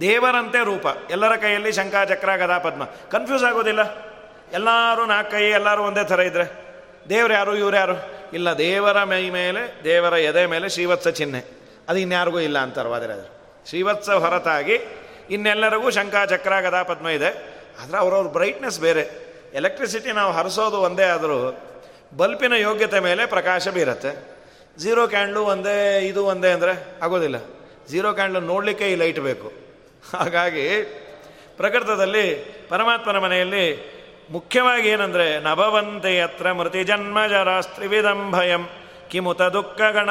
Speaker 1: ದೇವರಂತೆ ರೂಪ, ಎಲ್ಲರ ಕೈಯಲ್ಲಿ ಶಂಖಾಚಕ್ರ ಗದಾ ಪದ್ಮ ಕನ್ಫ್ಯೂಸ್ ಆಗೋದಿಲ್ಲ. ಎಲ್ಲರೂ ನಾಲ್ಕು ಕೈ ಎಲ್ಲರೂ ಒಂದೇ ಥರ ಇದ್ದರೆ ದೇವ್ರು ಯಾರು ಇವ್ರು ಯಾರು ಇಲ್ಲ, ದೇವರ ಮೈ ಮೇಲೆ, ದೇವರ ಎದೆ ಮೇಲೆ ಶ್ರೀವತ್ಸ ಚಿಹ್ನೆ. ಅದು ಇನ್ಯಾರಿಗೂ ಇಲ್ಲ ಅಂತಾರೆ ವಾದಿರಾಜರು ಶ್ರೀವತ್ಸ ಹೊರತಾಗಿ ಇನ್ನೆಲ್ಲರಿಗೂ ಶಂಖಾಚಕ್ರ ಗದಾ, ಪದ್ಮ ಇದೆ. ಆದರೆ ಅವರವ್ರ ಬ್ರೈಟ್ನೆಸ್ ಬೇರೆ. ಎಲೆಕ್ಟ್ರಿಸಿಟಿ ನಾವು ಹರಿಸೋದು ಒಂದೇ ಆದರೂ ಬಲ್ಪಿನ ಯೋಗ್ಯತೆ ಮೇಲೆ ಪ್ರಕಾಶ ಬೀರತ್ತೆ. ಝೀರೋ ಕ್ಯಾಂಡ್ಲು ಒಂದೇ, ಇದು ಒಂದೇ ಅಂದರೆ ಆಗೋದಿಲ್ಲ. ಝೀರೋ ಕ್ಯಾಂಡ್ಲು ನೋಡಲಿಕ್ಕೆ ಈ ಲೈಟ್ ಬೇಕು. ಹಾಗಾಗಿ ಪ್ರಕೃತದಲ್ಲಿ ಪರಮಾತ್ಮನ ಮನೆಯಲ್ಲಿ ಮುಖ್ಯವಾಗಿ ಏನಂದರೆ, ನಭವಂತೆ ಅತ್ರ ಮೃತಿ ಜನ್ಮ ಜರಾಸ್ತ್ರಿವಿಧಂ ಭಯಂ, ಕಿಮುತ ದುಃಖ ಗಣ,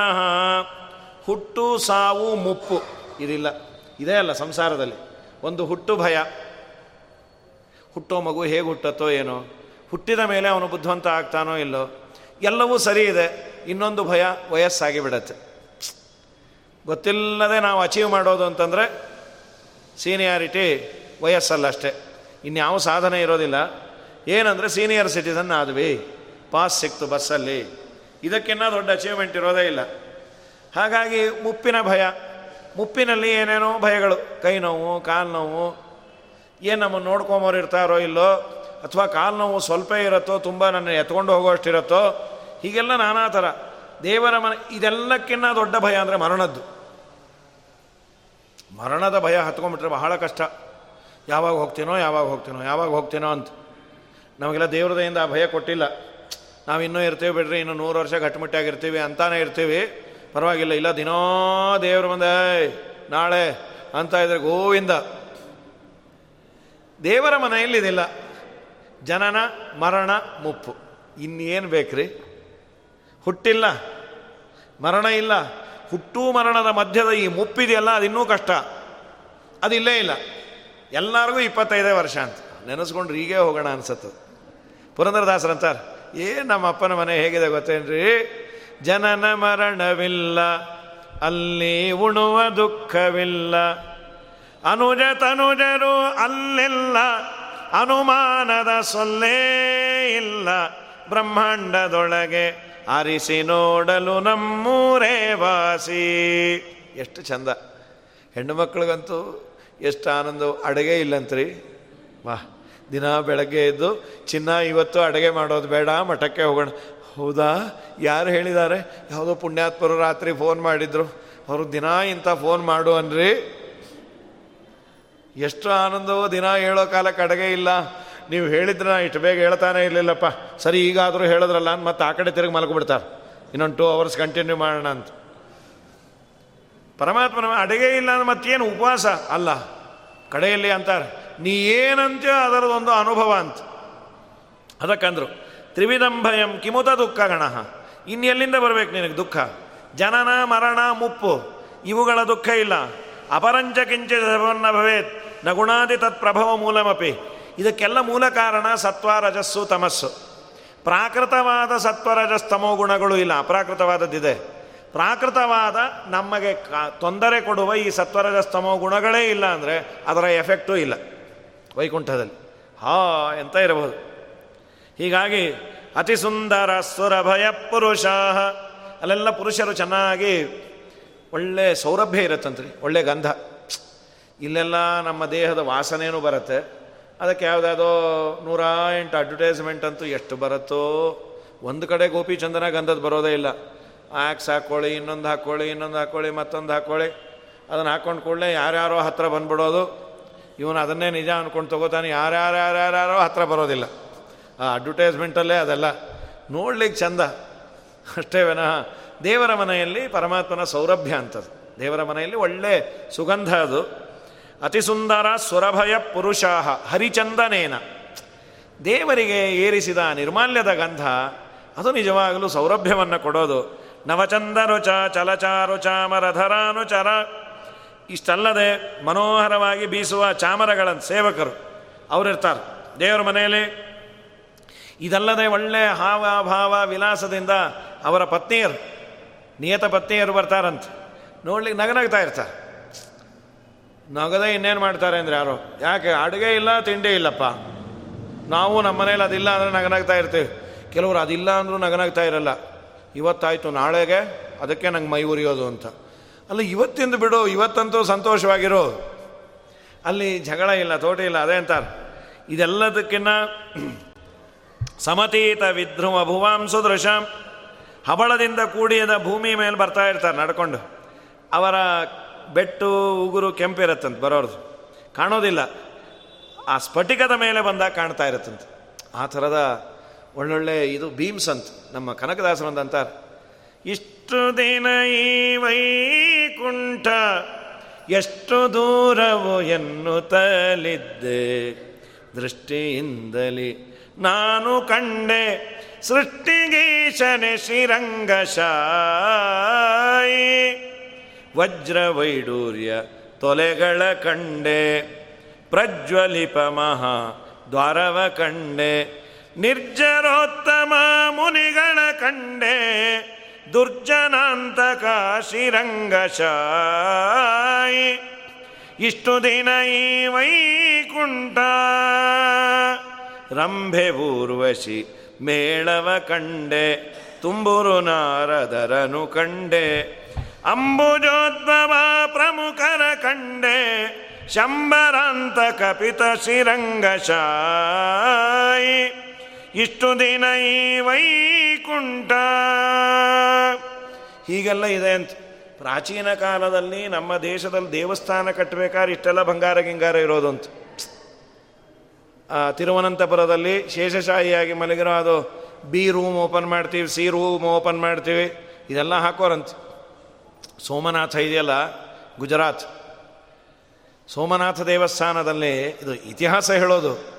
Speaker 1: ಹುಟ್ಟು ಸಾವು ಮುಪ್ಪು. ಇದಿಲ್ಲ. ಇದೇ ಅಲ್ಲ ಸಂಸಾರದಲ್ಲಿ. ಒಂದು ಹುಟ್ಟು ಭಯ. ಹುಟ್ಟೋ ಮಗು ಹೇಗೆ ಹುಟ್ಟತ್ತೋ ಏನೋ. ಹುಟ್ಟಿದ ಮೇಲೆ ಅವನು ಬುದ್ಧಿವಂತ ಆಗ್ತಾನೋ ಇಲ್ಲೋ. ಎಲ್ಲವೂ ಸರಿ ಇದೆ. ಇನ್ನೊಂದು ಭಯ ವಯಸ್ಸಾಗಿ ಬಿಡತ್ತೆ. ಗೊತ್ತಿಲ್ಲದೆ ನಾವು ಅಚೀವ್ ಮಾಡೋದು ಅಂತಂದರೆ, ಸೀನಿಯಾರಿಟಿ ವಯಸ್ಸಲ್ಲ ಅಷ್ಟೇ. ಇನ್ಯಾವ ಸಾಧನೆ ಇರೋದಿಲ್ಲ. ಏನಂದರೆ ಸೀನಿಯರ್ ಸಿಟಿಸನ್ ಆದ್ವಿ. ಪಾಸ್ ಸಿಕ್ತು ಬಸ್ಸಲ್ಲಿ ಇದಕ್ಕಿನ್ನ ದೊಡ್ಡ ಅಚೀವ್ಮೆಂಟ್ ಇರೋದೇ ಇಲ್ಲ. ಹಾಗಾಗಿ ಮುಪ್ಪಿನ ಭಯ. ಮುಪ್ಪಿನಲ್ಲಿ ಏನೇನೋ ಭಯಗಳು. ಕೈ ನೋವು ಕಾಲು ನೋವು ಏನು ನಮ್ಮನ್ನು ನೋಡ್ಕೊಂಬೋರು ಇರ್ತಾರೋ ಇಲ್ಲೋ, ಅಥವಾ ಕಾಲು ನೋವು ಸ್ವಲ್ಪ ಇರುತ್ತೋ, ತುಂಬ ನನ್ನ ಎತ್ಕೊಂಡು ಹೋಗೋಷ್ಟಿರುತ್ತೋ ಹೀಗೆಲ್ಲ ನಾನಾ ಥರ. ದೇವರ ಮನೆ, ಇದೆಲ್ಲಕ್ಕಿನ್ನ ದೊಡ್ಡ ಭಯ ಅಂದರೆ ಮರಣದ್ದು. ಮರಣದ ಭಯ ಹತ್ಕೊಂಡ್ಬಿಟ್ರೆ ಬಹಳ ಕಷ್ಟ. ಯಾವಾಗ ಹೋಗ್ತೀನೋ ಯಾವಾಗ ಹೋಗ್ತೀನೋ ಯಾವಾಗ ಹೋಗ್ತೀನೋ ಅಂತ. ನಮಗೆಲ್ಲ ದೇವ್ರದಯಿಂದ ಆ ಭಯ ಕೊಟ್ಟಿಲ್ಲ. ನಾವು ಇನ್ನೂ ಇರ್ತೀವಿ ಬಿಡ್ರಿ, ಇನ್ನು ನೂರು ವರ್ಷ ಗಟ್ಟಿಮುಟ್ಟಾಗಿರ್ತೀವಿ ಅಂತಾನೆ ಇರ್ತೀವಿ. ಪರವಾಗಿಲ್ಲ, ಇಲ್ಲ ದಿನೋ ದೇವ್ರ ಮುಂದೆ ನಾಳೆ ಅಂತ ಇದ್ರೆ ಗೋವಿಂದ. ದೇವರ ಮನೆಯಲ್ಲಿ ಇದಿಲ್ಲ ಜನನ, ಮರಣ, ಮುಪ್ಪು. ಇನ್ನೇನು ಬೇಕ್ರಿ? ಹುಟ್ಟಿಲ್ಲ, ಮರಣ ಇಲ್ಲ. ಹುಟ್ಟು ಮರಣದ ಮಧ್ಯದ ಈ ಮುಪ್ಪಿದೆಯಲ್ಲ ಅದಿನ್ನೂ ಕಷ್ಟ. ಅದಿಲ್ಲೇ ಇಲ್ಲ ಎಲ್ಲರಿಗೂ ಇಪ್ಪತ್ತೈದೇ ವರ್ಷ ಅಂತ. ನೆನೆಸ್ಕೊಂಡ್ರೆ ಹೀಗೆ ಹೋಗೋಣ ಅನ್ಸತ್ತದು ಪುರಂದರದಾಸರಂತಾರೆ, ಏ ನಮ್ಮ ಅಪ್ಪನ ಮನೆ ಹೇಗಿದೆ ಗೊತ್ತೇನ್ರಿ? ಜನನ ಮರಣವಿಲ್ಲ, ಅಲ್ಲಿ ಉಣುವ ದುಃಖವಿಲ್ಲ. ಅನುಜ ತನುಜರು ಅಲ್ಲಿಲ್ಲ, ಅನುಮಾನದ ಸೊಲ್ಲೇ ಇಲ್ಲ. ಬ್ರಹ್ಮಾಂಡದೊಳಗೆ ಆರಿಸಿ ನೋಡಲು ನಮ್ಮೂರೇ ವಾಸಿ. ಎಷ್ಟು ಚಂದ. ಹೆಣ್ಣು ಮಕ್ಕಳಿಗಂತೂ ಎಷ್ಟು ಆನಂದ ಅಡುಗೆ ಇಲ್ಲಂತ್ರಿ. ವಾ ದಿನ ಬೆಳಗ್ಗೆ ಎದ್ದು, ಚಿನ್ನ ಇವತ್ತು ಅಡುಗೆ ಮಾಡೋದು ಬೇಡ, ಮಠಕ್ಕೆ ಹೋಗೋಣ. ಹೌದಾ? ಯಾರು ಹೇಳಿದ್ದಾರೆ? ಯಾವುದೋ ಪುಣ್ಯಾತ್ಮರು ರಾತ್ರಿ ಫೋನ್ ಮಾಡಿದ್ರು. ಅವರು ದಿನ ಇಂಥ ಫೋನ್ ಮಾಡು ಅನ್ರಿ. ಎಷ್ಟು ಆನಂದವೋ ದಿನ ಹೇಳೋ ಕಾಲಕ್ಕೆ ಅಡುಗೆ ಇಲ್ಲ. ನೀವು ಹೇಳಿದ್ರೆ ನಾ ಇಷ್ಟು ಬೇಗ ಹೇಳ್ತಾನೆ ಇರಲಿಲ್ಲಪ್ಪ. ಸರಿ, ಈಗಾದರೂ ಹೇಳಿದ್ರಲ್ಲ ಅಂತ ಮತ್ತೆ ಆ ಕಡೆ ತಿರುಗಿ ಮಲ್ಕೊಬಿಡ್ತಾರೆ ಇನ್ನೊಂದು ಟೂ ಅವರ್ಸ್ ಕಂಟಿನ್ಯೂ ಮಾಡೋಣ ಅಂತ. ಪರಮಾತ್ಮನ ಅಡುಗೆ ಇಲ್ಲ ಅಂದ್ರೆ ಮತ್ತೇನು ಉಪವಾಸ? ಅಲ್ಲ. ಕಡೆಯಲ್ಲಿ ಅಂತಾರೆ. ನೀ ಏನಂತೆ ಅದರದೊಂದು ಅನುಭವ ಅಂತ. ಅದಕ್ಕಂದ್ರು ತ್ರಿವಿಧಂಭಯಂ ಕಿಮುತ ದುಃಖ ಗಣ ಇನ್ನೆಲ್ಲಿಂದ ಬರಬೇಕು ನಿನಗೆ ದುಃಖ? ಜನನ, ಮರಣ, ಮುಪ್ಪು, ಇವುಗಳ ದುಃಖ ಇಲ್ಲ. ಅಪರಂಚ ಕಿಂಚಿತ ಭವೇತ್, ನಗುಣಾದಿ ತತ್ಪ್ರಭವ ಮೂಲಮಪಿ. ಇದಕ್ಕೆಲ್ಲ ಮೂಲ ಕಾರಣ ಸತ್ವ, ರಜಸ್ಸು, ತಮಸ್ಸು. ಪ್ರಾಕೃತವಾದ ಸತ್ವರಜಸ್ತಮೋ ಗುಣಗಳು ಇಲ್ಲ. ಅಪ್ರಾಕೃತವಾದದ್ದಿದೆ. ಪ್ರಾಕೃತವಾದ ನಮಗೆ ತೊಂದರೆ ಕೊಡುವ ಈ ಸತ್ವರಜಸ್ತಮೋ ಗುಣಗಳೇ ಇಲ್ಲ ಅಂದರೆ ಅದರ ಎಫೆಕ್ಟೂ ಇಲ್ಲ. ವೈಕುಂಠದಲ್ಲಿ. ಹಾ, ಎಂತ ಇರಬಹುದು. ಹೀಗಾಗಿ ಅತಿ ಸುಂದರ ಸುರಭಯ ಪುರುಷ ಅಲ್ಲೆಲ್ಲ ಪುರುಷರು ಚೆನ್ನಾಗಿ ಒಳ್ಳೆ ಸೌರಭ್ಯ ಇರುತ್ತಂತ್ರಿ, ಒಳ್ಳೆ ಗಂಧ. ಇಲ್ಲೆಲ್ಲ ನಮ್ಮ ದೇಹದ ವಾಸನೆಯೂ ಬರುತ್ತೆ. ಅದಕ್ಕೆ ಯಾವುದಾದೋ ನೂರ ಎಂಟು ಅಡ್ವರ್ಟೈಸ್ಮೆಂಟ್ ಅಂತೂ ಎಷ್ಟು ಬರುತ್ತೋ. ಒಂದು ಕಡೆ ಗೋಪಿಚಂದನ ಗಂಧದ ಬರೋದೇ ಇಲ್ಲ. ಆ್ಯಕ್ಸ್ ಹಾಕ್ಕೊಳ್ಳಿ ಇನ್ನೊಂದು ಹಾಕ್ಕೊಳ್ಳಿ ಇನ್ನೊಂದು ಹಾಕ್ಕೊಳ್ಳಿ ಮತ್ತೊಂದು ಹಾಕ್ಕೊಳ್ಳಿ ಅದನ್ನು ಹಾಕ್ಕೊಂಡು ಕೂಡಲೇ ಯಾರ್ಯಾರೋ ಹತ್ರ ಬಂದ್ಬಿಡೋದು. ಇವನು ಅದನ್ನೇ ನಿಜ ಅಂದ್ಕೊಂಡು ತೊಗೋತಾನೆ. ಯಾರ್ಯಾರು ಯಾರ್ಯಾರೋ ಹತ್ರ ಬರೋದಿಲ್ಲ. ಆ ಅಡ್ವರ್ಟೈಸ್ಮೆಂಟಲ್ಲೇ ಅದೆಲ್ಲ ನೋಡ್ಲಿಕ್ಕೆ ಚಂದ. ಅಷ್ಟೇ ವಿನಃ ದೇವರ ಮನೆಯಲ್ಲಿ ಪರಮಾತ್ಮನ ಸೌರಭ್ಯ ಅಂತದ್ದು. ದೇವರ ಮನೆಯಲ್ಲಿ ಒಳ್ಳೆ ಸುಗಂಧ ಅದು. ಅತಿ ಸುಂದರ ಸುರಭಯ ಪುರುಷಾಹ ಹರಿಚಂದನೇನ. ದೇವರಿಗೆ ಏರಿಸಿದ ನಿರ್ಮಾಲ್ಯದ ಗಂಧ ಅದು ನಿಜವಾಗಲೂ ಸೌರಭ್ಯವನ್ನು ಕೊಡೋದು. ನವಚಂದರುಚ ಚಲಚಾರು ಚಾಮರಧರಾನುಚರ ಇಷ್ಟಲ್ಲದೆ ಮನೋಹರವಾಗಿ ಬೀಸುವ ಚಾಮರಗಳ ಸೇವಕರು ಅವರಿರ್ತಾರೆ. ದೇವರ ಮನೆಯಲ್ಲಿ ಇದಲ್ಲದೆ ಒಳ್ಳೆ ಹಾವ ಭಾವ ವಿಲಾಸದಿಂದ ಅವರ ಪತ್ನಿಯರು, ನಿಯತ ಪತ್ನಿಯರು ಬರ್ತಾರಂತೆ. ನೋಡ್ಲಿಕ್ಕೆ ನಗನಗ್ತಾ ಇರ್ತಾರೆ. ನಗದೇ ಇನ್ನೇನು ಮಾಡ್ತಾರೆ ಅಂದರೆ ಯಾರು, ಯಾಕೆ ಅಡುಗೆ ಇಲ್ಲ, ತಿಂಡಿ ಇಲ್ಲಪ್ಪ? ನಾವು ನಮ್ಮ ಮನೇಲಿ ಅದಿಲ್ಲ ಅಂದರೆ ನಗನಾಗ್ತಾ ಇರ್ತೀವಿ. ಕೆಲವರು ಅದಿಲ್ಲ ಅಂದರೂ ನಗನಾಗ್ತಾ ಇರಲ್ಲ. ಇವತ್ತಾಯಿತು ನಾಳೆಗೆ, ಅದಕ್ಕೆ ನಂಗೆ ಮೈ ಉರಿಯೋದು ಅಂತ. ಅಲ್ಲ ಇವತ್ತಿಂದ ಬಿಡು, ಇವತ್ತಂತೂ ಸಂತೋಷವಾಗಿರೋ. ಅಲ್ಲಿ ಜಗಳ ಇಲ್ಲ, ತೋಟ ಇಲ್ಲ, ಅದೇ ಅಂತಾರೆ. ಇದೆಲ್ಲದಕ್ಕಿನ್ನ ಸಮತೀತ ವಿಧ್ರುವ ಭುವಾಂಸು ಹಬಳದಿಂದ ಕೂಡಿಯದ ಭೂಮಿ ಮೇಲೆ ಬರ್ತಾ ಇರ್ತಾರೆ, ನಡ್ಕೊಂಡು. ಅವರ ಬೆಟ್ಟು, ಉಗುರು ಕೆಂಪಿರತ್ತಂತೆ ಬರೋರ್ದು. ಕಾಣೋದಿಲ್ಲ. ಆ ಸ್ಫಟಿಕದ ಮೇಲೆ ಬಂದಾಗ ಕಾಣ್ತಾ ಇರತ್ತಂತೆ. ಆ ಥರದ ಒಳ್ಳೊಳ್ಳೆ ಇದು ಬೀಮ್ಸ್ ಅಂತ ನಮ್ಮ ಕನಕದಾಸರಂತ ಅಂತಾರೆ. ಇಷ್ಟು ದಿನ ಈ ವೈಕುಂಠ? ಎಷ್ಟು ದೂರವು ಎನ್ನುತ್ತಲಿದ್ದೆ. ದೃಷ್ಟಿಯಿಂದಲೇ ನಾನು ಕಂಡೆ ಸೃಷ್ಟಿಗೀಶನೆ ಶ್ರೀರಂಗಶಾಯಿ. ವಜ್ರ ವೈಡೂರ್ಯ ತೊಲೆಗಳ ಕಂಡೆ, ಪ್ರಜ್ವಲಿಪ ಮಹಾ ದ್ವಾರವ ಕಂಡೆ, ನಿರ್ಜರೋತ್ತಮ ಮುನಿಗಳ ಕಂಡೆ ದುರ್ಜನಾಂತಕ ಶ್ರೀರಂಗಶಾಯಿ ಇಷ್ಟು ದಿನ ಈ ವೈಕುಂಠ. ರಂಭೆ ಊರ್ವಶಿ ಮೇಳವ ಕಂಡೆ, ತುಂಬುರು ನಾರದರನು ಕಂಡೆ. ಅಂಬುಜೋದ್ಭವ ಪ್ರಮುಖರ ಕಂಡೆ ಶಂಬರಾಂತ ಕಪಿತ ಶ್ರೀರಂಗಶಾಯಿ ಇಷ್ಟು ದಿನ ಈ ವೈಕುಂಠ. ಹೀಗೆಲ್ಲ ಇದೆ ಅಂತ. ಪ್ರಾಚೀನ ಕಾಲದಲ್ಲಿ ನಮ್ಮ ದೇಶದಲ್ಲಿ ದೇವಸ್ಥಾನ ಕಟ್ಟಬೇಕಾದ್ರೆ ಇಷ್ಟೆಲ್ಲ ಬಂಗಾರ ಗಿಂಗಾರ ಇರೋದು ಅಂತ. ತಿರುವನಂತಪುರದಲ್ಲಿ ಶೇಷಶಾಹಿಯಾಗಿ ಮಲಗಿರೋ ಅದು ಬಿ ರೂಮ್ ಓಪನ್ ಮಾಡ್ತೀವಿ, ಸಿ ರೂಮ್ ಓಪನ್ ಮಾಡ್ತೀವಿ, ಇದೆಲ್ಲ ಹಾಕೋರಂತ. ಸೋಮನಾಥ ಇದೆಯಲ್ಲ, ಗುಜರಾತ್. ಸೋಮನಾಥ ದೇವಸ್ಥಾನದಲ್ಲಿ ಇದು ಇತಿಹಾಸ ಹೇಳೋದು.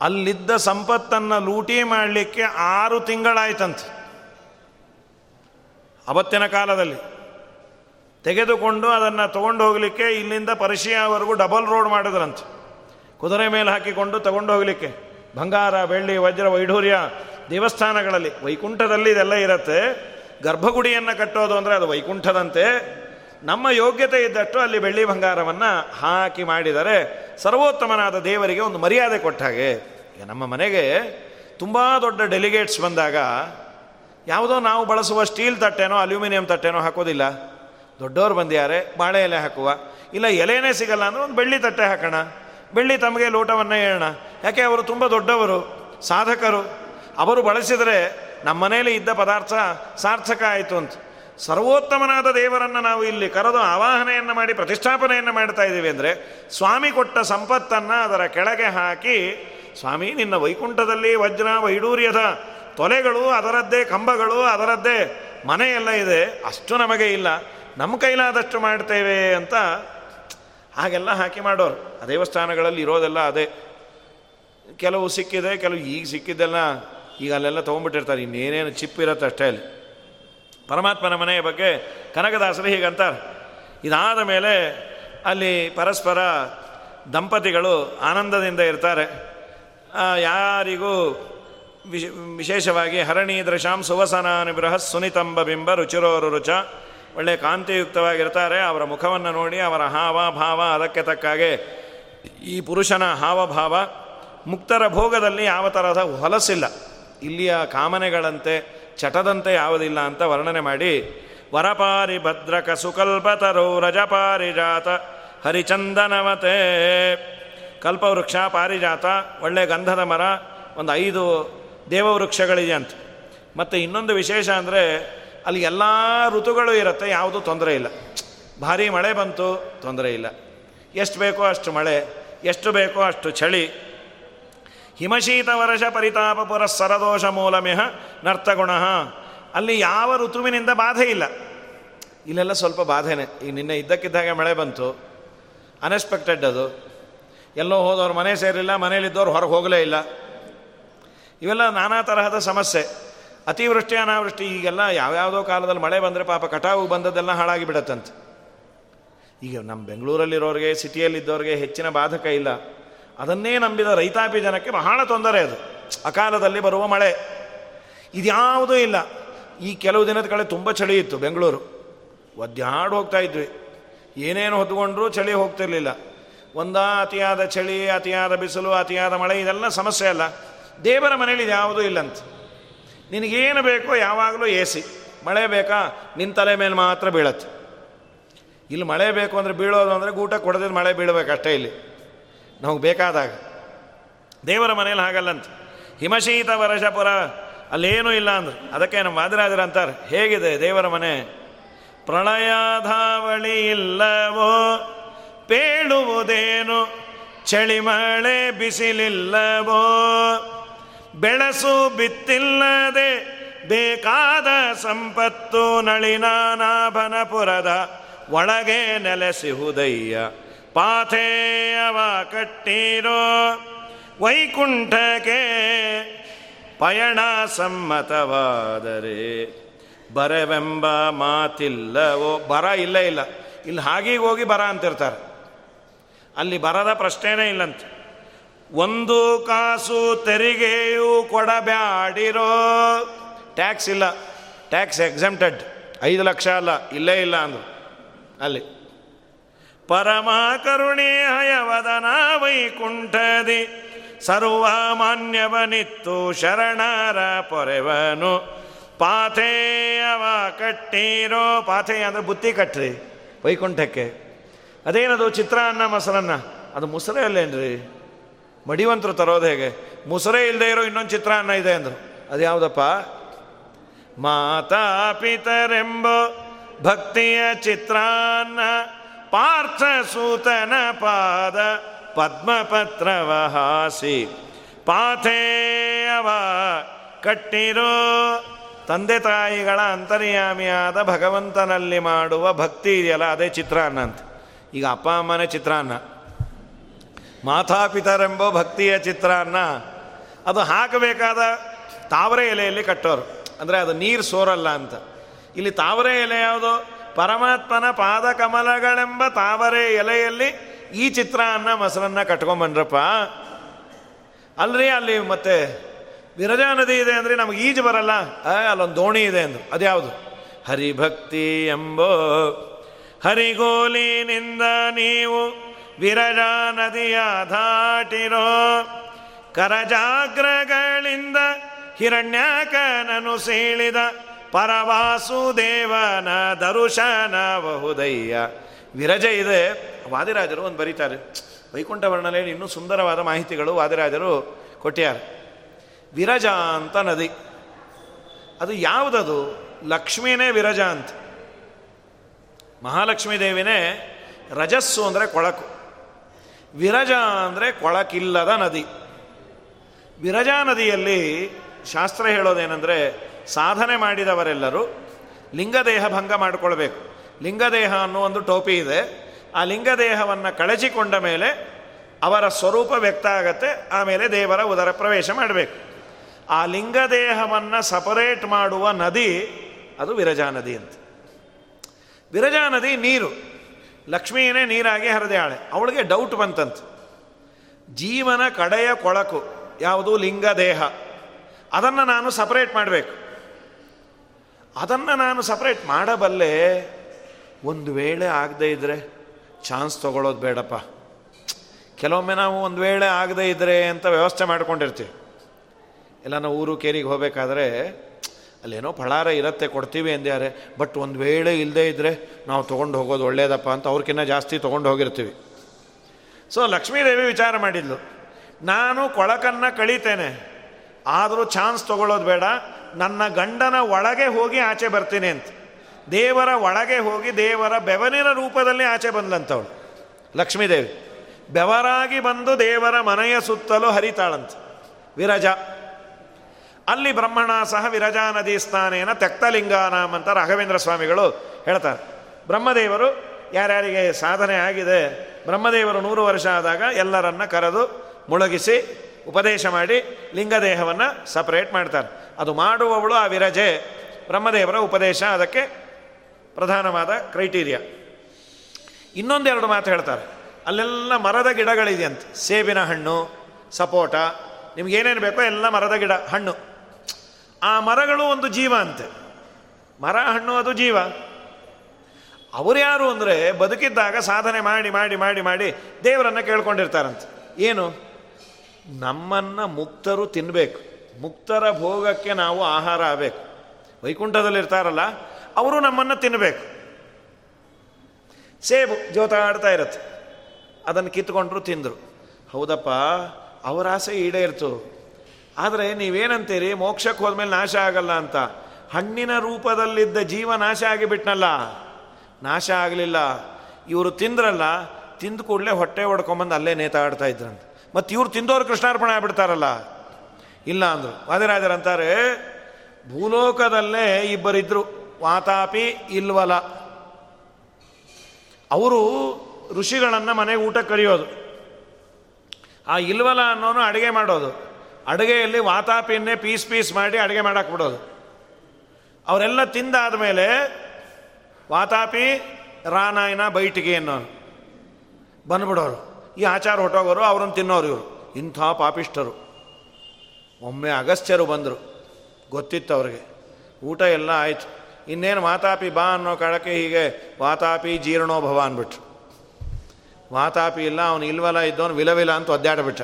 Speaker 1: ಅಲ್ಲಿದ್ದ ಸಂಪತ್ತನ್ನು ಲೂಟಿ ಮಾಡಲಿಕ್ಕೆ ಆರು ತಿಂಗಳಾಯ್ತಂತೆ. ಅವತ್ತಿನ ಕಾಲದಲ್ಲಿ ತೆಗೆದುಕೊಂಡು ಅದನ್ನು ತೊಗೊಂಡು ಹೋಗಲಿಕ್ಕೆ ಇಲ್ಲಿಂದ ಪರಿಶಿಯವರೆಗೂ ಡಬಲ್ ರೋಡ್ ಮಾಡಿದ್ರಂತೆ. ಕುದುರೆ ಮೇಲೆ ಹಾಕಿಕೊಂಡು ತಗೊಂಡು ಹೋಗಲಿಕ್ಕೆ. ಬಂಗಾರ, ಬೆಳ್ಳಿ, ವಜ್ರ, ವೈಢೂರ್ಯ ದೇವಸ್ಥಾನಗಳಲ್ಲಿ, ವೈಕುಂಠದಲ್ಲಿ ಇದೆಲ್ಲ ಇರುತ್ತೆ. ಗರ್ಭಗುಡಿಯನ್ನು ಕಟ್ಟೋದು ಅಂದರೆ ಅದು ವೈಕುಂಠದಂತೆ. ನಮ್ಮ ಯೋಗ್ಯತೆ ಇದ್ದಷ್ಟು ಅಲ್ಲಿ ಬೆಳ್ಳಿ ಬಂಗಾರವನ್ನು ಹಾಕಿ ಮಾಡಿದರೆ ಸರ್ವೋತ್ತಮನಾದ ದೇವರಿಗೆ ಒಂದು ಮರ್ಯಾದೆ ಕೊಟ್ಟ ಹಾಗೆ ನಮ್ಮ ಮನೆಗೆ ತುಂಬ ದೊಡ್ಡ ಡೆಲಿಗೇಟ್ಸ್ ಬಂದಾಗ ಯಾವುದೋ ನಾವು ಬಳಸುವ ಸ್ಟೀಲ್ ತಟ್ಟೆನೋ ಅಲ್ಯೂಮಿನಿಯಂ ತಟ್ಟೆನೋ ಹಾಕೋದಿಲ್ಲ. ದೊಡ್ಡವರು ಬಂದಿದ್ದಾರೆ, ಬಾಳೆ ಎಲೆ ಹಾಕುವ. ಇಲ್ಲ, ಎಲೆನೇ ಸಿಗಲ್ಲ ಅಂದರೆ ಒಂದು ಬೆಳ್ಳಿ ತಟ್ಟೆ ಹಾಕೋಣ. ಬೆಳ್ಳಿ ತಮಗೆ ಲೋಟವನ್ನು ಹೇಳೋಣ. ಯಾಕೆ, ಅವರು ತುಂಬ ದೊಡ್ಡವರು, ಸಾಧಕರು. ಅವರು ಬಳಸಿದರೆ ನಮ್ಮ ಮನೆಯಲ್ಲಿ ಇದ್ದ ಪದಾರ್ಥ ಸಾರ್ಥಕ ಆಯಿತು ಅಂತ. ಸರ್ವೋತ್ತಮನಾದ ದೇವರನ್ನು ನಾವು ಇಲ್ಲಿ ಕರೆದು ಆವಾಹನೆಯನ್ನು ಮಾಡಿ, ಪ್ರತಿಷ್ಠಾಪನೆಯನ್ನು ಮಾಡ್ತಾ ಇದ್ದೀವಿ ಅಂದರೆ, ಸ್ವಾಮಿ ಕೊಟ್ಟ ಸಂಪತ್ತನ್ನು ಅದರ ಕೆಳಗೆ ಹಾಕಿ, ಸ್ವಾಮಿ ನಿನ್ನ ವೈಕುಂಠದಲ್ಲಿ ವಜ್ರ ವೈಡೂರ್ಯದ ತೊಲೆಗಳು, ಅದರದ್ದೇ ಕಂಬಗಳು, ಅದರದ್ದೇ ಮನೆಯೆಲ್ಲ ಇದೆ, ಅಷ್ಟು ನಮಗೆ ಇಲ್ಲ. ನಮ್ಮ ಕೈಲಾದಷ್ಟು ಮಾಡ್ತೇವೆ ಅಂತ ಹಾಗೆಲ್ಲ ಹಾಕಿ ಮಾಡೋರು. ಆ ದೇವಸ್ಥಾನಗಳಲ್ಲಿ ಇರೋದೆಲ್ಲ ಅದೇ. ಕೆಲವು ಸಿಕ್ಕಿದೆ, ಕೆಲವು ಈಗ ಸಿಕ್ಕಿದ್ದೆಲ್ಲ ಈಗ ಅಲ್ಲೆಲ್ಲ ತೊಗೊಂಡ್ಬಿಟ್ಟಿರ್ತಾರೆ. ಇನ್ನೇನೇನು ಚಿಪ್ ಅಲ್ಲಿ. ಪರಮಾತ್ಮನ ಮನೆಯ ಬಗ್ಗೆ ಕನಕದಾಸರು ಹೀಗಂತಾರೆ ಇದಾದ ಮೇಲೆ ಅಲ್ಲಿ ಪರಸ್ಪರ ದಂಪತಿಗಳು ಆನಂದದಿಂದ ಇರ್ತಾರೆ. ಯಾರಿಗೂ ವಿಶ್, ವಿಶೇಷವಾಗಿ ಹರಣಿ ದೃಶಾಂ ಸುವಸನಾನುಗ್ರಹ ಸುನಿತಂಬ ಬಿಂಬ ರುಚಿರೋರು ರುಚ. ಒಳ್ಳೆ ಕಾಂತಿಯುಕ್ತವಾಗಿರ್ತಾರೆ. ಅವರ ಮುಖವನ್ನು ನೋಡಿ ಅವರ ಹಾವ ಭಾವ ಅದಕ್ಕೆ ತಕ್ಕಾಗೆ ಈ ಪುರುಷನ ಹಾವಭಾವ ಮುಕ್ತರ ಭೋಗದಲ್ಲಿ ಯಾವ ಥರದ ಹೊಲಸಿಲ್ಲ. ಇಲ್ಲಿಯ ಕಾಮನೆಗಳಂತೆ ಚಟದಂತೆ ಯಾವುದಿಲ್ಲ ಅಂತ ವರ್ಣನೆ ಮಾಡಿ, ವರಪಾರಿ ಭದ್ರಕ ಸುಕಲ್ಪತರು ರಜಪಾರಿಜಾತ ಹರಿಚಂದನವತೆ. ಕಲ್ಪವೃಕ್ಷ, ಪಾರಿಜಾತ, ಒಳ್ಳೆ ಗಂಧದ ಮರ, ಒಂದು ಐದು ದೇವವೃಕ್ಷಗಳಿದೆ ಅಂತ. ಮತ್ತು ಇನ್ನೊಂದು ವಿಶೇಷ ಅಂದರೆ, ಅಲ್ಲಿ ಎಲ್ಲ ಋತುಗಳು ಇರುತ್ತೆ, ಯಾವುದೂ ತೊಂದರೆ ಇಲ್ಲ. ಭಾರಿ ಮಳೆ ಬಂತು, ತೊಂದರೆ ಇಲ್ಲ. ಎಷ್ಟು ಬೇಕೋ ಅಷ್ಟು ಮಳೆ, ಎಷ್ಟು ಬೇಕೋ ಅಷ್ಟು ಚಳಿ ಹಿಮಶೀತ ವರ್ಷ ಪರಿತಾಪ ಪುರ ಸರದೋಷ ಮೂಲಮೇಹ ನರ್ತಗುಣ. ಅಲ್ಲಿ ಯಾವ ಋತುವಿನಿಂದ ಬಾಧೆ ಇಲ್ಲ. ಇಲ್ಲೆಲ್ಲ ಸ್ವಲ್ಪ ಬಾಧೆನೆ. ಈಗ ನಿನ್ನೆ ಇದ್ದಕ್ಕಿದ್ದಾಗೆ ಮಳೆ ಬಂತು. ಅನ್ಎಕ್ಸ್ಪೆಕ್ಟೆಡ್ ಅದು. ಎಲ್ಲೋ ಹೋದವ್ರು ಮನೆ ಸೇರಿಲ್ಲ ಮನೇಲಿದ್ದವ್ರು ಹೊರಗೆ ಹೋಗಲೇ ಇಲ್ಲ. ಇವೆಲ್ಲ ನಾನಾ ತರಹದ ಸಮಸ್ಯೆ. ಅತಿವೃಷ್ಟಿ, ಅನಾವೃಷ್ಟಿ, ಈಗೆಲ್ಲ ಯಾವ್ಯಾವುದೋ ಕಾಲದಲ್ಲಿ ಮಳೆ ಬಂದರೆ ಪಾಪ ಕಟಾವು ಬಂದದ್ದೆಲ್ಲ ಹಾಳಾಗಿ ಬಿಡತ್ತಂತೆ. ಈಗ ನಮ್ಮ ಬೆಂಗಳೂರಲ್ಲಿರೋರಿಗೆ ಸಿಟಿಯಲ್ಲಿದ್ದವ್ರಿಗೆ ಹೆಚ್ಚಿನ ಬಾಧಕ ಇಲ್ಲ. ಅದನ್ನೇ ನಂಬಿದ ರೈತಾಪಿ ಜನಕ್ಕೆ ಬಹಳ ತೊಂದರೆ ಅದು. ಅಕಾಲದಲ್ಲಿ ಬರುವ ಮಳೆ. ಇದ್ಯಾವುದೂ ಇಲ್ಲ. ಈ ಕೆಲವು ದಿನದ ಕಡೆ ತುಂಬ ಚಳಿ ಇತ್ತು ಬೆಂಗಳೂರು. ಒದ್ದಾಡು ಹೋಗ್ತಾ ಇದ್ವಿ. ಏನೇನು ಹೊತ್ಕೊಂಡ್ರೂ ಚಳಿ ಹೋಗ್ತಿರ್ಲಿಲ್ಲ. ಒಂದಾ ಅತಿಯಾದ ಚಳಿ, ಅತಿಯಾದ ಬಿಸಿಲು, ಅತಿಯಾದ ಮಳೆ, ಇದೆಲ್ಲ ಸಮಸ್ಯೆ ಅಲ್ಲ. ದೇವರ ಮನೇಲಿ ಯಾವುದೂ ಇಲ್ಲಂತ. ನಿನಗೇನು ಬೇಕೋ ಯಾವಾಗಲೂ ಎ ಸಿ ಮಳೆ ಬೇಕಾ? ನಿನ್ನ ತಲೆ ಮೇಲೆ ಮಾತ್ರ ಬೀಳತ್ತೆ. ಇಲ್ಲಿ ಮಳೆ ಬೇಕು ಅಂದರೆ ಬೀಳೋದು ಅಂದರೆ ಗೂಟ ಕೊಡದಿದ್ದು ಮಳೆ ಬೀಳಬೇಕು ಅಷ್ಟೇ ಇಲ್ಲಿ. ನಮಗೆ ಬೇಕಾದಾಗ. ದೇವರ ಮನೇಲಿ ಹಾಗಲ್ಲಂತ. ಹಿಮಶೀತ ವರಷಪುರ ಅಲ್ಲೇನೂ ಇಲ್ಲ ಅಂದ್ರೆ. ಅದಕ್ಕೆ ನಮ್ಮ ವಾದಿರಾಜರು ಅಂತಾರೆ, ಹೇಗಿದೆ ದೇವರ ಮನೆ? ಪ್ರಳಯಾಧಾವಳಿ ಇಲ್ಲವೋ? ಪೇಳುವುದೇನು? ಚಳಿಮಳೆ ಬಿಸಿಲಿಲ್ಲವೋ? ಬೆಳಸು ಬಿತ್ತಿಲ್ಲದೆ ಬೇಕಾದ ಸಂಪತ್ತು ನಳಿನಾನಾಭನಪುರದ ಒಳಗೆ ನೆಲೆಸಿಹುದಯ್ಯ. ಪಾಥೇಯವ ಕಟ್ಟಿರೋ ವೈಕುಂಠಕ್ಕೆ ಪಯಣ ಸಮ್ಮತವಾದರೆ ಬರವೆಂಬ ಮಾತಿಲ್ಲವೋ ಬರ ಇಲ್ಲೇ ಇಲ್ಲ. ಇಲ್ಲಿ ಹಾಗೀಗೆ ಹೋಗಿ ಬರ ಅಂತಿರ್ತಾರೆ. ಅಲ್ಲಿ ಬರದ ಪ್ರಶ್ನೆನೇ ಇಲ್ಲಂತೆ. ಒಂದು ಕಾಸು ತೆರಿಗೆಯೂ ಕೊಡಬ್ಯಾಡಿರೋ ಟ್ಯಾಕ್ಸ್ ಇಲ್ಲ. Tax exempted. ಐದು ಲಕ್ಷ ಅಲ್ಲ, ಇಲ್ಲೇ ಇಲ್ಲ ಅಂದರು. ಅಲ್ಲಿ. ಪರಮ ಕರುಣೆ ಹಯವದನ ವೈಕುಂಠದಿ. ಸರ್ವ ಮಾನ್ಯವನಿತ್ತು ಶರಣರ ಪೊರೆವನು. ಪಾಥೇಯವ ಕಟ್ಟಿರೋ ಪಾಥೇಯ ಅಂದರೆ ಬುತ್ತಿ ಕಟ್ಟ್ರಿ ವೈಕುಂಠಕ್ಕೆ. ಅದೇನದು ಚಿತ್ರಾನ್ನ ಮೊಸರನ್ನ? ಅದು ಮೊಸರೇ ಅಲ್ಲೇನ್ರಿ ಮಡಿವಂತರು ತರೋದು ಹೇಗೆ? ಮೊಸರೇ ಇಲ್ಲದೆ ಇರೋ ಇನ್ನೊಂದು ಚಿತ್ರಾನ್ನ ಇದೆ ಅಂದರು. ಅದು ಯಾವುದಪ್ಪ? ಮಾತಾ ಪಿತರೆಂಬ ಭಕ್ತಿಯ ಚಿತ್ರಾನ್ನ. ಪಾರ್ಥ ಸೂತನ ಪಾದ ಪದ್ಮಪತ್ರವ ಹಾಸಿ ಪಾಥೇಯವ ಕಟ್ಟಿರೋ. ತಂದೆ ತಾಯಿಗಳ ಅಂತರ್ಯಾಮಿಯಾದ ಭಗವಂತನಲ್ಲಿ ಮಾಡುವ ಭಕ್ತಿ ಇದೆಯಲ್ಲ, ಅದೇ ಚಿತ್ರಾನ್ನ ಅಂತ. ಈಗ ಅಪ್ಪ ಅಮ್ಮನೇ ಚಿತ್ರಾನ್ನ. ಮಾತಾಪಿತರೆಂಬ ಭಕ್ತಿಯ ಚಿತ್ರಾನ್ನ. ಅದು ಹಾಕಬೇಕಾದ ತಾವರೆ ಎಲೆಯಲ್ಲಿ ಕಟ್ಟೋರು. ಅಂದರೆ ಅದು ನೀರು ಸೋರಲ್ಲ ಅಂತ. ಇಲ್ಲಿ ತಾವರೆ ಎಲೆ ಯಾವುದು? ಪರಮಾತ್ಮನ ಪಾದಕಮಲಗಳೆಂಬ ತಾವರೆ ಎಲೆಯಲ್ಲಿ ಈ ಚಿತ್ರಾನ್ನ ಮೊಸರನ್ನ ಕಟ್ಕೊಂಬನ್ರಪ್ಪ ಅಲ್ರಿ, ಅಲ್ಲಿ ಮತ್ತೆ ವಿರಜಾ ನದಿ ಇದೆ ಅಂದರೆ ನಮಗೆ ಈಜು ಬರಲ್ಲ. ಅಲ್ಲೊಂದು ದೋಣಿ ಇದೆ ಅಂದು ಅದ್ಯಾವುದು? ಹರಿಭಕ್ತಿ ಎಂಬೋ. ಹರಿಗೋಲಿನಿಂದ ನೀವು ವಿರಜಾ ನದಿಯ ದಾಟಿರೋ. ಕರಜಾಗ್ರಗಳಿಂದ ಹಿರಣ್ಯಾಕನನು ಸೀಳಿದ ಪರವಾಸುದೇವನ ದರುಶನ ಬಹುದಯ್ಯ ವಿರಜ ಇದೆ. ವಾದಿರಾಜರು ಒಂದು ಬರೀತಾರೆ. ವೈಕುಂಠ ವರ್ಣನೆಯಲ್ಲಿ ಇನ್ನೂ ಸುಂದರವಾದ ಮಾಹಿತಿಗಳು ವಾದಿರಾಜರು ಕೊಟ್ಟಿದ್ದಾರೆ ವಿರಜ ಅಂತ ನದಿ. ಅದು ಯಾವುದದು? ಲಕ್ಷ್ಮೀನೇ ವಿರಜ ಅಂತ. ಮಹಾಲಕ್ಷ್ಮೀ ದೇವಿನೇ ರಜಸ್ಸು ಅಂದರೆ ಕೊಳಕು. ವಿರಜ ಅಂದರೆ ಕೊಳಕಿಲ್ಲದ ನದಿ. ವಿರಜಾ ನದಿಯಲ್ಲಿ ಶಾಸ್ತ್ರ ಹೇಳೋದೇನೆಂದರೆ ಸಾಧನೆ ಮಾಡಿದವರೆಲ್ಲರೂ ಲಿಂಗದೇಹ ಭಂಗ ಮಾಡಿಕೊಳ್ಬೇಕು. ಲಿಂಗದೇಹ ಅನ್ನೋ ಒಂದು ಟೋಪಿ ಇದೆ. ಆ ಲಿಂಗದೇಹವನ್ನು ಕಳಚಿಕೊಂಡ ಮೇಲೆ ಅವರ ಸ್ವರೂಪ ವ್ಯಕ್ತ ಆಗತ್ತೆ. ಆಮೇಲೆ ದೇವರ ಉದರ ಪ್ರವೇಶ ಮಾಡಬೇಕು. ಆ ಲಿಂಗದೇಹವನ್ನು ಸಪರೇಟ್ ಮಾಡುವ ನದಿ ಅದು ವಿರಜಾ ನದಿ ಅಂತ. ವಿರಜಾ ನದಿ ನೀರು. ಲಕ್ಷ್ಮೀನೇ ನೀರಾಗಿ ಹರಿದಾಳೆ ಅವಳಿಗೆ ಡೌಟ್ ಬಂತಂತ. ಜೀವನ ಕಡೆಯ ಕೊಳಕು, ಯಾವುದು ಲಿಂಗದೇಹ. ಅದನ್ನು ನಾನು ಸಪರೇಟ್ ಮಾಡಬೇಕು. ಅದನ್ನು ನಾನು ಸಪ್ರೇಟ್ ಮಾಡಬಲ್ಲೆ. ಒಂದು ವೇಳೆ ಆಗದೇ ಇದ್ದರೆ ಚಾನ್ಸ್ ತೊಗೊಳ್ಳೋದು ಬೇಡಪ್ಪ. ಕೆಲವೊಮ್ಮೆ ನಾವು ಒಂದು ವೇಳೆ ಆಗದೇ ಇದ್ದರೆ ಅಂತ ವ್ಯವಸ್ಥೆ ಮಾಡ್ಕೊಂಡಿರ್ತೀವಿ. ಎಲ್ಲ ನಾವು ಊರು ಕೇರಿಗೆ ಹೋಗಬೇಕಾದ್ರೆ, ಅಲ್ಲೇನೋ ಫಳಾರ ಇರತ್ತೆ ಕೊಡ್ತೀವಿ ಅಂದ್ಯಾರೆ. ಬಟ್ ಒಂದು ವೇಳೆ ಇಲ್ಲದೇ ಇದ್ದರೆ ನಾವು ತೊಗೊಂಡು ಹೋಗೋದು ಒಳ್ಳೇದಪ್ಪ ಅಂತ ಅವ್ರಿಗಿನ್ನ ಜಾಸ್ತಿ ತೊಗೊಂಡು ಹೋಗಿರ್ತೀವಿ. ಸೊ ಲಕ್ಷ್ಮೀದೇವಿ ವಿಚಾರ ಮಾಡಿದ್ಲು. ನಾನು ಕೊಳಕನ್ನು ಕಳೀತೇನೆ. ಆದರೂ ಚಾನ್ಸ್ ತೊಗೊಳ್ಳೋದು ಬೇಡ. ನನ್ನ ಗಂಡನ ಒಳಗೆ ಹೋಗಿ ಆಚೆ ಬರ್ತೀನಿ ಅಂತ. ದೇವರ ಒಳಗೆ ಹೋಗಿ ದೇವರ ಬೆವನಿನ ರೂಪದಲ್ಲಿ ಆಚೆ ಬಂದಂಥವಳು ಲಕ್ಷ್ಮೀದೇವಿ, ಬೆವರಾಗಿ ಬಂದು ದೇವರ ಮನೆಯ ಸುತ್ತಲೂ ಹರಿತಾಳಂತ. ವಿರಜ, ಅಲ್ಲಿ ಬ್ರಹ್ಮಣ ಸಹ ವಿರಜಾ ನದಿ ಸ್ಥಾನೇನ ತೆಕ್ತಲಿಂಗಾನಾಮ್ ಅಂತ ರಾಘವೇಂದ್ರ ಸ್ವಾಮಿಗಳು ಹೇಳ್ತಾರೆ. ಬ್ರಹ್ಮದೇವರು ಯಾರ್ಯಾರಿಗೆ ಸಾಧನೆ ಆಗಿದೆ, ಬ್ರಹ್ಮದೇವರು ನೂರು ವರ್ಷ ಆದಾಗ ಎಲ್ಲರನ್ನ ಕರೆದು ಮುಳುಗಿಸಿ ಉಪದೇಶ ಮಾಡಿ ಲಿಂಗದೇಹವನ್ನು ಸಪರೇಟ್ ಮಾಡ್ತಾರೆ. ಅದು ಮಾಡುವವಳು ಆ ವಿರಜೆ. ಬ್ರಹ್ಮದೇವರ ಉಪದೇಶ, ಅದಕ್ಕೆ ಪ್ರಧಾನವಾದ ಕ್ರೈಟೀರಿಯಾ. ಇನ್ನೊಂದೆರಡು ಮಾತು ಹೇಳ್ತಾರೆ. ಅಲ್ಲೆಲ್ಲ ಮರದ ಗಿಡಗಳಿದೆಯಂತೆ. ಸೇಬಿನ ಹಣ್ಣು, ಸಪೋಟ ನಿಮಗೇನೇನು ಬೇಕೋ ಎಲ್ಲ ಮರದ ಗಿಡ, ಹಣ್ಣು. ಆ ಮರಗಳು ಒಂದು ಜೀವ ಅಂತೆ. ಮರ, ಹಣ್ಣು, ಅದು ಜೀವ. ಅವರು ಯಾರು ಅಂದರೆ ಬದುಕಿದ್ದಾಗ ಸಾಧನೆ ಮಾಡಿ ಮಾಡಿ ಮಾಡಿ ಮಾಡಿ ದೇವರನ್ನು ಕೇಳ್ಕೊಂಡಿರ್ತಾರಂತೆ. ಏನು? ನಮ್ಮನ್ನು ಮುಕ್ತರು ತಿನ್ನಬೇಕು ಮುಕ್ತರ ಭೋಗಕ್ಕೆ ನಾವು ಆಹಾರ ಆಗಬೇಕು. ವೈಕುಂಠದಲ್ಲಿರ್ತಾರಲ್ಲ, ಅವರು ನಮ್ಮನ್ನು ತಿನ್ನಬೇಕು ಸೇಬು ಜೋತಾಡ್ತಾ ಇರತ್ತೆ. ಅದನ್ನು ಕಿತ್ಕೊಂಡ್ರು ತಿಂದರು. ಹೌದಪ್ಪ, ಅವರ ಆಸೆ ಈಡೇರ್ತು ಆದರೆ ನೀವೇನಂತೀರಿ, ಮೋಕ್ಷಕ್ಕೆ ಹೋದ್ಮೇಲೆ ನಾಶ ಆಗಲ್ಲ ಅಂತ. ಹಣ್ಣಿನ ರೂಪದಲ್ಲಿದ್ದ ಜೀವ ನಾಶ ಆಗಿಬಿಟ್ನಲ್ಲ. ನಾಶ ಆಗಲಿಲ್ಲ. ಇವರು ತಿಂದ್ರಲ್ಲ, ತಿಂದು ಕೂಡಲೇ ಹೊಟ್ಟೆ ಹೊಡ್ಕೊಂಬಂದು ಅಲ್ಲೇ ನೇತಾಡ್ತಾ ಇದ್ರಂತ. ಮತ್ತು ಇವ್ರು ತಿಂದೋರು ಕೃಷ್ಣಾರ್ಪಣೆ ಆಗ್ಬಿಡ್ತಾರಲ್ಲ. ಇಲ್ಲ ಅಂದರು. ವಾದಿರಾಜರಂತಾರೆ ಭೂಲೋಕದಲ್ಲೇ ಇಬ್ಬರಿದ್ರು, ವಾತಾಪಿ ಇಲ್ವಲ. ಅವರು ಋಷಿಗಳನ್ನು ಮನೆಗೆ ಊಟ ಕರೆಯೋದು. ಆ ಇಲ್ವಲ ಅನ್ನೋನು ಅಡುಗೆ ಮಾಡೋದು. ಅಡುಗೆಯಲ್ಲಿ ವಾತಾಪಿಯನ್ನೇ ಪೀಸ್ ಪೀಸ್ ಮಾಡಿ ಅಡುಗೆ ಮಾಡಕ್ಕೆ ಬಿಡೋದು. ಅವರೆಲ್ಲ ತಿಂದಾದ ಮೇಲೆ ವಾತಾಪಿ ರಾನಾಯನ ಬೈಟಿಗೆ ಅನ್ನೋನು ಬಂದ್ಬಿಡೋರು. ಈ ಆಚಾರ ಹೊಟ್ಟೋಗೋರು, ಅವ್ರನ್ನ ತಿನ್ನೋರು ಇವರು. ಇಂಥ ಪಾಪಿಷ್ಟರು ಒಮ್ಮೆ ಅಗಸ್ತ್ಯರು ಬಂದರು. ಗೊತ್ತಿತ್ತು ಅವ್ರಿಗೆ. ಊಟ ಎಲ್ಲ ಆಯಿತು. ಇನ್ನೇನು ವಾತಾಪಿ ಬಾ ಅನ್ನೋ ಕಾಳಕ್ಕೆ ಹೀಗೆ ವಾತಾಪಿ ಜೀರ್ಣೋಭವ ಅಂದ್ಬಿಟ್ರು. ವಾತಾಪಿ ಇಲ್ಲ, ಅವನು ಇಲ್ವಲ್ಲ ಇದ್ದವನು ವಿಲವಿಲ ಅಂತ ಒದ್ದಾಡ್ಬಿಟ್ಟ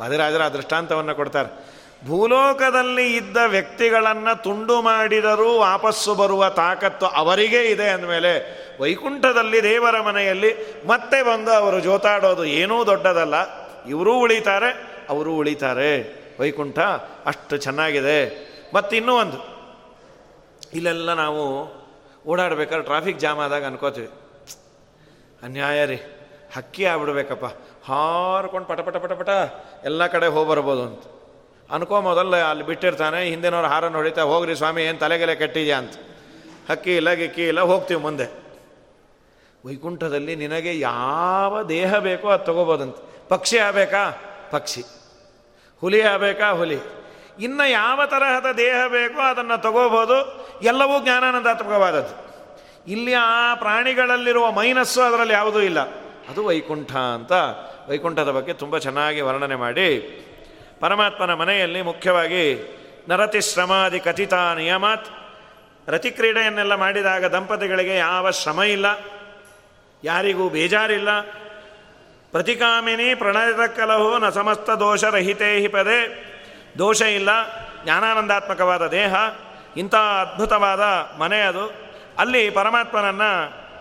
Speaker 1: ಆ ದೃಷ್ಟಾಂತವನ್ನು ಕೊಡ್ತಾರೆ. ಭೂಲೋಕದಲ್ಲಿ ಇದ್ದ ವ್ಯಕ್ತಿಗಳನ್ನು ತುಂಡು ಮಾಡಿದರೂ ವಾಪಸ್ಸು ಬರುವ ತಾಕತ್ತು ಅವರಿಗೆ ಇದೆ ಅಂದಮೇಲೆ ವೈಕುಂಠದಲ್ಲಿ ದೇವರ ಮನೆಯಲ್ಲಿ ಮತ್ತೆ ಬಂದು ಅವರು ಜೋತಾಡೋದು ಏನೂ ದೊಡ್ಡದಲ್ಲ. ಇವರೂ ಉಳಿತಾರೆ, ಅವರೂ ಉಳಿತಾರೆ. ವೈಕುಂಠ ಅಷ್ಟು ಚೆನ್ನಾಗಿದೆ. ಮತ್ತು ಇನ್ನೂ ಒಂದು. ಇಲ್ಲೆಲ್ಲ ನಾವು ಓಡಾಡ್ಬೇಕಾದ್ರೆ ಟ್ರಾಫಿಕ್ ಜಾಮ್ ಆದಾಗ ಅನ್ಕೋತೀವಿ. ಅನ್ಯಾಯ ರೀ. ಹಕ್ಕಿ ಆಗ್ಬಿಡ್ಬೇಕಪ್ಪ. ಹಾರ್ಕೊಂಡು ಪಟ ಪಟ ಪಟ ಪಟ ಎಲ್ಲ ಕಡೆ ಹೋಗಿ ಬರ್ಬೋದು ಅಂತ. ಅನ್ಕೋ ಮೊದಲು ಅಲ್ಲಿ ಬಿಟ್ಟಿರ್ತಾನೆ, ಹಿಂದಿನವ್ರು ಹಾರನ್ನು ಹೊಡಿತಾ, ಹೋಗ್ರಿ ಸ್ವಾಮಿ, ಏನು ತಲೆಗೆಲೆ ಕೆಟ್ಟಿದ್ಯಾ? ಅಂತ. ಹಕ್ಕಿ ಇಲ್ಲ, ಗಿಕ್ಕಿ ಇಲ್ಲ, ಹೋಗ್ತೀವಿ ಮುಂದೆ. ವೈಕುಂಠದಲ್ಲಿ ನಿನಗೆ ಯಾವ ದೇಹ ಬೇಕೋ ಅದು ತಗೋಬೋದಂತೆ. ಪಕ್ಷಿ ಆಗಬೇಕಾ? ಪಕ್ಷಿ. ಹುಲಿ ಆಗಬೇಕಾ ಹುಲಿ? ಇನ್ನು ಯಾವ ತರಹದ ದೇಹ ಬೇಕೋ ಅದನ್ನು ತಗೋಬೋದು. ಎಲ್ಲವೂ ಜ್ಞಾನಾನಂದಾತ್ಮಕವಾದದ್ದು. ಇಲ್ಲಿ ಆ ಪ್ರಾಣಿಗಳಲ್ಲಿರುವ ಮೈನಸ್ಸು ಅದರಲ್ಲಿ ಯಾವುದೂ ಇಲ್ಲ. ಅದು ವೈಕುಂಠ ಅಂತ ವೈಕುಂಠದ ಬಗ್ಗೆ ತುಂಬ ಚೆನ್ನಾಗಿ ವರ್ಣನೆ ಮಾಡಿ ಪರಮಾತ್ಮನ ಮನೆಯಲ್ಲಿ ಮುಖ್ಯವಾಗಿ ನರತಿ ಶ್ರಮಾದಿ ಕಥಿತ ನಿಯಮಾತ್ ರತಿಕ್ರೀಡೆಯನ್ನೆಲ್ಲ ಮಾಡಿದಾಗ ದಂಪತಿಗಳಿಗೆ ಯಾವ ಶ್ರಮ ಇಲ್ಲ, ಯಾರಿಗೂ ಬೇಜಾರಿಲ್ಲ ಪ್ರತಿಕಾಮಿನಿ ಪ್ರಣಯದ ಕಲಹು ನ ಸಮಸ್ತ ದೋಷರಹಿತೇ ಹಿ ಪದೇ. ದೋಷ ಇಲ್ಲ, ಜ್ಞಾನಾನಂದಾತ್ಮಕವಾದ ದೇಹ, ಇಂಥ ಅದ್ಭುತವಾದ ಮನೆ ಅದು. ಅಲ್ಲಿ ಪರಮಾತ್ಮನನ್ನು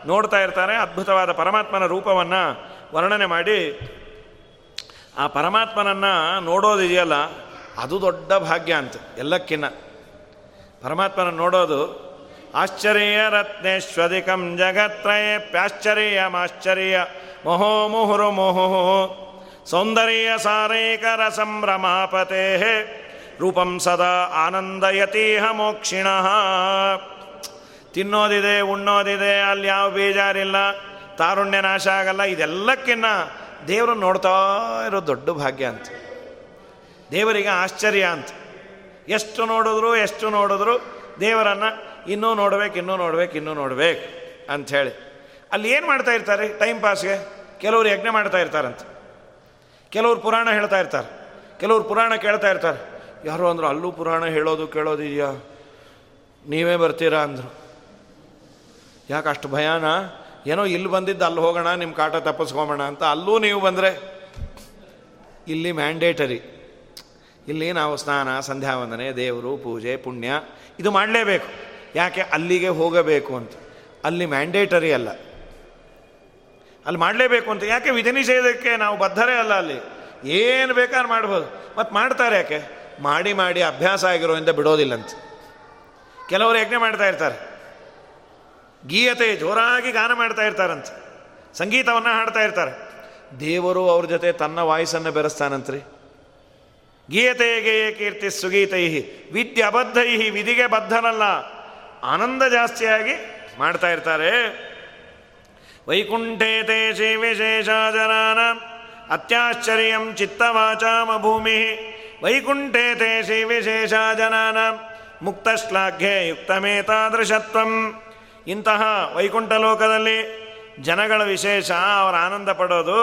Speaker 1: ನೋಡ್ತಾ ಇರ್ತಾರೆ, ಅದ್ಭುತವಾದ ಪರಮಾತ್ಮನ ರೂಪವನ್ನು ವರ್ಣನೆ ಮಾಡಿ. ಆ ಪರಮಾತ್ಮನನ್ನು ನೋಡೋದಿದೆಯಲ್ಲ ಅದು ದೊಡ್ಡ ಭಾಗ್ಯ ಅಂತ, ಎಲ್ಲಕ್ಕಿನ್ನ. ಪರಮಾತ್ಮನ ನೋಡೋದು, ಆಶ್ಚರ್ಯ ರತ್ನೇಶ್ವದಿಕಂ ಜಗತ್ರಯೇ, ಪ್ಯಾಶ್ಚರ್ಯಮಾಶ್ಚರ್ಯ. ಮೊಹೋ ಮುಹುರು ಮೊಹೋ. ಸೌಂದರ್ಯ ಸಾರೈಕರ ಸಂಭ್ರಮಾಪತೆ. ರೂಪಂ ಸದಾ ಆನಂದಯತೀಹ ಮೋಕ್ಷಿಣ. ತಿನ್ನೋದಿದೆ, ಉಣ್ಣೋದಿದೆ, ಅಲ್ಲಿ ಯಾವ ಬೇಜಾರಿಲ್ಲ, ತಾರುಣ್ಯ ನಾಶ ಆಗಲ್ಲ, ಇದೆಲ್ಲಕ್ಕಿನ್ನ ದೇವರು ನೋಡ್ತಾ ಇರೋ ದೊಡ್ಡ ಭಾಗ್ಯ ಅಂತ. ದೇವರಿಗೆ ಆಶ್ಚರ್ಯ ಅಂತ. ಎಷ್ಟು ನೋಡಿದ್ರು ಎಷ್ಟು ನೋಡಿದ್ರು ದೇವರನ್ನು ಇನ್ನೂ ನೋಡ್ಬೇಕು ಇನ್ನೂ ನೋಡ್ಬೇಕು ಇನ್ನೂ ನೋಡ್ಬೇಕು ಅಂಥೇಳಿ ಅಲ್ಲಿ ಏನು ಮಾಡ್ತಾ ಇರ್ತಾರೆ? ಟೈಮ್ ಪಾಸ್ಗೆ ಕೆಲವರು ಯಜ್ಞ ಮಾಡ್ತಾ ಇರ್ತಾರಂತೆ. ಕೆಲವರು ಪುರಾಣ ಹೇಳ್ತಾ ಇರ್ತಾರೆ. ಕೆಲವರು ಪುರಾಣ ಕೇಳ್ತಾ ಇರ್ತಾರೆ. ಯಾರು ಅಂದರು, ಅಲ್ಲೂ ಪುರಾಣ ಹೇಳೋದು ಕೇಳೋದಿದೆಯಾ? ನೀವೇ ಬರ್ತೀರಾ? ಅಂದರು. ಯಾಕೆ ಅಷ್ಟು ಭಯಾನ? ಏನೋ ಇಲ್ಲಿ ಬಂದಿದ್ದು ಅಲ್ಲಿ ಹೋಗೋಣ ನಿಮ್ಮ ಕಾಟ ತಪ್ಪಿಸ್ಕೊಂಬೋಣ ಅಂತ. ಅಲ್ಲೂ ನೀವು ಬಂದರೆ ಇಲ್ಲಿ ಮ್ಯಾಂಡೇಟರಿ ಇಲ್ಲಿ ನಾವು ಸ್ನಾನ, ಸಂಧ್ಯಾ ವಂದನೆ, ದೇವರು, ಪೂಜೆ, ಪುಣ್ಯ ಇದು ಮಾಡಲೇಬೇಕು. ಯಾಕೆ? ಅಲ್ಲಿಗೆ ಹೋಗಬೇಕು ಅಂತ. ಅಲ್ಲಿ ಮ್ಯಾಂಡೇಟರಿ ಅಲ್ಲ. ಅಲ್ಲಿ ಮಾಡಲೇಬೇಕು ಅಂತ. ಯಾಕೆ ವಿಧಿ ನಿಷೇಧಕ್ಕೆ ನಾವು ಬದ್ಧರೇ ಅಲ್ಲ ಅಲ್ಲಿ? ಏನು ಬೇಕಾದ್ರೆ ಮಾಡ್ಬೋದು. ಮತ್ತು ಮಾಡ್ತಾರೆ ಯಾಕೆ? ಮಾಡಿ ಮಾಡಿ ಅಭ್ಯಾಸ ಆಗಿರೋದ್ರಿಂದ ಬಿಡೋದಿಲ್ಲಂತ. ಕೆಲವರು ಯಜ್ಞೆ ಮಾಡ್ತಾ ಇರ್ತಾರೆ. ಗೀಯತೆ, ಜೋರಾಗಿ ಗಾನ ಮಾಡ್ತಾ ಇರ್ತಾರಂತೆ. ಸಂಗೀತವನ್ನು ಹಾಡ್ತಾ ಇರ್ತಾರೆ. ದೇವರು ಅವ್ರ ಜೊತೆ ತನ್ನ ವಾಯ್ಸನ್ನು ಬೆರೆಸ್ತಾನಂತ್ರಿ. ಗೀಯತೆ ಗೇಯ ಕೀರ್ತಿ ಸುಗೀತೈ ವಿದ್ಯ ಅಬದ್ಧೈ ವಿಧಿಗೆ ಬದ್ಧನಲ್ಲ. ಆನಂದ ಜಾಸ್ತಿಯಾಗಿ ಮಾಡ್ತಾ ಇರ್ತಾರೆ. ವೈಕುಂಠೇ ತೇ ಶ್ರೀ ವಿಶೇಷ ಜನಾನ ಅತ್ಯಾಶ್ಚರ್ಯಂ ಚಿತ್ತವಾಚಾಮ ಭೂಮಿ ವೈಕುಂಠೇತೇ ಶ್ರೀ ವಿಶೇಷ ಜನಾನ ಮುಕ್ತಶ್ಲಾಘ್ಯೆ ಯುಕ್ತಮೇತಾದೃಶತ್ವಂ. ಇಂತಹ ವೈಕುಂಠ ಲೋಕದಲ್ಲಿ ಜನಗಳ ವಿಶೇಷ ಅವರ ಆನಂದ ಪಡೋದು.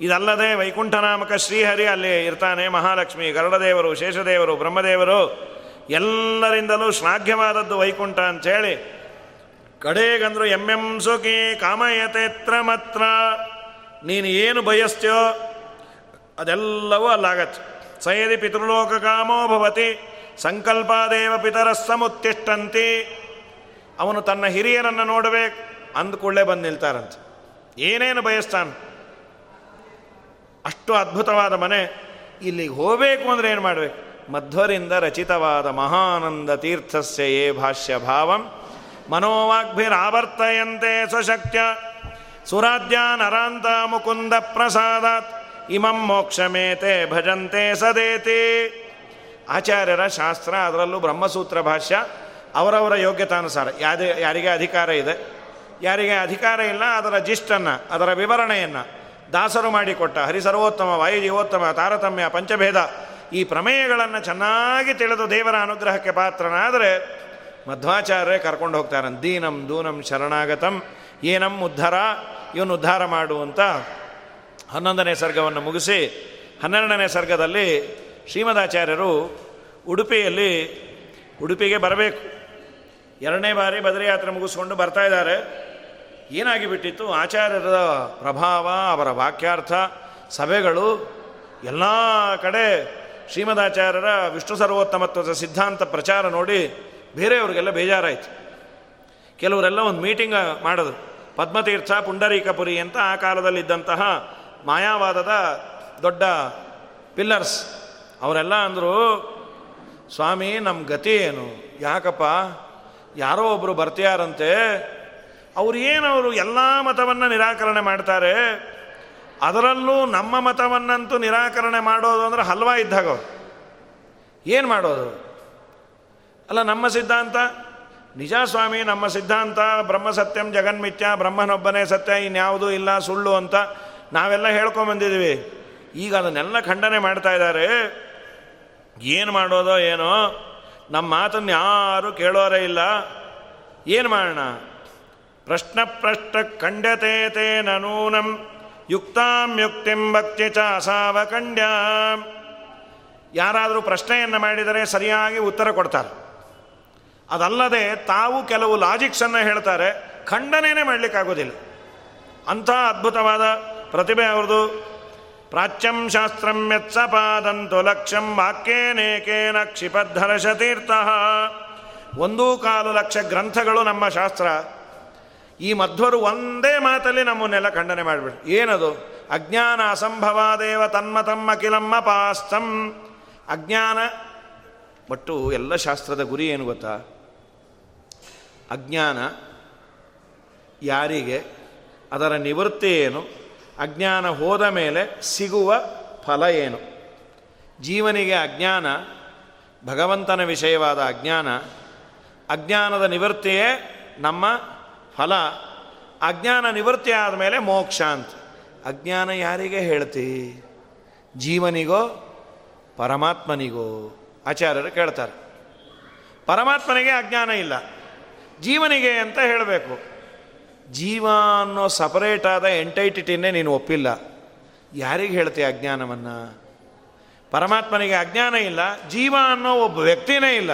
Speaker 1: ಇದಲ್ಲದೆ ವೈಕುಂಠನಾಮಕ ಶ್ರೀಹರಿ ಅಲ್ಲಿ ಇರ್ತಾನೆ ಮಹಾಲಕ್ಷ್ಮಿ, ಗರುಡದೇವರು, ಶೇಷದೇವರು, ಬ್ರಹ್ಮದೇವರು. ಎಲ್ಲರಿಂದಲೂ ಶ್ಲಾಘ್ಯವಾದದ್ದು ವೈಕುಂಠ ಅಂಥೇಳಿ ಕಡೆಗಂದ್ರು ಎಂ ಎಂ ಸುಖಿ ಕಾಮಯತೆತ್ರ ಮಾತ್ರ ನೀನು ಏನು ಬಯಸ್ತೀಯೋ ಅದೆಲ್ಲವೂ ಅಲ್ಲಾಗತ್ತೆ. ಸಯದಿ ಪಿತೃಲೋಕ ಭವತಿ, ಸಂಕಲ್ಪಾದೇವ ಪಿತರ ಸಮುತ್ತಿಷ್ಟಂತಿ ಅವನು ತನ್ನ ಹಿರಿಯರನ್ನು ನೋಡಬೇಕು ಅಂದ್ಕೊಳ್ಳೆ ಬಂದು ನಿಲ್ತಾರಂತೆ. ಏನೇನು ಬಯಸ್ತಾನೆ? ಅಷ್ಟು ಅದ್ಭುತವಾದ ಮನೆ, ಇಲ್ಲಿಗೆ ಹೋಗಬೇಕು ಅಂದರೆ ಏನು ಮಾಡಬೇಕು? ಮಧ್ವರಿಂದ ರಚಿತವಾದ ಮಹಾನಂದ ತೀರ್ಥಸ್ಯ ಏ ಭಾಷ್ಯ ಭಾವಂ ಮನೋವಾಗ್ಭಿರಾವರ್ತಯಂತೆ ಸ್ವಶಕ್ತ್ಯ. ಸುರಾಧ್ಯ ನರಾಂತ ಮುಕುಂದ ಪ್ರಸಾದಾತ್. ಇಮಂ ಮೋಕ್ಷಮೇತೆ ಭಜಂತೆ ಸದೇತಿ. ಆಚಾರ್ಯರ ಶಾಸ್ತ್ರ, ಅದರಲ್ಲೂ ಬ್ರಹ್ಮಸೂತ್ರ ಭಾಷ್ಯ ಅವರವರ ಯೋಗ್ಯತಾನುಸಾರ. ಯಾದೇ, ಯಾರಿಗೆ ಅಧಿಕಾರ ಇದೆ? ಯಾರಿಗೆ ಅಧಿಕಾರ ಇಲ್ಲ, ಅದರ ಜಿಷ್ಟನ್ನು, ಅದರ ವಿವರಣೆಯನ್ನು ದಾಸರು ಮಾಡಿಕೊಟ್ಟ ಹರಿಸರ್ವೋತ್ತಮ, ವಾಯುಜೀವೋತ್ತಮ, ತಾರತಮ್ಯ, ಪಂಚಭೇದ ಈ ಪ್ರಮೇಯಗಳನ್ನು ಚೆನ್ನಾಗಿ ತಿಳಿದು ದೇವರ ಅನುಗ್ರಹಕ್ಕೆ ಪಾತ್ರನಾದರೆ ಮಧ್ವಾಚಾರ್ಯರೇ ಕರ್ಕೊಂಡು ಹೋಗ್ತಾರೆ ದೀನಂ ದೂನಂ ಶರಣಾಗತಂ. ಏನಂ ಉದ್ಧಾರ, ಇವನು ಉದ್ಧಾರ ಮಾಡುವಂತ ಹನ್ನೊಂದನೇ ಸರ್ಗವನ್ನು ಮುಗಿಸಿ ಹನ್ನೆರಡನೇ ಸರ್ಗದಲ್ಲಿ ಶ್ರೀಮದಾಚಾರ್ಯರು ಉಡುಪಿಯಲ್ಲಿ, ಉಡುಪಿಗೆ ಬರಬೇಕು. ಎರಡನೇ ಬಾರಿ ಬದರಿಯಾತ್ರೆ ಮುಗಿಸ್ಕೊಂಡು ಬರ್ತಾ ಇದ್ದಾರೆ. ಏನಾಗಿ ಬಿಟ್ಟಿತ್ತು? ಆಚಾರ್ಯರ ಪ್ರಭಾವ, ಅವರ ವಾಕ್ಯಾರ್ಥ, ಸಭೆಗಳು, ಎಲ್ಲ ಕಡೆ ಶ್ರೀಮದಾಚಾರ್ಯರ ವಿಷ್ಣು ಸರ್ವೋತ್ತಮತ್ವದ ಸಿದ್ಧಾಂತ ಪ್ರಚಾರ ನೋಡಿ ಬೇರೆಯವ್ರಿಗೆಲ್ಲ ಬೇಜಾರಾಯಿತು. ಕೆಲವರೆಲ್ಲ ಒಂದು ಮೀಟಿಂಗ್ ಮಾಡೋದು ಪದ್ಮತೀರ್ಥ ಪುಂಡರೀಕಪುರಿ ಅಂತ ಆ ಕಾಲದಲ್ಲಿದ್ದಂತಹ ಮಾಯಾವಾದದ ದೊಡ್ಡ ಪಿಲ್ಲರ್ಸ್ ಅವರೆಲ್ಲ ಅಂದರು, ಸ್ವಾಮಿ ನಮ್ಮ ಗತಿ ಏನು? ಯಾಕಪ್ಪ? ಯಾರೋ ಒಬ್ಬರು ಬರ್ತೀಯಾರಂತೆ. ಅವ್ರು ಏನವರು ಎಲ್ಲ ಮತವನ್ನು ನಿರಾಕರಣೆ ಮಾಡ್ತಾರೆ? ಅದರಲ್ಲೂ ನಮ್ಮ ಮತವನ್ನಂತೂ ನಿರಾಕರಣೆ ಮಾಡೋದು ಅಂದರೆ ಹಲ್ವಾ ಇದ್ದಾಗ ಏನು ಮಾಡೋದು? ಅಲ್ಲ, ನಮ್ಮ ಸಿದ್ಧಾಂತ? ನಿಜ ಸ್ವಾಮಿ, ನಮ್ಮ ಸಿದ್ಧಾಂತ. ಬ್ರಹ್ಮ ಸತ್ಯಂ ಜಗನ್ಮಿತ್ಯ ಬ್ರಹ್ಮನೊಬ್ಬನೇ ಸತ್ಯ, ಇನ್ಯಾವುದೂ ಇಲ್ಲ, ಸುಳ್ಳು ಅಂತ ನಾವೆಲ್ಲ ಹೇಳ್ಕೊಂಬಂದಿದ್ದೀವಿ ಈಗ ಅದನ್ನೆಲ್ಲ ಖಂಡನೆ ಮಾಡ್ತಾ ಇದ್ದಾರೆ. ಏನು ಮಾಡೋದೋ ಏನೋ ನಮ್ಮ ಮಾತನ್ನು ಯಾರೂ ಕೇಳೋರೇ ಇಲ್ಲ. ಏನು ಮಾಡೋಣ? ಪ್ರಶ್ನ ಪ್ರಶ್ನ ಖಂಡ್ಯತೆ ತೇ ನೂನಂ ಯುಕ್ತಾಂ ಯುಕ್ತಿಂ ಭಕ್ತಿ ಚ ಅಸಾವಕಂಡ್ಯ. ಯಾರಾದರೂ ಪ್ರಶ್ನೆಯನ್ನು ಮಾಡಿದರೆ ಸರಿಯಾಗಿ ಉತ್ತರ ಕೊಡ್ತಾರೆ. ಅದಲ್ಲದೆ ತಾವು ಕೆಲವು ಲಾಜಿಕ್ಸನ್ನು ಹೇಳ್ತಾರೆ ಖಂಡನೆಯೇ ಮಾಡಲಿಕ್ಕಾಗೋದಿಲ್ಲ. ಅಂಥ ಅದ್ಭುತವಾದ ಪ್ರತಿಭೆ ಅವ್ರದ್ದು. ಪ್ರಾಚ್ಯಂ ಶಾಸ್ತ್ರಂ ಯತ್ಸಪಾದಂತು ಲಕ್ಷಂ ವಾಕ್ಯೇನೇಕೇನ ಕ್ಷಿಪದ್ಧರಶತೀರ್ಥ. ಒಂದೂ ಕಾಲು ಲಕ್ಷ ಗ್ರಂಥಗಳು ನಮ್ಮ ಶಾಸ್ತ್ರ. ಈ ಮಧ್ವರು ಒಂದೇ ಮಾತಲ್ಲಿ ನಮ್ಮನ್ನೆಲ್ಲ ಖಂಡನೆ ಮಾಡಿಬಿಡು ಏನದು? ಅಜ್ಞಾನ ಅಸಂಭವಾದೇವ ತನ್ಮತಮ್ಮ ಕಿಲಮ್ಮ ಪಾಸ್ತಂ ಅಜ್ಞಾನ, ಒಟ್ಟು ಎಲ್ಲ ಶಾಸ್ತ್ರದ ಗುರಿ ಏನು ಗೊತ್ತಾ? ಅಜ್ಞಾನ ಯಾರಿಗೆ? ಅದರ ನಿವೃತ್ತಿ ಏನು? ಅಜ್ಞಾನ ಹೋದ ಮೇಲೆ ಸಿಗುವ ಫಲ ಏನು? ಜೀವನಿಗೆ ಅಜ್ಞಾನ, ಭಗವಂತನ ವಿಷಯವಾದ ಅಜ್ಞಾನ, ಅಜ್ಞಾನದ ನಿವೃತ್ತಿಯೇ ನಮ್ಮ ಫಲ. ಅಜ್ಞಾನ ನಿವೃತ್ತಿ ಆದಮೇಲೆ ಮೋಕ್ಷ ಅಂತ. ಅಜ್ಞಾನ ಯಾರಿಗೆ ಹೇಳ್ತಿ? ಜೀವನಿಗೋ, ಪರಮಾತ್ಮನಿಗೋ? ಆಚಾರ್ಯರು ಕೇಳ್ತಾರೆ. ಪರಮಾತ್ಮನಿಗೆ ಅಜ್ಞಾನ ಇಲ್ಲ. ಜೀವನಿಗೆ ಅಂತ ಹೇಳಬೇಕು. ಜೀವ ಅನ್ನೋ ಸಪರೇಟ್ ಆದ ಎಂಟೈಟಿಟಿನೇ ನೀನು ಒಪ್ಪಿಲ್ಲ. ಯಾರಿಗೆ ಹೇಳ್ತೀಯ ಅಜ್ಞಾನವನ್ನು ಪರಮಾತ್ಮನಿಗೆ ಅಜ್ಞಾನ ಇಲ್ಲ, ಜೀವ ಅನ್ನೋ ಒಬ್ಬ ವ್ಯಕ್ತಿನೇ ಇಲ್ಲ.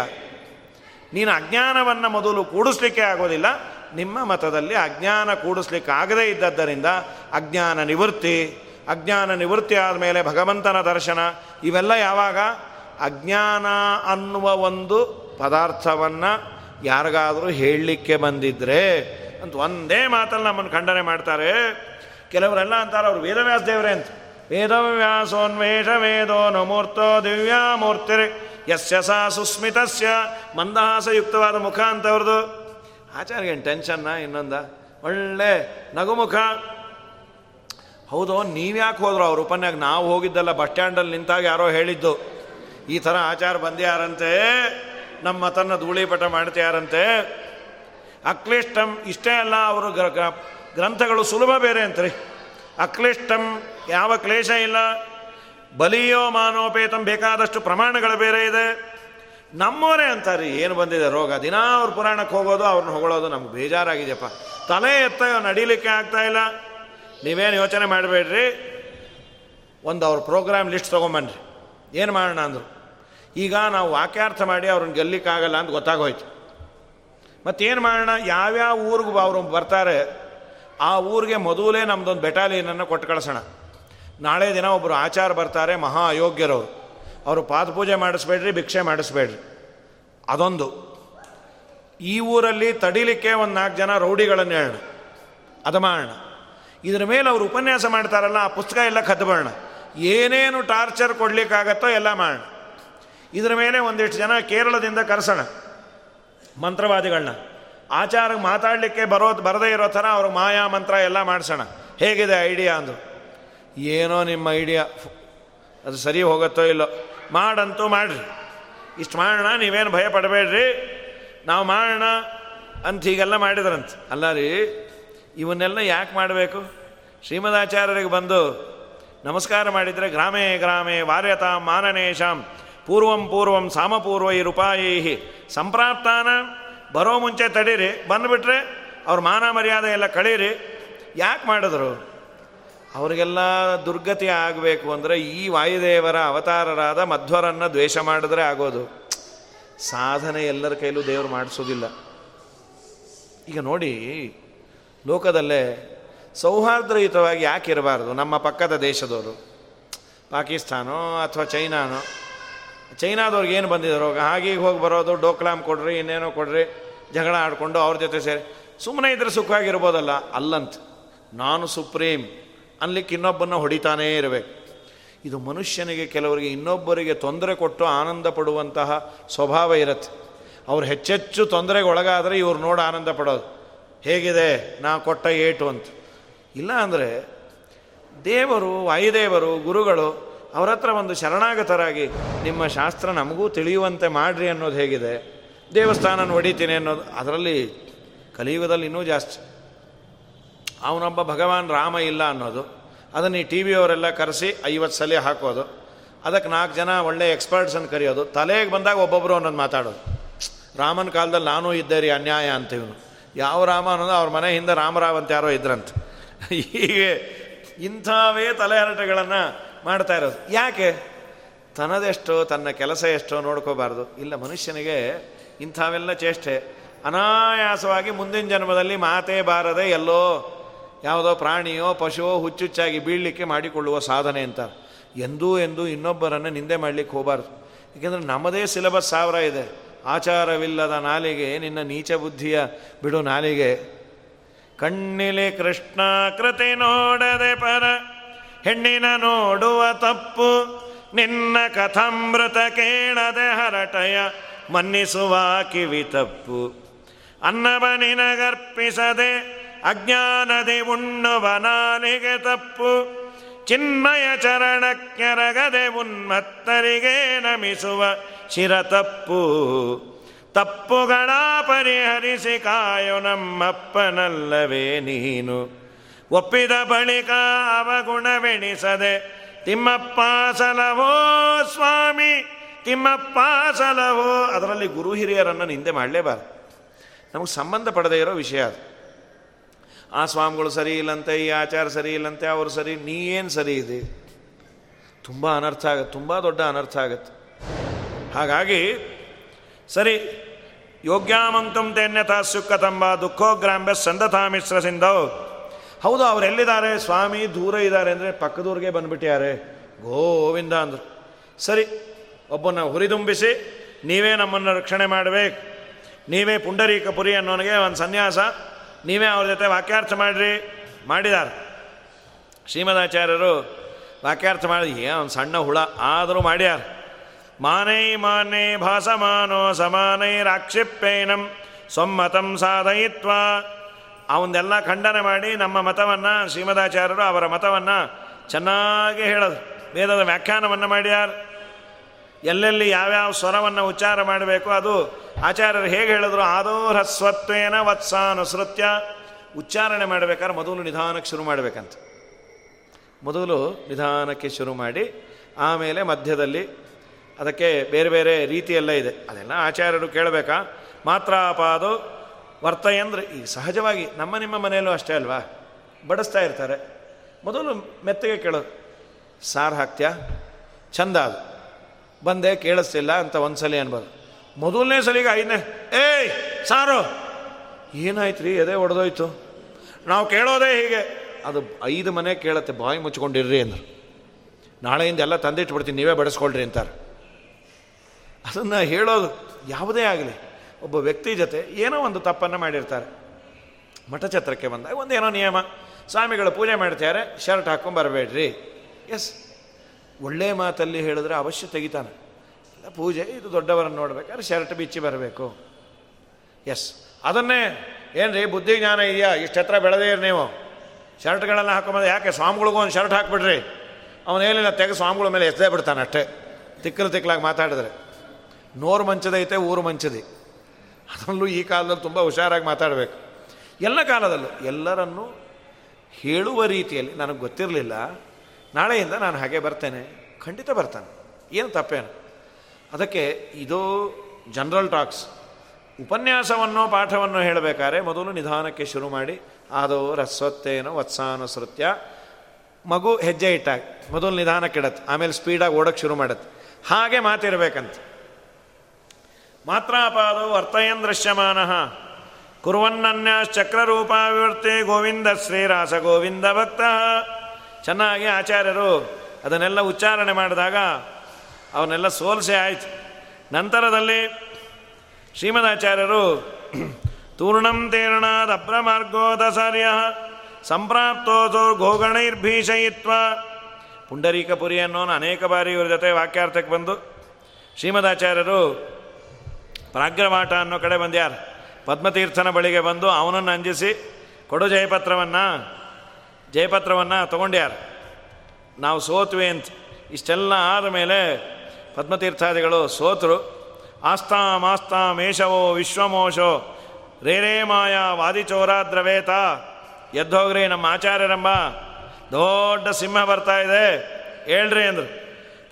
Speaker 1: ನೀನು ಅಜ್ಞಾನವನ್ನು ಮೊದಲು ಕೂಡಿಸ್ಲಿಕ್ಕೆ ಆಗೋದಿಲ್ಲ. ನಿಮ್ಮ ಮತದಲ್ಲಿ ಅಜ್ಞಾನ ಕೂಡಿಸ್ಲಿಕ್ಕೆ ಆಗದೇ ಇದ್ದದ್ದರಿಂದ ಅಜ್ಞಾನ ನಿವೃತ್ತಿ ಅಜ್ಞಾನ ನಿವೃತ್ತಿ ಆದಮೇಲೆ ಭಗವಂತನ ದರ್ಶನ, ಇವೆಲ್ಲ ಯಾವಾಗ? ಅಜ್ಞಾನ ಅನ್ನುವ ಒಂದು ಪದಾರ್ಥವನ್ನು ಯಾರಿಗಾದರೂ ಹೇಳಲಿಕ್ಕೆ ಬಂದಿದ್ರೆ ಅಂತ ಒಂದೇ ಮಾತಲ್ಲಿ ನಮ್ಮನ್ನು ಖಂಡನೆ ಮಾಡ್ತಾರೆ. ಕೆಲವರೆಲ್ಲ ಅಂತಾರೆ, ಅವರು ವೇದವ್ಯಾಸ ದೇವರೇ ಅಂತ. ವೇದವ್ಯಾಸೋನ್ವೇಷ ವೇದೋ ನಮೂರ್ತೋ ದಿವ್ಯಾಮೂರ್ತಿರಿ ಯಸ್ಯ ಸಾ ಸುಸ್ಮಿತಸ್ಯ. ಮಂದಹಾಸಯುಕ್ತವಾದ ಮುಖ ಅಂತವ್ರದ್ದು ಆಚಾರ್ಯ ಟೆನ್ಷನ್ನ ಇನ್ನೊಂದ, ಒಳ್ಳೆ ನಗುಮುಖ. ಹೌದು, ನೀವ್ಯಾಕೆ ಹೋದ್ರು ಅವ್ರ ಉಪನ್ಯಾಗ? ನಾವು ಹೋಗಿದ್ದಲ್ಲ ಬಸ್ ಸ್ಟ್ಯಾಂಡಲ್ಲಿ ನಿಂತಾಗ ಯಾರೋ ಹೇಳಿದ್ದು. ಈ ಥರ ಆಚಾರ ಬಂದ್ಯಾರಂತೆ. ನಮ್ಮ ತನ್ನ ಧೂಳಿಪಟ ಮಾಡ್ತಾರಂತೆ ಅಕ್ಲಿಷ್ಟಂ ಇಷ್ಟೇ ಅಲ್ಲ, ಅವರು ಗ್ರಂಥಗಳು ಸುಲಭ ಬೇರೆ ಅಂತರಿ. ಅಕ್ಲಿಷ್ಟಂ ಯಾವ ಕ್ಲೇಶ ಇಲ್ಲ. ಬಲಿಯೋ ಮಾನೋಪೇತಂ ಬೇಕಾದಷ್ಟು ಪ್ರಮಾಣಗಳು ಬೇರೆ ಇದೆ. ನಮ್ಮವರೇ ಅಂತಾರೆ, ಏನು ಬಂದಿದೆ ರೋಗ? ದಿನ ಅವ್ರ ಪುರಾಣಕ್ಕೆ ಹೋಗೋದು, ಅವ್ರನ್ನ ಹೊಗಳೋದು ನಮ್ಗೆ ಬೇಜಾರಾಗಿದೆಯಪ್ಪ. ತಲೆ ಎತ್ತ ನಡೀಲಿಕ್ಕೆ ಆಗ್ತಾ ಇಲ್ಲ. ನೀವೇನು ಯೋಚನೆ ಮಾಡಬೇಡ್ರಿ. ಒಂದು ಅವ್ರ ಪ್ರೋಗ್ರಾಮ್ ಲಿಸ್ಟ್ ತೊಗೊಂಬನ್ರಿ. ಏನು ಮಾಡೋಣ ಅಂದರು? ಈಗ ನಾವು ವಾಕ್ಯಾರ್ಥ ಮಾಡಿ ಅವ್ರನ್ನ ಗೆಲ್ಲಿಕ್ಕಾಗಲ್ಲ ಅಂತ ಗೊತ್ತಾಗೋಯ್ತು. ಮತ್ತೇನು ಮಾಡೋಣ? ಯಾವ್ಯಾವ ಊರಿಗೆ ಅವರು ಬರ್ತಾರೆ, ಆ ಊರಿಗೆ ಮೊದಲೇ ನಮ್ಮದೊಂದು ಬೆಟಾಲಿಯನನ್ನು ಕೊಟ್ಟು ಕಳಿಸೋಣ. ನಾಳೆ ದಿನ ಒಬ್ಬರು ಆಚಾರ ಬರ್ತಾರೆ, ಮಹಾ ಅಯೋಗ್ಯರವರು. ಅವರು ಪಾದಪೂಜೆ ಮಾಡಿಸ್ಬೇಡ್ರಿ, ಭಿಕ್ಷೆ ಮಾಡಿಸ್ಬೇಡ್ರಿ. ಅದೊಂದು. ಈ ಊರಲ್ಲಿ ತಡಿಲಿಕ್ಕೆ ಒಂದು ನಾಲ್ಕು ಜನ ರೌಡಿಗಳನ್ನು ಹೇಳೋಣ. ಅದು ಮಾಡೋಣ. ಇದರ ಮೇಲೆ ಅವರು ಉಪನ್ಯಾಸ ಮಾಡ್ತಾರಲ್ಲ, ಆ ಪುಸ್ತಕ ಎಲ್ಲ ಕದ್ಬೋಣ ಏನೇನು ಟಾರ್ಚರ್ ಕೊಡಲಿಕ್ಕಾಗತ್ತೋ ಎಲ್ಲ ಮಾಡೋಣ. ಇದರ ಮೇಲೆ ಒಂದಿಷ್ಟು ಜನ ಕೇರಳದಿಂದ ಕರೆಸೋಣ. ಮಂತ್ರವಾದಿಗಳನ್ನ ಆಚಾರ ಮಾತಾಡಲಿಕ್ಕೆ ಬರೋ ಬರದೇ ಇರೋ ಥರ ಅವ್ರಿಗೆ ಮಾಯಾ ಮಂತ್ರ ಎಲ್ಲ ಮಾಡಿಸೋಣ. ಹೇಗಿದೆ ಐಡಿಯಾ ಅಂದರು. ಏನೋ ನಿಮ್ಮ ಐಡಿಯಾ. ಅದು ಸರಿ ಹೋಗುತ್ತೋ ಇಲ್ಲೋ. ಮಾಡಂತೂ ಮಾಡಿರಿ. ಇಷ್ಟು ಮಾಡೋಣ, ನೀವೇನು ಭಯ ಪಡಬೇಡ್ರಿ. ನಾವು ಮಾಡೋಣ ಅಂತ ಹೀಗೆಲ್ಲ ಮಾಡಿದ್ರಂತ. ಅಲ್ಲ ರೀ, ಇವನ್ನೆಲ್ಲ ಯಾಕೆ ಮಾಡಬೇಕು? ಶ್ರೀಮದಾಚಾರ್ಯರಿಗೆ ಬಂದು ನಮಸ್ಕಾರ ಮಾಡಿದರೆ ಗ್ರಾಮೇ ಗ್ರಾಮೇ ವಾರ್ಯತಾ ಮಾನನೇಶಾಂ. ಪೂರ್ವಂ ಪೂರ್ವಂ ಸಾಮಪೂರ್ವೈ ರೂಪಾಯಿ ಸಂಪ್ರಾಪ್ತಾನ, ಬರೋ ಮುಂಚೆ ತಡೀರಿ, ಬಂದುಬಿಟ್ರೆ ಅವ್ರ ಮಾನ ಮರ್ಯಾದೆ ಎಲ್ಲ ಕಳೀರಿ. ಯಾಕೆ ಮಾಡಿದ್ರು? ಅವರಿಗೆಲ್ಲ ದುರ್ಗತಿ ಆಗಬೇಕು ಅಂದರೆ ಈ ವಾಯುದೇವರ ಅವತಾರರಾದ ಮಧ್ವರನ್ನು ದ್ವೇಷ ಮಾಡಿದ್ರೆ ಆಗೋದು. ಸಾಧನೆ ಎಲ್ಲರ ಕೈಲೂ ದೇವರು ಮಾಡಿಸೋದಿಲ್ಲ. ಈಗ ನೋಡಿ, ಲೋಕದಲ್ಲೇ ಸೌಹಾರ್ದಯುತವಾಗಿ ಯಾಕೆ ಇರಬಾರ್ದು? ನಮ್ಮ ಪಕ್ಕದ ದೇಶದವರು. ಪಾಕಿಸ್ತಾನೋ ಅಥವಾ ಚೈನಾನೋ? ಚೈನಾದವ್ರಿಗೆ ಏನು ಬಂದಿದ್ರು ಹಾಗೆ ಹೋಗಿ ಬರೋದು ಡೋಕ್ಲಾಮ್ ಕೊಡ್ರಿ, ಇನ್ನೇನೋ ಕೊಡ್ರಿ, ಜಗಳ ಆಡಿಕೊಂಡು ಅವ್ರ ಜೊತೆ ಸೇರಿ. ಸುಮ್ಮನೆ ಇದ್ರೆ ಸುಖವಾಗಿರ್ಬೋದಲ್ಲ? ಅಲ್ಲಂತ. ನಾನು ಸುಪ್ರೀಂ. ಅನ್ಲಿಕ್ಕೆ ಇನ್ನೊಬ್ಬನ ಹೊಡಿತಾನೇ ಇರಬೇಕು. ಇದು ಮನುಷ್ಯನಿಗೆ, ಕೆಲವರಿಗೆ ಇನ್ನೊಬ್ಬರಿಗೆ ತೊಂದರೆ ಕೊಟ್ಟು ಆನಂದ ಪಡುವಂತಹ ಸ್ವಭಾವ ಇರುತ್ತೆ. ಅವ್ರು ಹೆಚ್ಚೆಚ್ಚು ತೊಂದರೆಗೆ ಒಳಗಾದರೆ ಇವ್ರು ನೋಡಿ ಆನಂದ ಪಡೋದು. ಹೇಗಿದೆ? ನಾ ಕೊಟ್ಟ ಏಟು ಅಂತ. ಇಲ್ಲ ಅಂದರೆ ದೇವರು, ವಾಯುದೇವರು, ಗುರುಗಳು ಅವರ ಹತ್ರ ಒಂದು ಶರಣಾಗತರಾಗಿ, ನಿಮ್ಮ ಶಾಸ್ತ್ರ ನಮಗೂ ತಿಳಿಯುವಂತೆ ಮಾಡ್ರಿ ಅನ್ನೋದು ಹೇಗಿದೆ. ದೇವಸ್ಥಾನ ಹೊಡಿತೀನಿ ಅನ್ನೋದು, ಅದರಲ್ಲಿ ಕಲಿಯುಗದಲ್ಲಿ ಇನ್ನೂ ಜಾಸ್ತಿ. ಅವನೊಬ್ಬ ಭಗವಾನ್ ರಾಮ ಇಲ್ಲ ಅನ್ನೋದು. ಅದನ್ನು ಈ ಟಿ ವಿಯವರೆಲ್ಲ ಕರೆಸಿ ಐವತ್ತು ಸಲ ಹಾಕೋದು. ಅದಕ್ಕೆ ನಾಲ್ಕು ಜನ ಒಳ್ಳೆ ಎಕ್ಸ್ಪರ್ಟ್ಸನ್ನು ಕರೆಯೋದು. ತಲೆಗೆ ಬಂದಾಗ ಒಬ್ಬೊಬ್ಬರು ಅನ್ನೋದು ಮಾತಾಡೋದು. ರಾಮನ ಕಾಲದಲ್ಲಿ ನಾನು ಇದ್ದೆ ರೀ ಅನ್ಯಾಯ ಅಂತ ಇವನು. ಯಾವ ರಾಮ ಅನ್ನೋದು ಅವ್ರ ಮನೆ ಹಿಂದೆ ರಾಮರಾವ್ ಅಂತ ಯಾರೋ ಇದ್ರಂತ. ಹೀಗೆ ಇಂಥವೇ ತಲೆಹರಟೆಗಳನ್ನು ಮಾಡ್ತಾ ಇರೋದು. ಯಾಕೆ? ತನ್ನದೆಷ್ಟೋ ತನ್ನ ಕೆಲಸ ಎಷ್ಟೋ ನೋಡ್ಕೋಬಾರ್ದು. ಇಲ್ಲ, ಮನುಷ್ಯನಿಗೆ ಇಂಥವೆಲ್ಲ ಚೇಷ್ಟೆ. ಅನಾಯಾಸವಾಗಿ ಮುಂದಿನ ಜನ್ಮದಲ್ಲಿ ಮಾತೇ ಬಾರದೆ ಎಲ್ಲೋ ಯಾವುದೋ ಪ್ರಾಣಿಯೋ ಪಶುವೋ ಹುಚ್ಚುಚ್ಚಾಗಿ ಬೀಳಲಿಕ್ಕೆ ಮಾಡಿಕೊಳ್ಳುವ ಸಾಧನೆ ಅಂತ. ಎಂದೂ ಎಂದೂ ಇನ್ನೊಬ್ಬರನ್ನು ನಿಂದೆ ಮಾಡಲಿಕ್ಕೆ ಹೋಗಬಾರ್ದು. ಏಕೆಂದರೆ ನಮ್ಮದೇ ಸಿಲೆಬಸ್ ಸಾವಿರ ಇದೆ. ಆಚಾರವಿಲ್ಲದ ನಾಲಿಗೆ, ನಿನ್ನ ನೀಚ ಬುದ್ಧಿಯ ಬಿಡು ನಾಲಿಗೆ. ಕಣ್ಣಿಲೆ ಕೃಷ್ಣ ಕೃತಿ ನೋಡದೆ ಪರ ಹೆಣ್ಣಿನ ನೋಡುವ ತಪ್ಪು. ನಿನ್ನ ಕಥಾಮೃತ ಕೇಳದೆ ಹರಟಯ ಮನ್ನಿಸುವ ಕಿವಿ ತಪ್ಪು. ಅನ್ನವ ನಿನಗರ್ಪಿಸದೆ ಅಜ್ಞಾನದಿ ಉಣ್ಣುವ ನಾಲಿಗೆ ತಪ್ಪು. ಚಿನ್ಮಯ ಚರಣಕ್ಕೆರಗದೆ ಉನ್ಮತ್ತರಿಗೆ ನಮಿಸುವ ಶಿರ ತಪ್ಪು. ತಪ್ಪುಗಳ ಪರಿಹರಿಸಿ ಕಾಯು ನಮ್ಮಪ್ಪನಲ್ಲವೇ ನೀನು. ಒಪ್ಪಿದ ಬಳಿಕ ಅವಗುಣವೆಣಿಸದೆ ತಿಮ್ಮಪ್ಪ ಸಲವೋ ಸ್ವಾಮಿ ತಿಮ್ಮಪ್ಪ ಸಲವೋ ಅದರಲ್ಲಿ ಗುರು ಹಿರಿಯರನ್ನು ನಿಂದೆ ಮಾಡಲೇಬಾರ್ದು. ನಮಗೆ ಸಂಬಂಧ ಪಡದೇ ಇರೋ ವಿಷಯ ಅದು. ಆ ಸ್ವಾಮಿಗಳು ಸರಿ ಇಲ್ಲಂತೆ, ಈ ಆಚಾರ ಸರಿ ಇಲ್ಲಂತೆ, ಅವರು ಸರಿ, ನೀ ಏನು ಸರಿ ಇದೆ? ತುಂಬ ಅನರ್ಥ ಆಗುತ್ತೆ ತುಂಬ ದೊಡ್ಡ ಅನರ್ಥ ಆಗುತ್ತೆ. ಹಾಗಾಗಿ, ಸರಿ ಯೋಗ್ಯಾಮಂತಂ ಸುಖ ತಂಬ ದುಃಖೋಗ್ರಾಂಬೆ ಸಂದತಾ ಮಿಶ್ರ ಸಿಂಧವ್ ಹೌದು ಅವರೆಲ್ಲಿದ್ದಾರೆ ಸ್ವಾಮಿ ದೂರ ಇದ್ದಾರೆ ಅಂದರೆ ಪಕ್ಕದೂರಿಗೆ ಬಂದುಬಿಟ್ಟಿದ್ದಾರೆ ಗೋವಿಂದ ಅಂದರು. ಸರಿ ಒಬ್ಬನ ಹುರಿದುಂಬಿಸಿ, ನೀವೇ ನಮ್ಮನ್ನು ರಕ್ಷಣೆ ಮಾಡಬೇಕು. ನೀವೇ ಪುಂಡರೀಕ ಪುರಿ ಅನ್ನೋನಿಗೆ ಒಂದು ಸನ್ಯಾಸ. ನೀವೇ ಅವ್ರ ಜೊತೆ ವಾಕ್ಯಾರ್ಥ ಮಾಡಿರಿ. ಮಾಡಿದ್ದಾರೆ ಶ್ರೀಮದಾಚಾರ್ಯರು ವಾಕ್ಯಾರ್ಥ ಮಾಡಿ ಒಂದು ಸಣ್ಣ ಹುಳ, ಆದರೂ ಮಾಡ್ಯಾರ. ಮಾನೈ, ಮಾನೇ, ಭಾಸಮಾನೋ, ಸಮಾನೈ ರಾಕ್ಷಿಪ್ಯೈನಂ ಸ್ವಮ್ಮತಂ ಸಾಧಯಿತ್ವ. ಅವನ್ನೆಲ್ಲ ಖಂಡನೆ ಮಾಡಿ ನಮ್ಮ ಮತವನ್ನು ಶ್ರೀಮದಾಚಾರ್ಯರು ಅವರ ಮತವನ್ನು ಚೆನ್ನಾಗಿ ಹೇಳೋದು. ವೇದದ ವ್ಯಾಖ್ಯಾನವನ್ನು ಮಾಡ್ಯಾರ ಎಲ್ಲೆಲ್ಲಿ ಯಾವ್ಯಾವ ಸ್ವರವನ್ನು ಉಚ್ಚಾರ ಮಾಡಬೇಕು ಅದು ಆಚಾರ್ಯರು ಹೇಗೆ ಹೇಳಿದ್ರು? ಆದೋ ಹ್ರಸ್ವತ್ವೇನ ವತ್ಸಾನುಸೃತ್ಯ. ಉಚ್ಚಾರಣೆ ಮಾಡಬೇಕಾದ್ರೆ ಮೊದಲು ನಿಧಾನಕ್ಕೆ ಶುರು ಮಾಡಬೇಕಂತ. ಮೊದಲು ನಿಧಾನಕ್ಕೆ ಶುರು ಮಾಡಿ ಆಮೇಲೆ ಮಧ್ಯದಲ್ಲಿ ಅದಕ್ಕೆ ಬೇರೆ ಬೇರೆ ರೀತಿಯೆಲ್ಲ ಇದೆ. ಅದೆಲ್ಲ ಆಚಾರ್ಯರು ಕೇಳಬೇಕಾ? ಮಾತ್ರ ಪಾದು ವರ್ತ ಅಂದರೆ ಈ ಸಹಜವಾಗಿ ನಮ್ಮ ನಿಮ್ಮ ಮನೆಯಲ್ಲೂ ಅಷ್ಟೇ ಅಲ್ವಾ? ಬಡಿಸ್ತಾ ಇರ್ತಾರೆ. ಮೊದಲು ಮೆತ್ತಗೆ ಕೇಳೋದು ಸಾರು ಹಾಕ್ತ್ಯಾ? ಚಂದ ಅದು. ಬಂದೆ, ಕೇಳಿಸ್ತಿಲ್ಲ ಅಂತ ಒಂದ್ಸಲಿ ಅನ್ಬೋದು. ಮೊದಲನೇ ಸಲಿಗೆ ಐದನೇ. ಏಯ್, ಸಾರು! ಏನಾಯ್ತು ರೀ ಎದೆ ಒಡೆದೋಯ್ತು? ನಾವು ಕೇಳೋದೇ ಹೀಗೆ. ಅದು ಐದು ಮನೆ ಕೇಳತ್ತೆ, ಬಾಯಿ ಮುಚ್ಕೊಂಡಿರ್ರಿ ಅಂದರು. ನಾಳೆಯಿಂದ ಎಲ್ಲ ತಂದಿಟ್ಬಿಡ್ತೀನಿ, ನೀವೇ ಬಡಿಸ್ಕೊಳ್ರಿ ಅಂತಾರೆ. ಅದನ್ನು ಹೇಳೋದು ಯಾವುದೇ ಆಗಲಿ. ಒಬ್ಬ ವ್ಯಕ್ತಿ ಜೊತೆ ಏನೋ ಒಂದು ತಪ್ಪನ್ನು ಮಾಡಿರ್ತಾರೆ. ಮಠ ಛತ್ರಕ್ಕೆ ಬಂದಾಗ ಒಂದೇನೋ ನಿಯಮ. ಸ್ವಾಮಿಗಳು ಪೂಜೆ ಮಾಡ್ತಾರೆ ಶರ್ಟ್ ಹಾಕ್ಕೊಂಡು ಬರಬೇಡ್ರಿ. ಎಸ್. ಒಳ್ಳೆ ಮಾತಲ್ಲಿ ಹೇಳಿದ್ರೆ ಅವಶ್ಯ ತೆಗಿತಾನೆ. ಪೂಜೆ, ಇದು ದೊಡ್ಡವರನ್ನು ನೋಡ್ಬೇಕಾದ್ರೆ ಶರ್ಟ್ ಬಿಚ್ಚಿ ಬರಬೇಕು. ಎಸ್. ಅದನ್ನೇ ಏನು ರೀ ಬುದ್ಧಿ ಜ್ಞಾನ ಇದೆಯಾ? ಇಷ್ಟು ಬೆಳೆದೇ ಬೆಳೆದೇರಿ ನೀವು. ಶರ್ಟ್ಗಳನ್ನು ಹಾಕೊಂಬಂದು ಯಾಕೆ ಸ್ವಾಮಿಗಳಿಗೂ ಒಂದು ಶರ್ಟ್ ಹಾಕ್ಬಿಡ್ರಿ? ಅವನೇನಿಲ್ಲ ತೆಗೆ ಸ್ವಾಮಿಗಳ ಮೇಲೆ ಎಸದೇ ಬಿಡ್ತಾನೆ ಅಷ್ಟೇ. ತಿಕ್ಕಲು ತಿಕ್ಕಲಾಗಿ ಮಾತಾಡಿದ್ರೆ. ನೋರು ಮಂಚದೈತೆ, ಊರು ಮಂಚದಿ. ಅದರಲ್ಲೂ ಈ ಕಾಲದಲ್ಲಿ ತುಂಬ ಹುಷಾರಾಗಿ ಮಾತಾಡಬೇಕು. ಎಲ್ಲ ಕಾಲದಲ್ಲೂ ಎಲ್ಲರನ್ನು ಹೇಳುವ ರೀತಿಯಲ್ಲಿ ನನಗೆ ಗೊತ್ತಿರಲಿಲ್ಲ. ನಾಳೆಯಿಂದ ನಾನು ಹಾಗೆ ಬರ್ತೇನೆ. ಖಂಡಿತ ಬರ್ತಾನೆ. ಏನು ತಪ್ಪೇನು? ಅದಕ್ಕೆ ಇದು ಜನರಲ್ ಟಾಕ್ಸ್. ಉಪನ್ಯಾಸವನ್ನು ಪಾಠವನ್ನು ಹೇಳಬೇಕಾದ್ರೆ ಮೊದಲು ನಿಧಾನಕ್ಕೆ ಶುರು ಮಾಡಿ, ಆದೋ ರಸ್ವತ್ತೇನೋ ವತ್ಸಾನುಸೃತ್ಯ ಮಗು ಹೆಜ್ಜೆ ಇಟ್ಟಾಗ ಮೊದಲು ನಿಧಾನಕ್ಕಿಡತ್ತೆ ಆಮೇಲೆ ಸ್ಪೀಡಾಗಿ ಓಡೋಕ್ಕೆ ಶುರು ಮಾಡತ್ತೆ. ಹಾಗೆ ಮಾತಿರಬೇಕಂತ. ಮಾತ್ರಾಪಾದೋ ಅರ್ಥಯನ್ ದೃಶ್ಯಮಾನ. ವಿವರ್ತೆ ಗೋವಿಂದ ಶ್ರೀರಾಸ ಗೋವಿಂದ ಭಕ್ತ. ಚೆನ್ನಾಗಿ ಆಚಾರ್ಯರು ಅದನ್ನೆಲ್ಲ ಉಚ್ಚಾರಣೆ ಮಾಡಿದಾಗ ಅವನ್ನೆಲ್ಲ ಸೋಲ್ಸೆ ಆಯಿತು. ನಂತರದಲ್ಲಿ ಶ್ರೀಮದಾಚಾರ್ಯರು ತೂರ್ಣಂ ತೀರ್ಣಾದ ಮಾರ್ಗೋದಸಾರ್ಯ ಸಂಪ್ರಾಪ್ತೋದು ಗೋಗಣೈರ್ಭೀಷಯಿತ್ವ. ಪುಂಡರೀಕಪುರಿ ಅನ್ನೋನು ಅನೇಕ ಬಾರಿ ಇವರ ಜೊತೆ ವಾಕ್ಯಾರ್ಥಕ್ಕೆ ಬಂದು ಶ್ರೀಮದಾಚಾರ್ಯರು ಪ್ರಾಗ್ರವಾಟ ಅನ್ನೋ ಕಡೆ ಬಂದ್ಯಾರು ಪದ್ಮತೀರ್ಥನ ಬಳಿಗೆ ಬಂದು ಅವನನ್ನು ಅಂಜಿಸಿ, ಕೊಡು ಜಯಪತ್ರವನ್ನು ಜಯಪತ್ರವನ್ನು ತೊಗೊಂಡ್ಯಾರು ನಾವು ಸೋತ್ವಿ ಅಂತ. ಇಷ್ಟೆಲ್ಲ ಆದ ಮೇಲೆ ಪದ್ಮತೀರ್ಥಾದಿಗಳು ಸೋತರು. ಆಸ್ತಾಂ ಆಸ್ತಾಂ, ಏಷವೋ ವಿಶ್ವಮೋಶೋ ರೇರೇ ಮಾಯ ವಾದಿಚೋರಾದ್ರವೇತ ಎದ್ದೋಗ್ರಿ ನಮ್ಮ ಆಚಾರ್ಯರಂಬ. ದೊಡ್ಡ ಸಿಂಹ ಬರ್ತಾ ಇದೆ. ಹೇಳ್ರಿ ಅಂದರು.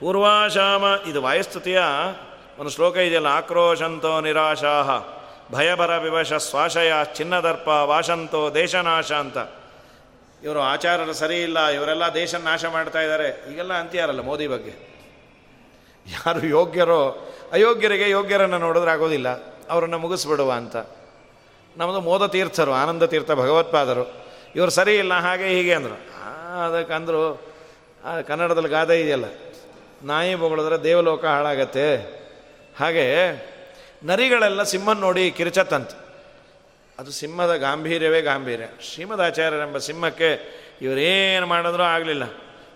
Speaker 1: ಪೂರ್ವಾಶಾಮ, ಇದು ವಾಯುಸ್ತುತಿಯ ಒಂದು ಶ್ಲೋಕ ಇದೆಯಲ್ಲ, ಆಕ್ರೋಶಂತೋ ನಿರಾಶಾಹ, ಭಯಭರ ವಿವಶ ಸ್ವಾಶಯ ಚಿನ್ನದರ್ಪ, ವಾಶಂತೋ, ದೇಶನಾಶ ಅಂತ. ಇವರು ಆಚಾರರು ಸರಿ ಇಲ್ಲ, ಇವರೆಲ್ಲ ದೇಶ ನಾಶ ಮಾಡ್ತಾ ಇದ್ದಾರೆ. ಈಗೆಲ್ಲ ಅಂತೀಯಾರಲ್ಲ ಮೋದಿ ಬಗ್ಗೆ. ಯಾರು ಯೋಗ್ಯರೋ, ಅಯೋಗ್ಯರಿಗೆ ಯೋಗ್ಯರನ್ನು ನೋಡಿದ್ರೆ ಆಗೋದಿಲ್ಲ. ಅವರನ್ನು ಮುಗಿಸ್ಬಿಡುವ ಅಂತ. ನಮ್ಮದು ಮೋದ ತೀರ್ಥರು, ಆನಂದ ತೀರ್ಥ ಭಗವತ್ಪಾದರು. ಇವರು ಸರಿ ಇಲ್ಲ, ಹಾಗೆ ಹೀಗೆ ಅಂದರು. ಅದಕ್ಕೆ ಅಂದರು ಕನ್ನಡದಲ್ಲಿ ಗಾದೆ ಇದೆಯಲ್ಲ, ನಾಯಿ ಬೊಗಳಿದ್ರೆ ದೇವಲೋಕ ಹಾಳಾಗತ್ತೆ. ಹಾಗೆ ನರಿಗಳೆಲ್ಲ ಸಿಂಹನ ನೋಡಿ ಕಿರಿಚತ್ತಂತೆ. ಅದು ಸಿಂಹದ ಗಾಂಭೀರ್ಯವೇ ಗಾಂಭೀರ್ಯ. ಶ್ರೀಮದಾಚಾರ್ಯರೆಂಬ ಸಿಂಹಕ್ಕೆ ಇವರೇನು ಮಾಡಿದ್ರೂ ಆಗಲಿಲ್ಲ.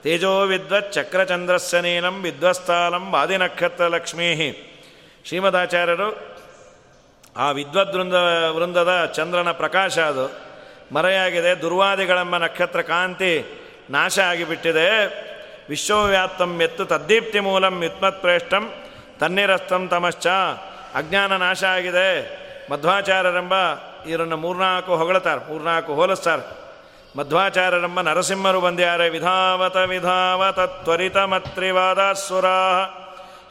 Speaker 1: ತೇಜೋ ವಿದ್ವತ್ ವಿದ್ವಸ್ಥಾನಂ ವಿದ್ವಸ್ತಾಲಂ ವಾದಿನಕ್ಷತ್ರ ಲಕ್ಷ್ಮೀ ಶ್ರೀಮದಾಚಾರ್ಯರು ಆ ವಿದ್ವದ್ವೃಂದ ವೃಂದದ ಚಂದ್ರನ ಪ್ರಕಾಶ ಅದು. ಮರೆಯಾಗಿದೆ, ದುರ್ವಾದಿಗಳೆಂಬ ನಕ್ಷತ್ರ ಕಾಂತಿ ನಾಶ ಆಗಿಬಿಟ್ಟಿದೆ. ವಿಶ್ವವ್ಯಾಪ್ತಂ ಎತ್ತು ತದ್ದೀಪ್ತಿ ಮೂಲಂ ಯುತ್ಮತ್ಪ್ರೇಷ್ಠಂ ತನ್ನಿರಸ್ತಂ ತಮಶ್ಚ. ಅಜ್ಞಾನ ನಾಶ ಆಗಿದೆ. ಮಧ್ವಾಚಾರ್ಯರೆಂಬ ಇವರನ್ನು ಮೂರ್ನಾಲ್ಕು ಹೊಗಳತಾರೆ, ಮೂರ್ನಾಲ್ಕು ಹೋಲಿಸ್ತಾರೆ. ಮಧ್ವಾಚಾರ್ಯರೆಂಬ ನರಸಿಂಹರು ಬಂದ್ಯಾರೆ, ವಿಧಾವತ ವಿಧಾವತ ತ್ವರಿತ ಮತ್ರಿವಾದಾಸುರ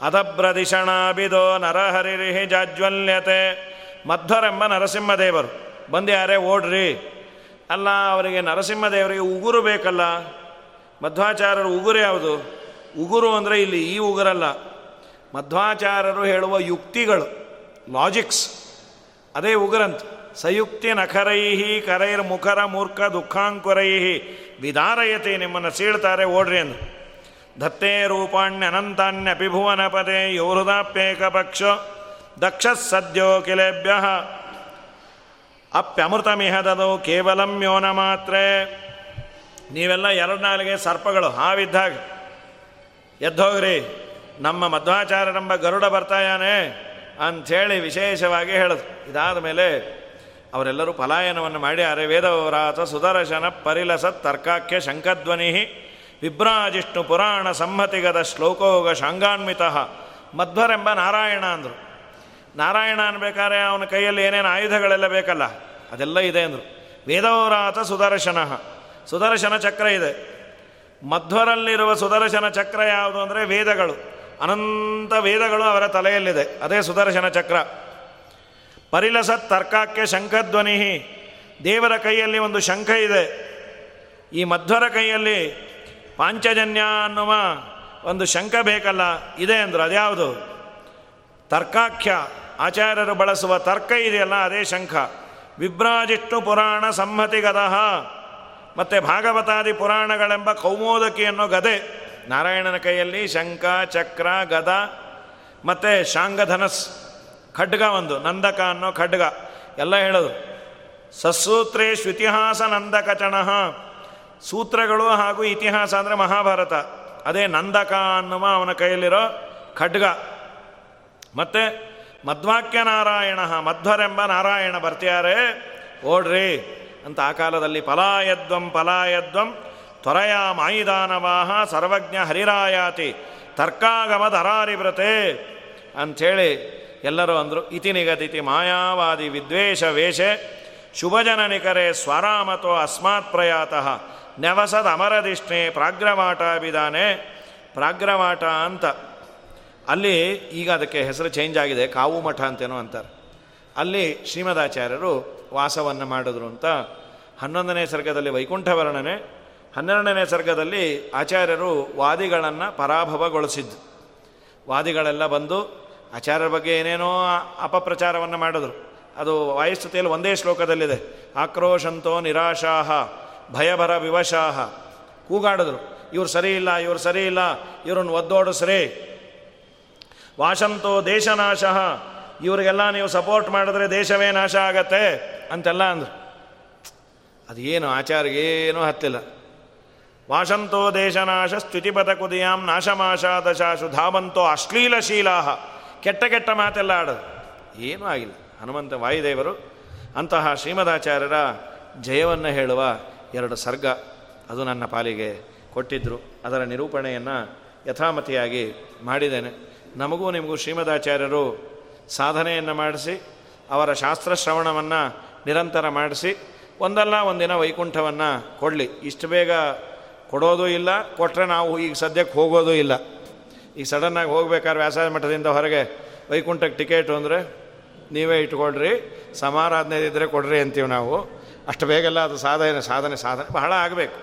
Speaker 1: ಅದಭ್ರದಿಷಣಾಬಿದೋ ನರಹರಿರಿಹಿ ಜಾಜ್ವಲ್ಯತೆ. ಮಧ್ವರೆಂಬ ನರಸಿಂಹದೇವರು ಬಂದ್ಯಾರೆ, ಓಡ್ರಿ. ಅಲ್ಲ, ಅವರಿಗೆ ನರಸಿಂಹದೇವರಿಗೆ ಉಗುರು ಬೇಕಲ್ಲ. ಮಧ್ವಾಚಾರ್ಯರು ಉಗುರು ಯಾವುದು? ಉಗುರು ಅಂದರೆ ಇಲ್ಲಿ ಈ ಉಗುರಲ್ಲ. ಮಧ್ವಾಚಾರ್ಯರು ಹೇಳುವ ಯುಕ್ತಿಗಳು ಲಾಜಿಕ್ಸ್ ಅದೇ ಉಗ್ರಂತ್. ಸಯುಕ್ತಿ ನಖರೈಹಿ, ಕರೈರ್ ಮುಖರ ಮೂರ್ಖ ದುಃಖಾಂಕುರೈಹಿ ವಿದಾರಯತೆ ನಿಮ್ಮನ್ನು ಸೀಳ್ತಾರೆ ಓಡ್ರಿ ಅಂದು ದತ್ತೇ ರೂಪಾಣ್ಯ ಅನಂತಾನ್ಯ ಅಪಿಭುವನ ಪದೇ ಯೋಹೃದಾಪ್ಯೇಕ ಪಕ್ಷ ದಕ್ಷ ಸದ್ಯೋ ಕಿಲೇಭ್ಯ. ಅಪ್ಯಮೃತಮಿಹದದು ಕೇವಲಂ ಯೋನ ಮಾತ್ರ. ನೀವೆಲ್ಲ ಎರಡು ನಾಲಿಗೆ ಸರ್ಪಗಳು ಹಾವಿದ್ದಾಗ ಎದ್ದೋಗ್ರಿ. ನಮ್ಮ ಮಧ್ವಾಚಾರ್ಯರೆಂಬ ಗರುಡ ಬರ್ತಾಯಾನೆ ಅಂಥೇಳಿ ವಿಶೇಷವಾಗಿ ಹೇಳಿದ್ರು ಇದಾದ ಮೇಲೆ ಅವರೆಲ್ಲರೂ ಪಲಾಯನವನ್ನು ಮಾಡಿ ಅರೆ ವೇದವರಾತ ಸುದರ್ಶನ ಪರಿಲಸ ತರ್ಕಾಖ್ಯ ಶಂಕಧ್ವನಿ ವಿಭ್ರಾಜಿಷ್ಣು ಪುರಾಣ ಸಮ್ಮತಿಗದ ಶ್ಲೋಕೋಗ ಶಾಂಗಾನ್ವಿತ ಮಧ್ವರೆಂಬ ನಾರಾಯಣ ಅಂದರು. ನಾರಾಯಣ ಅನ್ಬೇಕಾದ್ರೆ ಅವನ ಕೈಯಲ್ಲಿ ಏನೇನು ಆಯುಧಗಳೆಲ್ಲ ಬೇಕಲ್ಲ? ಅದೆಲ್ಲ ಇದೆ ಅಂದರು. ವೇದವ್ರಾತ ಸುದರ್ಶನ. ಸುದರ್ಶನ ಚಕ್ರ ಇದೆ. ಮಧ್ವರಲ್ಲಿರುವ ಸುದರ್ಶನ ಚಕ್ರ ಯಾವುದು ಅಂದರೆ ವೇದಗಳು. ಅನಂತ ವೇದಗಳು ಅವರ ತಲೆಯಲ್ಲಿದೆ. ಅದೇ ಸುದರ್ಶನ ಚಕ್ರ. ಪರಿಲಸ ತರ್ಕಕ್ಕೆ ಶಂಖಧ್ವನಿ. ದೇವರ ಕೈಯಲ್ಲಿ ಒಂದು ಶಂಖ ಇದೆ. ಈ ಮಧ್ವರ ಕೈಯಲ್ಲಿ ಪಾಂಚಜನ್ಯ ಅನ್ನುವ ಒಂದು ಶಂಖ ಬೇಕಲ್ಲ, ಇದೆ ಅಂದರು. ಅದ್ಯಾವುದು? ತರ್ಕಾಖ್ಯ. ಆಚಾರ್ಯರು ಬಳಸುವ ತರ್ಕ ಇದೆಯಲ್ಲ, ಅದೇ ಶಂಖ. ವಿಭ್ರಾಜಿಷ್ಣು ಪುರಾಣ ಸಮ್ಮತಿಗದಹ ಮತ್ತು ಭಾಗವತಾದಿ ಪುರಾಣಗಳೆಂಬ ಕೌಮೋದಕಿಯನ್ನು ಗದೆ. ನಾರಾಯಣನ ಕೈಯಲ್ಲಿ ಶಂಖ, ಚಕ್ರ, ಗದ, ಮತ್ತು ಶಾಂಗಧನಸ್, ಖಡ್ಗ ಒಂದು, ನಂದಕ ಅನ್ನೋ ಖಡ್ಗ, ಎಲ್ಲ ಹೇಳೋದು. ಸಸೂತ್ರೇಶ್ ಇತಿಹಾಸ ನಂದಕಚಣ ಸೂತ್ರಗಳು ಹಾಗೂ ಇತಿಹಾಸ ಅಂದರೆ ಮಹಾಭಾರತ. ಅದೇ ನಂದಕ ಅನ್ನುವ ಅವನ ಕೈಯಲ್ಲಿರೋ ಖಡ್ಗ. ಮತ್ತು ಮಧ್ವಾಕ್ಯ ನಾರಾಯಣ, ಮಧ್ವರೆಂಬ ನಾರಾಯಣ ಬರ್ತಿಯಾರೆ. ಓಡ್ರಿ, ಅಂತ ಆ ಕಾಲದಲ್ಲಿ ಪಲಾಯದ್ವಂ ಪಲಾಯದ್ವಂ ತ್ವರಯ ಮಾಯಿದಾನವಾಹ ಸರ್ವಜ್ಞ ಹರಿರಾಯಾತಿ ತರ್ಕಾಗಮಧರಾರಿವ್ರತೆ ಅಂಥೇಳಿ ಎಲ್ಲರೂ ಅಂದರು, ಇತಿ ನಿಗದಿತಿ ಮಾಯಾವಾದಿ ವಿದ್ವೇಷ ವೇಷೆ ಶುಭಜನನಿಕರೆ ಸ್ವರಾಮತೋ ಅಸ್ಮಾತ್ ಪ್ರಯಾತಃ ನೆವಸದ ಅಮರದಿಷ್ಣೆ ಪ್ರಾಗ್ರವಾಟ ಬಿದಾನೆ ಪ್ರಾಗ್ರವಾಟ ಅಂತ. ಅಲ್ಲಿ ಈಗ ಅದಕ್ಕೆ ಹೆಸರು ಚೇಂಜ್ ಆಗಿದೆ, ಕಾವು ಮಠ ಅಂತೇನೋ ಅಂತಾರೆ. ಅಲ್ಲಿ ಶ್ರೀಮದಾಚಾರ್ಯರು ವಾಸವನ್ನು ಮಾಡಿದ್ರು ಅಂತ ಹನ್ನೊಂದನೇ ಸರ್ಗದಲ್ಲಿ ವೈಕುಂಠ ವರ್ಣನೆ ಹನ್ನೆರಡನೇ ಸರ್ಗದಲ್ಲಿ ಆಚಾರ್ಯರು ವಾದಿಗಳನ್ನು ಪರಾಭವಗೊಳಿಸಿದ್ದು. ವಾದಿಗಳೆಲ್ಲ ಬಂದು ಆಚಾರ್ಯರ ಬಗ್ಗೆ ಏನೇನೋ ಅಪಪ್ರಚಾರವನ್ನು ಮಾಡಿದ್ರು. ಅದು ವಾಯುಸ್ತುತಿಯಲ್ಲಿ ಒಂದೇ ಶ್ಲೋಕದಲ್ಲಿದೆ. ಆಕ್ರೋಶಂತೋ ನಿರಾಶಾಹ, ಭಯಭರ ವಿವಶಾಹ. ಕೂಗಾಡಿದ್ರು. ಇವ್ರು ಸರಿ ಇಲ್ಲ, ಇವ್ರು ಸರಿ ಇಲ್ಲ, ಇವ್ರನ್ನ ಒದ್ದೋಡಿಸ್ರಿ. ವಾಶಂತೋ ದೇಶನಾಶಃ. ಇವರಿಗೆಲ್ಲ ನೀವು ಸಪೋರ್ಟ್ ಮಾಡಿದ್ರೆ ದೇಶವೇ ನಾಶ ಆಗತ್ತೆ ಅಂತೆಲ್ಲ ಅಂದರು. ಅದೇನು ಆಚಾರ್ಯೇನೂ ಹತ್ತಿಲ್ಲ. ವಾಶಂತೋ ದೇಶನಾಶ ಸ್ತುತಿಪದ ಕುದಿಯಾಂ ನಾಶಮಾಶ ದಶಾಶು ಧಾವಂತೋ ಅಶ್ಲೀಲಶೀಲಾಹ. ಕೆಟ್ಟ ಕೆಟ್ಟ ಮಾತೆಲ್ಲ ಆಡೋದು. ಏನೂ ಆಗಿಲ್ಲ. ಹನುಮಂತ ವಾಯುದೇವರು ಅಂತಹ ಶ್ರೀಮದಾಚಾರ್ಯರ ಜಯವನ್ನು ಹೇಳುವ ಎರಡು ಸರ್ಗ ಅದು ನನ್ನ ಪಾಲಿಗೆ ಕೊಟ್ಟಿದ್ದರು ಅದರ ನಿರೂಪಣೆಯನ್ನು ಯಥಾಮತಿಯಾಗಿ ಮಾಡಿದ್ದೇನೆ. ನಮಗೂ ನಿಮಗೂ ಶ್ರೀಮದಾಚಾರ್ಯರು ಸಾಧನೆಯನ್ನು ಮಾಡಿಸಿ, ಅವರ ಶಾಸ್ತ್ರ ಶ್ರವಣವನ್ನು ನಿರಂತರ ಮಾಡಿಸಿ, ಒಂದಲ್ಲ ಒಂದಿನ ವೈಕುಂಠವನ್ನು ಕೊಡಲಿ. ಇಷ್ಟು ಬೇಗ ಕೊಡೋದು ಇಲ್ಲ ಕೊಟ್ಟರೆ ನಾವು ಈಗ ಸದ್ಯಕ್ಕೆ ಹೋಗೋದು ಇಲ್ಲ. ಈಗ ಸಡನ್ನಾಗಿ ಹೋಗ್ಬೇಕಾದ್ರೆ ವ್ಯಾಸಾಯ ಮಠದಿಂದ ಹೊರಗೆ ವೈಕುಂಠಕ್ಕೆ ಟಿಕೆಟು ಅಂದರೆ ನೀವೇ ಇಟ್ಕೊಳ್ರಿ, ಸಮಾರಾಧನೆ ಇದ್ದರೆ ಕೊಡ್ರಿ ಅಂತೀವಿ ನಾವು. ಅಷ್ಟು ಬೇಗೆಲ್ಲ ಅದು ಸಾಧನೆ ಸಾಧನೆ ಸಾಧನೆ, ಬಹಳ ಆಗಬೇಕು.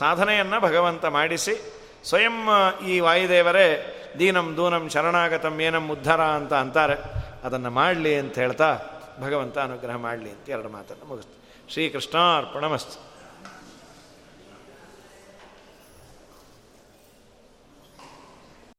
Speaker 1: ಸಾಧನೆಯನ್ನು ಭಗವಂತ ಮಾಡಿಸಿ, ಸ್ವಯಂ ಈ ವಾಯುದೇವರೇ, ದೀನಂ ದೂನಂ ಶರಣಾಗತಂ ಏನಂ ಉದ್ಧಾರ ಅಂತ ಅಂತಾರೆ. ಅದನ್ನು ಮಾಡಲಿ ಅಂತ ಹೇಳ್ತಾ ಭಗವಂತ ಅನುಗ್ರಹ ಮಾಡಲಿ ಅಂತ ಎರಡು ಮಾತನ್ನು ಮುಗಿಸ್ತು ಶ್ರೀಕೃಷ್ಣಾರ್ಪಣಮಸ್ತು.